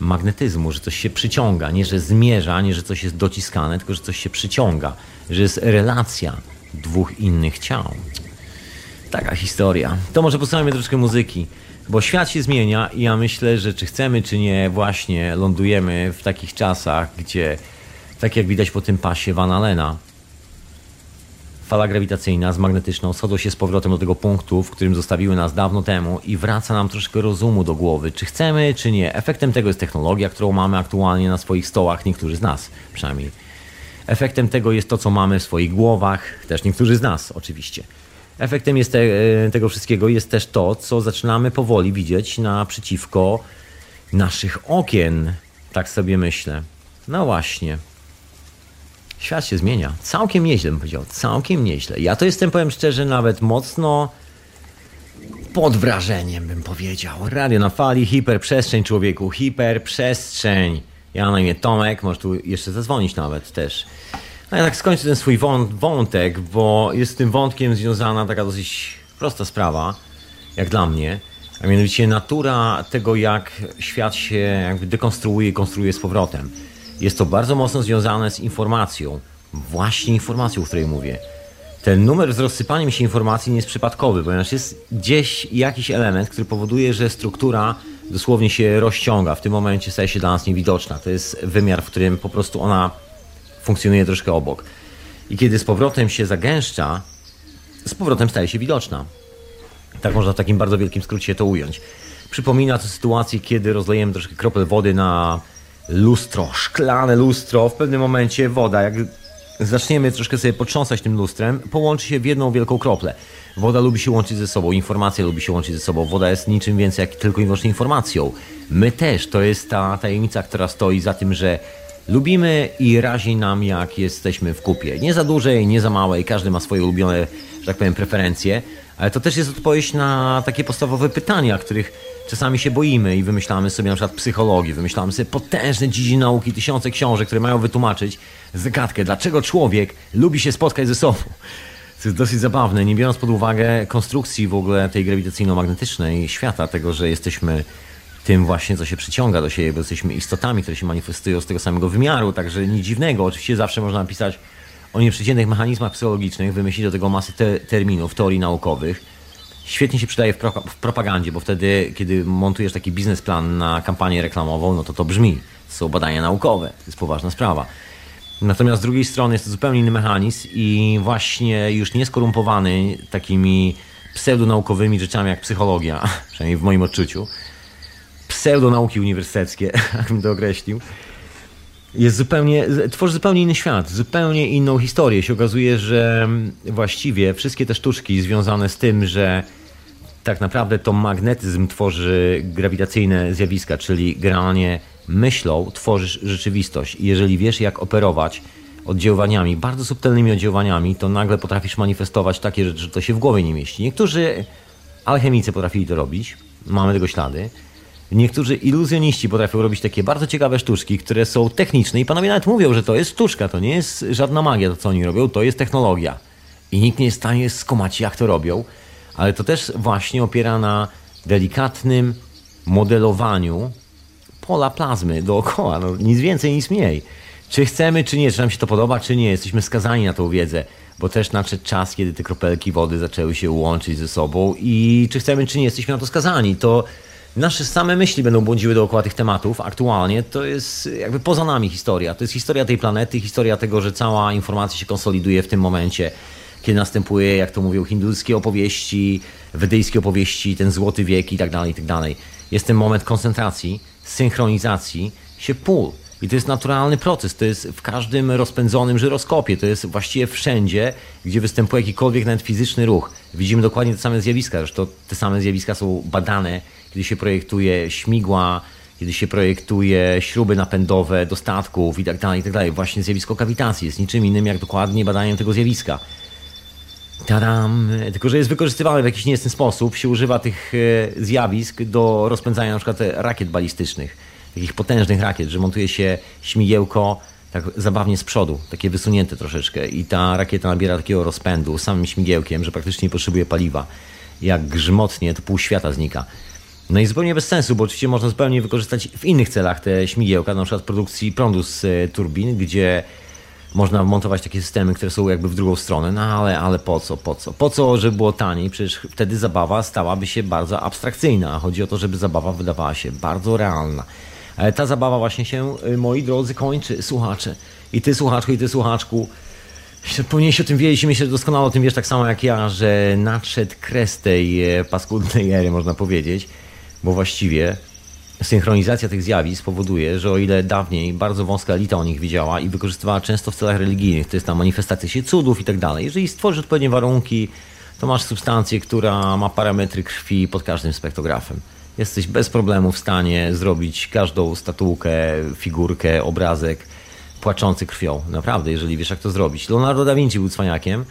magnetyzmu, że coś się przyciąga, nie że zmierza, nie że coś jest dociskane, tylko że coś się przyciąga, że jest relacja dwóch innych ciał. Taka historia. To może posłuchajmy troszkę muzyki, bo świat się zmienia i ja myślę, że czy chcemy, czy nie, właśnie lądujemy w takich czasach, gdzie, tak jak widać po tym pasie Van Allena, fala grawitacyjna z magnetyczną schodzą się z powrotem do tego punktu, w którym zostawiły nas dawno temu i wraca nam troszkę rozumu do głowy, czy chcemy, czy nie. Efektem tego jest technologia, którą mamy aktualnie na swoich stołach, niektórzy z nas przynajmniej. Efektem tego jest to, co mamy w swoich głowach, też niektórzy z nas oczywiście. Efektem jest te, e, tego wszystkiego jest też to, co zaczynamy powoli widzieć naprzeciwko naszych okien. Tak sobie myślę. No właśnie. Świat się zmienia. Całkiem nieźle bym powiedział. Całkiem nieźle. Ja to jestem, powiem szczerze, nawet mocno pod wrażeniem bym powiedział. Radio na fali, hiperprzestrzeń człowieku, hiperprzestrzeń. Ja na imię Tomek, możesz tu jeszcze zadzwonić nawet też. No ja tak skończę ten swój wątek, bo jest z tym wątkiem związana taka dosyć prosta sprawa, jak dla mnie, a mianowicie natura tego, jak świat się jakby dekonstruuje i konstruuje z powrotem. Jest to bardzo mocno związane z informacją, właśnie informacją, o której mówię. Ten numer z rozsypaniem się informacji nie jest przypadkowy, ponieważ jest gdzieś jakiś element, który powoduje, że struktura dosłownie się rozciąga. W tym momencie staje się dla nas niewidoczna. To jest wymiar, w którym po prostu ona funkcjonuje troszkę obok. I kiedy z powrotem się zagęszcza, z powrotem staje się widoczna. Tak można w takim bardzo wielkim skrócie to ująć. Przypomina to sytuację, kiedy rozlejemy troszkę kropel wody na lustro, szklane lustro. W pewnym momencie woda, jak zaczniemy troszkę sobie potrząsać tym lustrem, połączy się w jedną wielką kroplę. Woda lubi się łączyć ze sobą, informacja lubi się łączyć ze sobą. Woda jest niczym więcej jak tylko i wyłącznie informacją. My też, to jest ta tajemnica, która stoi za tym, że lubimy i razi nam, jak jesteśmy w kupie. Nie za dużej, nie za małej, każdy ma swoje ulubione, że tak powiem, preferencje, ale to też jest odpowiedź na takie podstawowe pytania, których czasami się boimy i wymyślamy sobie na przykład psychologii, wymyślamy sobie potężne dziedziny nauki, tysiące książek, które mają wytłumaczyć zagadkę, dlaczego człowiek lubi się spotkać ze sobą. To jest dosyć zabawne, nie biorąc pod uwagę konstrukcji w ogóle tej grawitacyjno-magnetycznej świata, tego, że jesteśmy tym właśnie, co się przyciąga do siebie, bo jesteśmy istotami, które się manifestują z tego samego wymiaru, także nic dziwnego. Oczywiście zawsze można napisać o nieprzeciętnych mechanizmach psychologicznych, wymyślić do tego masy te terminów, teorii naukowych. Świetnie się przydaje w, pro w, propagandzie, bo wtedy, kiedy montujesz taki biznesplan na kampanię reklamową, no to to brzmi. To są badania naukowe, to jest poważna sprawa. Natomiast z drugiej strony jest to zupełnie inny mechanizm i właśnie już nie skorumpowany takimi pseudonaukowymi rzeczami jak psychologia, przynajmniej w moim odczuciu, pseudonauki uniwersyteckie, jak bym to określił, jest zupełnie, tworzy zupełnie inny świat, zupełnie inną historię. Się okazuje, że właściwie wszystkie te sztuczki związane z tym, że tak naprawdę to magnetyzm tworzy grawitacyjne zjawiska, czyli generalnie myślą tworzysz rzeczywistość. I jeżeli wiesz, jak operować oddziaływaniami, bardzo subtelnymi oddziaływaniami, to nagle potrafisz manifestować takie rzeczy, że to się w głowie nie mieści. Niektórzy alchemicy potrafili to robić, mamy tego ślady. Niektórzy iluzjoniści potrafią robić takie bardzo ciekawe sztuczki, które są techniczne i panowie nawet mówią, że to jest sztuczka, to nie jest żadna magia to, co oni robią, to jest technologia. I nikt nie jest w stanie skomać, jak to robią, ale to też właśnie opiera na delikatnym modelowaniu pola plazmy dookoła, no, nic więcej, nic mniej. Czy chcemy, czy nie, czy nam się to podoba, czy nie, jesteśmy skazani na tą wiedzę, bo też nadszedł czas, kiedy te kropelki wody zaczęły się łączyć ze sobą i czy chcemy, czy nie, jesteśmy na to skazani. To nasze same myśli będą błądziły dookoła tych tematów. Aktualnie to jest jakby poza nami historia. To jest historia tej planety, historia tego, że cała informacja się konsoliduje w tym momencie, kiedy następuje, jak to mówią, hinduskie opowieści, wedyjskie opowieści, ten złoty wiek i tak dalej, i tak dalej. Jest ten moment koncentracji, synchronizacji się pól. I to jest naturalny proces, to jest w każdym rozpędzonym żyroskopie, to jest właściwie wszędzie, gdzie występuje jakikolwiek nawet fizyczny ruch. Widzimy dokładnie te same zjawiska, zresztą te same zjawiska są badane, kiedy się projektuje śmigła, kiedy się projektuje śruby napędowe do statków i tak dalej, i tak dalej. Właśnie zjawisko kawitacji jest niczym innym jak dokładnie badaniem tego zjawiska. Tadam! Tylko, że jest wykorzystywane w jakiś niecny sposób. Się używa tych e, zjawisk do rozpędzania na przykład rakiet balistycznych. Takich potężnych rakiet, że montuje się śmigiełko tak zabawnie z przodu, takie wysunięte troszeczkę i ta rakieta nabiera takiego rozpędu samym śmigiełkiem, że praktycznie nie potrzebuje paliwa. Jak grzmotnie, to pół świata znika. No i zupełnie bez sensu, bo oczywiście można zupełnie wykorzystać w innych celach te śmigiełka, na przykład produkcji prądu z e, turbin, gdzie można montować takie systemy, które są jakby w drugą stronę, no ale, ale po co, po co? Po co, żeby było taniej? Przecież wtedy zabawa stałaby się bardzo abstrakcyjna. Chodzi o to, żeby zabawa wydawała się bardzo realna. Ale ta zabawa właśnie się, y, moi drodzy, kończy, słuchacze. I ty, słuchaczku, i ty, słuchaczku, powinieneś o tym wiedzieć i myślę, że doskonale o tym wiesz tak samo jak ja, że nadszedł kres tej e, paskudnej ery, można powiedzieć, bo właściwie synchronizacja tych zjawisk powoduje, że o ile dawniej bardzo wąska elita o nich wiedziała i wykorzystywała często w celach religijnych, to jest ta manifestacja się cudów i tak dalej, jeżeli stworzysz odpowiednie warunki, to masz substancję, która ma parametry krwi pod każdym spektrografem. Jesteś bez problemu w stanie zrobić każdą statułkę, figurkę, obrazek płaczący krwią. Naprawdę, jeżeli wiesz jak to zrobić. Leonardo da Vinci był cwaniakiem,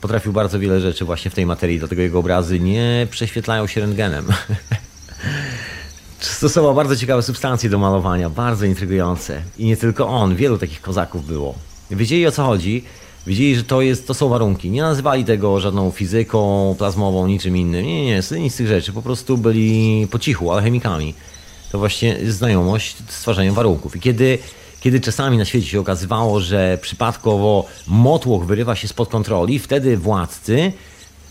potrafił bardzo wiele rzeczy właśnie w tej materii, dlatego jego obrazy nie prześwietlają się rentgenem. Stosował bardzo ciekawe substancje do malowania, bardzo intrygujące. I nie tylko on, wielu takich kozaków było. Wiedzieli o co chodzi, wiedzieli, że to, jest, to są warunki. Nie nazywali tego żadną fizyką plazmową, niczym innym. Nie, nie, nie, nic z tych rzeczy. Po prostu byli po cichu, alchemikami. To właśnie znajomość stwarzania warunków. I kiedy, kiedy czasami na świecie się okazywało, że przypadkowo motłoch wyrywa się spod kontroli, wtedy władcy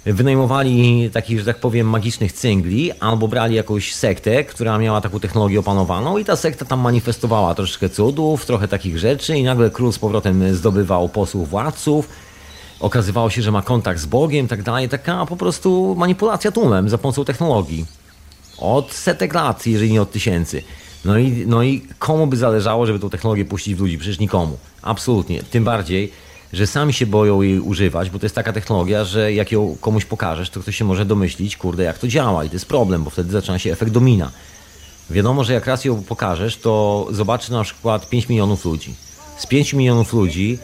wynajmowali takich, że tak powiem, magicznych cyngli, albo brali jakąś sektę, która miała taką technologię opanowaną i ta sekta tam manifestowała troszeczkę cudów, trochę takich rzeczy i nagle król z powrotem zdobywał posłów władców, okazywało się, że ma kontakt z Bogiem tak dalej, taka po prostu manipulacja tłumem za pomocą technologii. Od setek lat, jeżeli nie od tysięcy. No i, no i komu by zależało, żeby tą technologię puścić w ludzi? Przecież nikomu. Absolutnie. Tym bardziej, że sami się boją jej używać, bo to jest taka technologia, że jak ją komuś pokażesz, to ktoś się może domyślić, kurde, jak to działa i to jest problem, bo wtedy zaczyna się efekt domina. Wiadomo, że jak raz ją pokażesz, to zobaczy na przykład 5 milionów ludzi. Z 5 milionów ludzi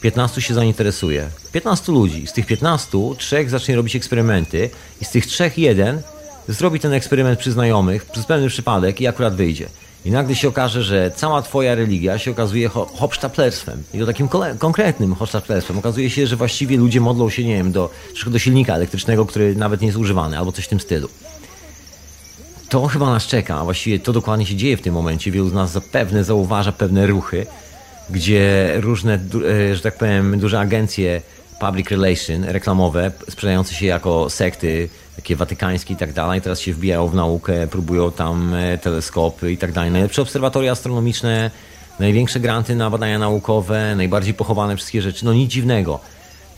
15 się zainteresuje. 15 ludzi. Z tych 15 trzech zacznie robić eksperymenty i z tych trzech jeden zrobi ten eksperyment przy znajomych, przez pewny przypadek i akurat wyjdzie. I nagle się okaże, że cała twoja religia się okazuje ho hopsztaplerstwem. I to takim konkretnym hopsztaplerstwem. Okazuje się, że właściwie ludzie modlą się, nie wiem, do, do silnika elektrycznego, który nawet nie jest używany, albo coś w tym stylu. To chyba nas czeka, a właściwie to dokładnie się dzieje w tym momencie. Wielu z nas zapewne zauważa pewne ruchy, gdzie różne, e, że tak powiem, duże agencje public relation reklamowe, sprzedające się jako sekty, takie watykańskie i tak dalej, teraz się wbijają w naukę, próbują tam e, teleskopy i tak dalej. Najlepsze obserwatoria astronomiczne, największe granty na badania naukowe, najbardziej pochowane wszystkie rzeczy, no nic dziwnego.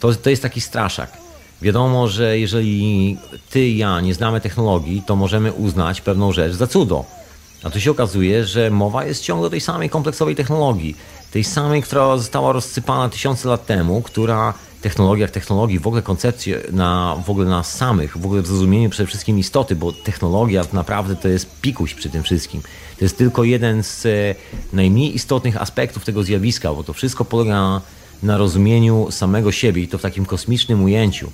To, to jest taki straszak. Wiadomo, że jeżeli ty i ja nie znamy technologii, to możemy uznać pewną rzecz za cudo. A tu się okazuje, że mowa jest ciągle tej samej kompleksowej technologii. Tej samej, która została rozsypana tysiące lat temu, która technologiach, technologii, w ogóle koncepcje na, w ogóle nas samych, w ogóle w zrozumieniu przede wszystkim istoty, bo technologia naprawdę to jest pikuś przy tym wszystkim. To jest tylko jeden z e, najmniej istotnych aspektów tego zjawiska, bo to wszystko polega na rozumieniu samego siebie i to w takim kosmicznym ujęciu.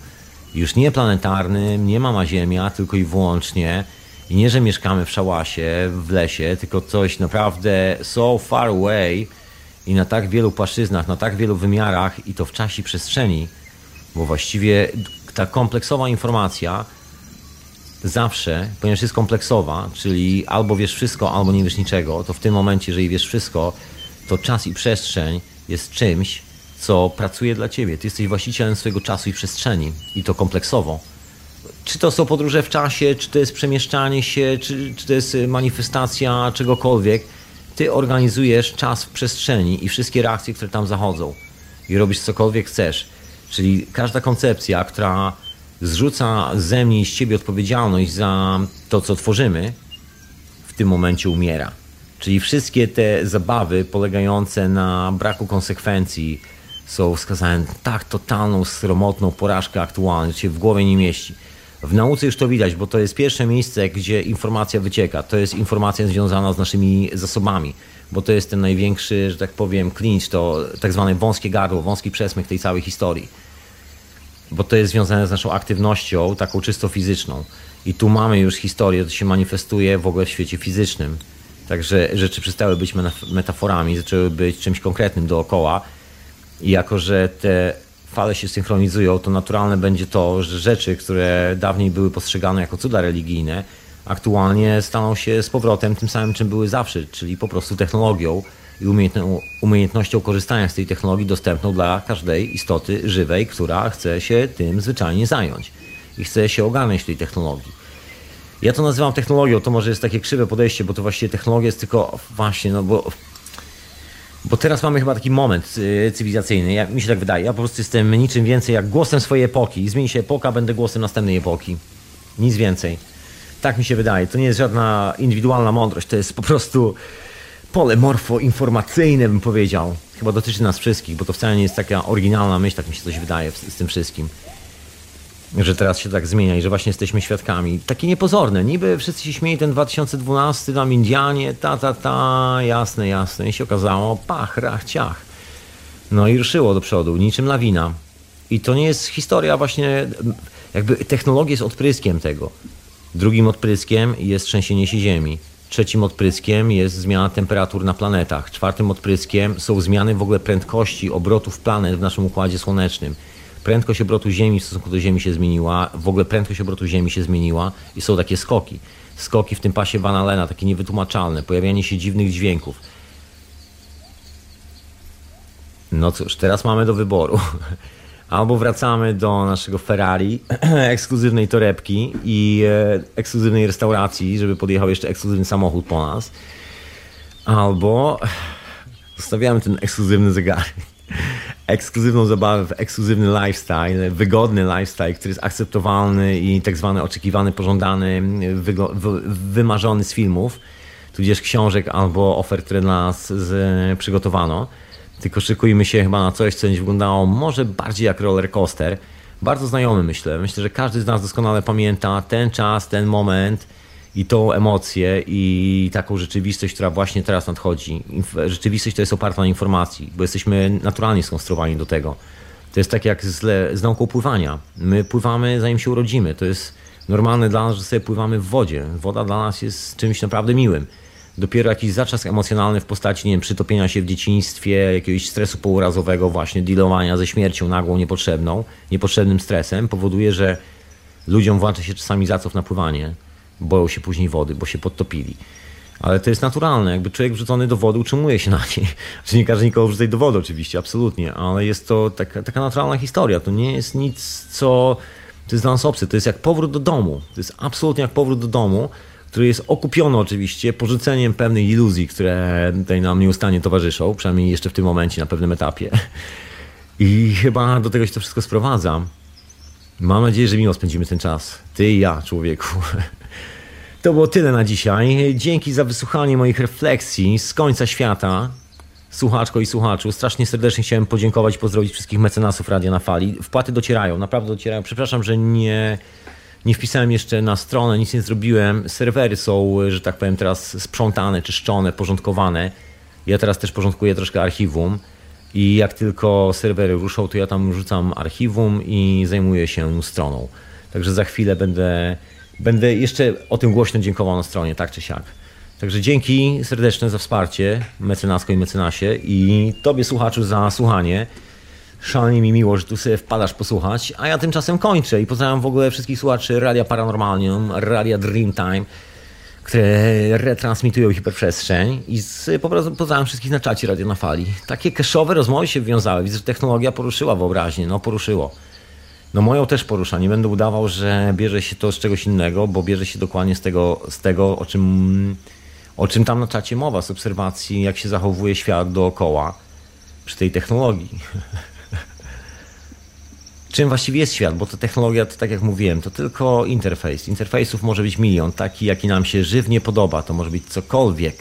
Już nie planetarnym, nie mama Ziemia, tylko i wyłącznie. I nie, że mieszkamy w szałasie, w lesie, tylko coś naprawdę so far away, i na tak wielu płaszczyznach, na tak wielu wymiarach i to w czasie i przestrzeni, bo właściwie ta kompleksowa informacja zawsze, ponieważ jest kompleksowa, czyli albo wiesz wszystko, albo nie wiesz niczego, to w tym momencie, jeżeli wiesz wszystko, to czas i przestrzeń jest czymś, co pracuje dla ciebie. Ty jesteś właścicielem swojego czasu i przestrzeni i to kompleksowo. Czy to są podróże w czasie, czy to jest przemieszczanie się, czy, czy to jest manifestacja czegokolwiek, ty organizujesz czas w przestrzeni i wszystkie reakcje, które tam zachodzą i robisz cokolwiek chcesz. Czyli każda koncepcja, która zrzuca ze mnie i z ciebie odpowiedzialność za to, co tworzymy, w tym momencie umiera. Czyli wszystkie te zabawy polegające na braku konsekwencji są wskazane tak totalną, sromotną porażkę aktualną, że się w głowie nie mieści. W nauce już to widać, bo to jest pierwsze miejsce, gdzie informacja wycieka. To jest informacja związana z naszymi zasobami, bo to jest ten największy, że tak powiem, clinch, to tak zwane wąskie gardło, wąski przesmyk tej całej historii. Bo to jest związane z naszą aktywnością, taką czysto fizyczną. I tu mamy już historię, to się manifestuje w ogóle w świecie fizycznym. Także rzeczy przestały być metaforami, zaczęły być czymś konkretnym dookoła. I jako, że te fale się synchronizują, to naturalne będzie to, że rzeczy, które dawniej były postrzegane jako cuda religijne, aktualnie staną się z powrotem tym samym, czym były zawsze, czyli po prostu technologią i umiejętnością korzystania z tej technologii dostępną dla każdej istoty żywej, która chce się tym zwyczajnie zająć i chce się ogarnąć tej technologii. Ja to nazywam technologią, to może jest takie krzywe podejście, bo to właściwie technologia jest tylko właśnie, no bo bo teraz mamy chyba taki moment y, cywilizacyjny, ja, mi się tak wydaje. Ja po prostu jestem niczym więcej jak głosem swojej epoki. Zmieni się epoka, będę głosem następnej epoki. Nic więcej. Tak mi się wydaje. To nie jest żadna indywidualna mądrość, to jest po prostu pole morfo-informacyjne, bym powiedział. Chyba dotyczy nas wszystkich, bo to wcale nie jest taka oryginalna myśl, tak mi się coś wydaje z, z tym wszystkim że teraz się tak zmienia i że właśnie jesteśmy świadkami. Takie niepozorne. Niby wszyscy się śmieli ten 2012, tam Indianie, ta, ta, ta, jasne, jasne. I się okazało, pach, rach, ciach. No i ruszyło do przodu, niczym lawina. I to nie jest historia właśnie, jakby technologia jest odpryskiem tego. Drugim odpryskiem jest trzęsienie się Ziemi. Trzecim odpryskiem jest zmiana temperatur na planetach. Czwartym odpryskiem są zmiany w ogóle prędkości obrotów planet w naszym Układzie Słonecznym prędkość obrotu Ziemi w stosunku do Ziemi się zmieniła, w ogóle prędkość obrotu Ziemi się zmieniła i są takie skoki. Skoki w tym pasie Van Allena, takie niewytłumaczalne, pojawianie się dziwnych dźwięków. No cóż, teraz mamy do wyboru. Albo wracamy do naszego Ferrari, ekskluzywnej torebki i e, ekskluzywnej restauracji, żeby podjechał jeszcze ekskluzywny samochód po nas. Albo zostawiamy ten ekskluzywny zegarek ekskluzywną zabawę ekskluzywny lifestyle, wygodny lifestyle, który jest akceptowalny i tak zwany oczekiwany, pożądany, wymarzony z filmów, tudzież książek albo ofert, które dla nas przygotowano. Tylko szykujmy się chyba na coś, co będzie wyglądało może bardziej jak roller coaster. Bardzo znajomy myślę. Myślę, że każdy z nas doskonale pamięta ten czas, ten moment, i tą emocję i taką rzeczywistość, która właśnie teraz nadchodzi. Rzeczywistość to jest oparta na informacji, bo jesteśmy naturalnie skonstruowani do tego. To jest tak jak z, z nauką pływania. My pływamy zanim się urodzimy. To jest normalne dla nas, że sobie pływamy w wodzie. Woda dla nas jest czymś naprawdę miłym. Dopiero jakiś zatrzask emocjonalny w postaci, nie wiem, przytopienia się w dzieciństwie, jakiegoś stresu pourazowego, właśnie dealowania ze śmiercią nagłą, niepotrzebną, niepotrzebnym stresem powoduje, że ludziom włącza się czasami zaców na pływanie boją się później wody, bo się podtopili. Ale to jest naturalne, jakby człowiek wrzucony do wody utrzymuje się na niej. Czy nie każe nikogo wrzucać do wody oczywiście, absolutnie, ale jest to taka, taka naturalna historia. To nie jest nic, co... To jest dla nas obcy. To jest jak powrót do domu. To jest absolutnie jak powrót do domu, który jest okupiony oczywiście porzuceniem pewnych iluzji, które tutaj nam nieustannie towarzyszą, przynajmniej jeszcze w tym momencie, na pewnym etapie. I chyba do tego się to wszystko sprowadza. Mam nadzieję, że miło spędzimy ten czas. Ty i ja, człowieku. To było tyle na dzisiaj. Dzięki za wysłuchanie moich refleksji z końca świata. Słuchaczko i słuchaczu, strasznie serdecznie chciałem podziękować pozdrowić wszystkich mecenasów Radia na Fali. Wpłaty docierają, naprawdę docierają. Przepraszam, że nie, nie wpisałem jeszcze na stronę, nic nie zrobiłem. Serwery są, że tak powiem, teraz sprzątane, czyszczone, porządkowane. Ja teraz też porządkuję troszkę archiwum. I jak tylko serwery ruszą, to ja tam rzucam archiwum i zajmuję się stroną. Także za chwilę będę Będę jeszcze o tym głośno dziękował na stronie, tak czy siak. Także dzięki serdeczne za wsparcie, mecenasko i mecenasie i Tobie słuchaczu za słuchanie. Szalenie mi miło, że tu sobie wpadasz posłuchać, a ja tymczasem kończę i pozdrawiam w ogóle wszystkich słuchaczy Radia Paranormalium, Radia Dreamtime, które retransmitują hiperprzestrzeń i pozdrawiam wszystkich na czacie Radio na Fali. Takie keszowe rozmowy się wiązały, widzę, że technologia poruszyła wyobraźnię, no poruszyło. No moją też porusza. Nie będę udawał, że bierze się to z czegoś innego, bo bierze się dokładnie z tego, z tego o, czym, o czym tam na czacie mowa, z obserwacji, jak się zachowuje świat dookoła przy tej technologii. czym właściwie jest świat, bo to technologia, to tak jak mówiłem, to tylko interfejs. Interfejsów może być milion, taki jaki nam się żywnie podoba, to może być cokolwiek.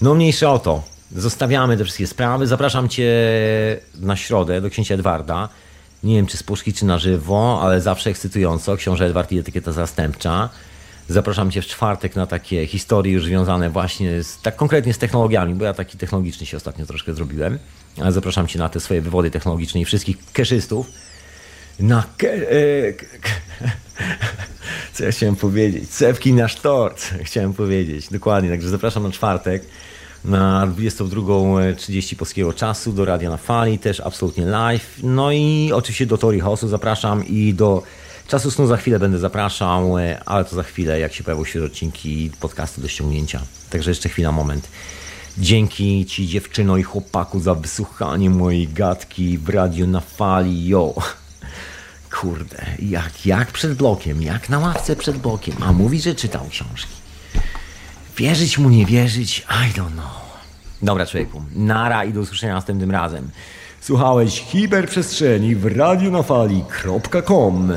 No mniejsze o to. Zostawiamy te wszystkie sprawy. Zapraszam Cię na środę do księcia Edwarda Nie wiem, czy z puszki, czy na żywo, ale zawsze ekscytująco. Książę Edward i etykieta zastępcza. Zapraszam Cię w czwartek na takie historie już związane właśnie z, tak konkretnie z technologiami, bo ja taki technologiczny się ostatnio troszkę zrobiłem. Zapraszam Cię na te swoje wywody technologiczne i wszystkich keszystów. Na ke... E, co ja chciałem powiedzieć? Cewki na sztort, chciałem powiedzieć. Dokładnie, także zapraszam na czwartek na 22.30 polskiego czasu do Radia na Fali, też absolutnie live. No i oczywiście do Tori Hosu zapraszam i do Czasu Snu za chwilę będę zapraszał, e, ale to za chwilę, jak się pojawią świeże odcinki podcastu do ściągnięcia. Także jeszcze chwila, moment. Dzięki Ci dziewczyno i chłopaku za wysłuchanie mojej gadki w radiu na fali, yo. Kurde, jak, jak przed blokiem, jak na ławce przed blokiem, a mówi, że czytał książki. Wierzyć mu, nie wierzyć, I don't know. Dobra, człowieku, nara i do usłyszenia następnym razem. Słuchałeś hiperprzestrzeni w radionafali.com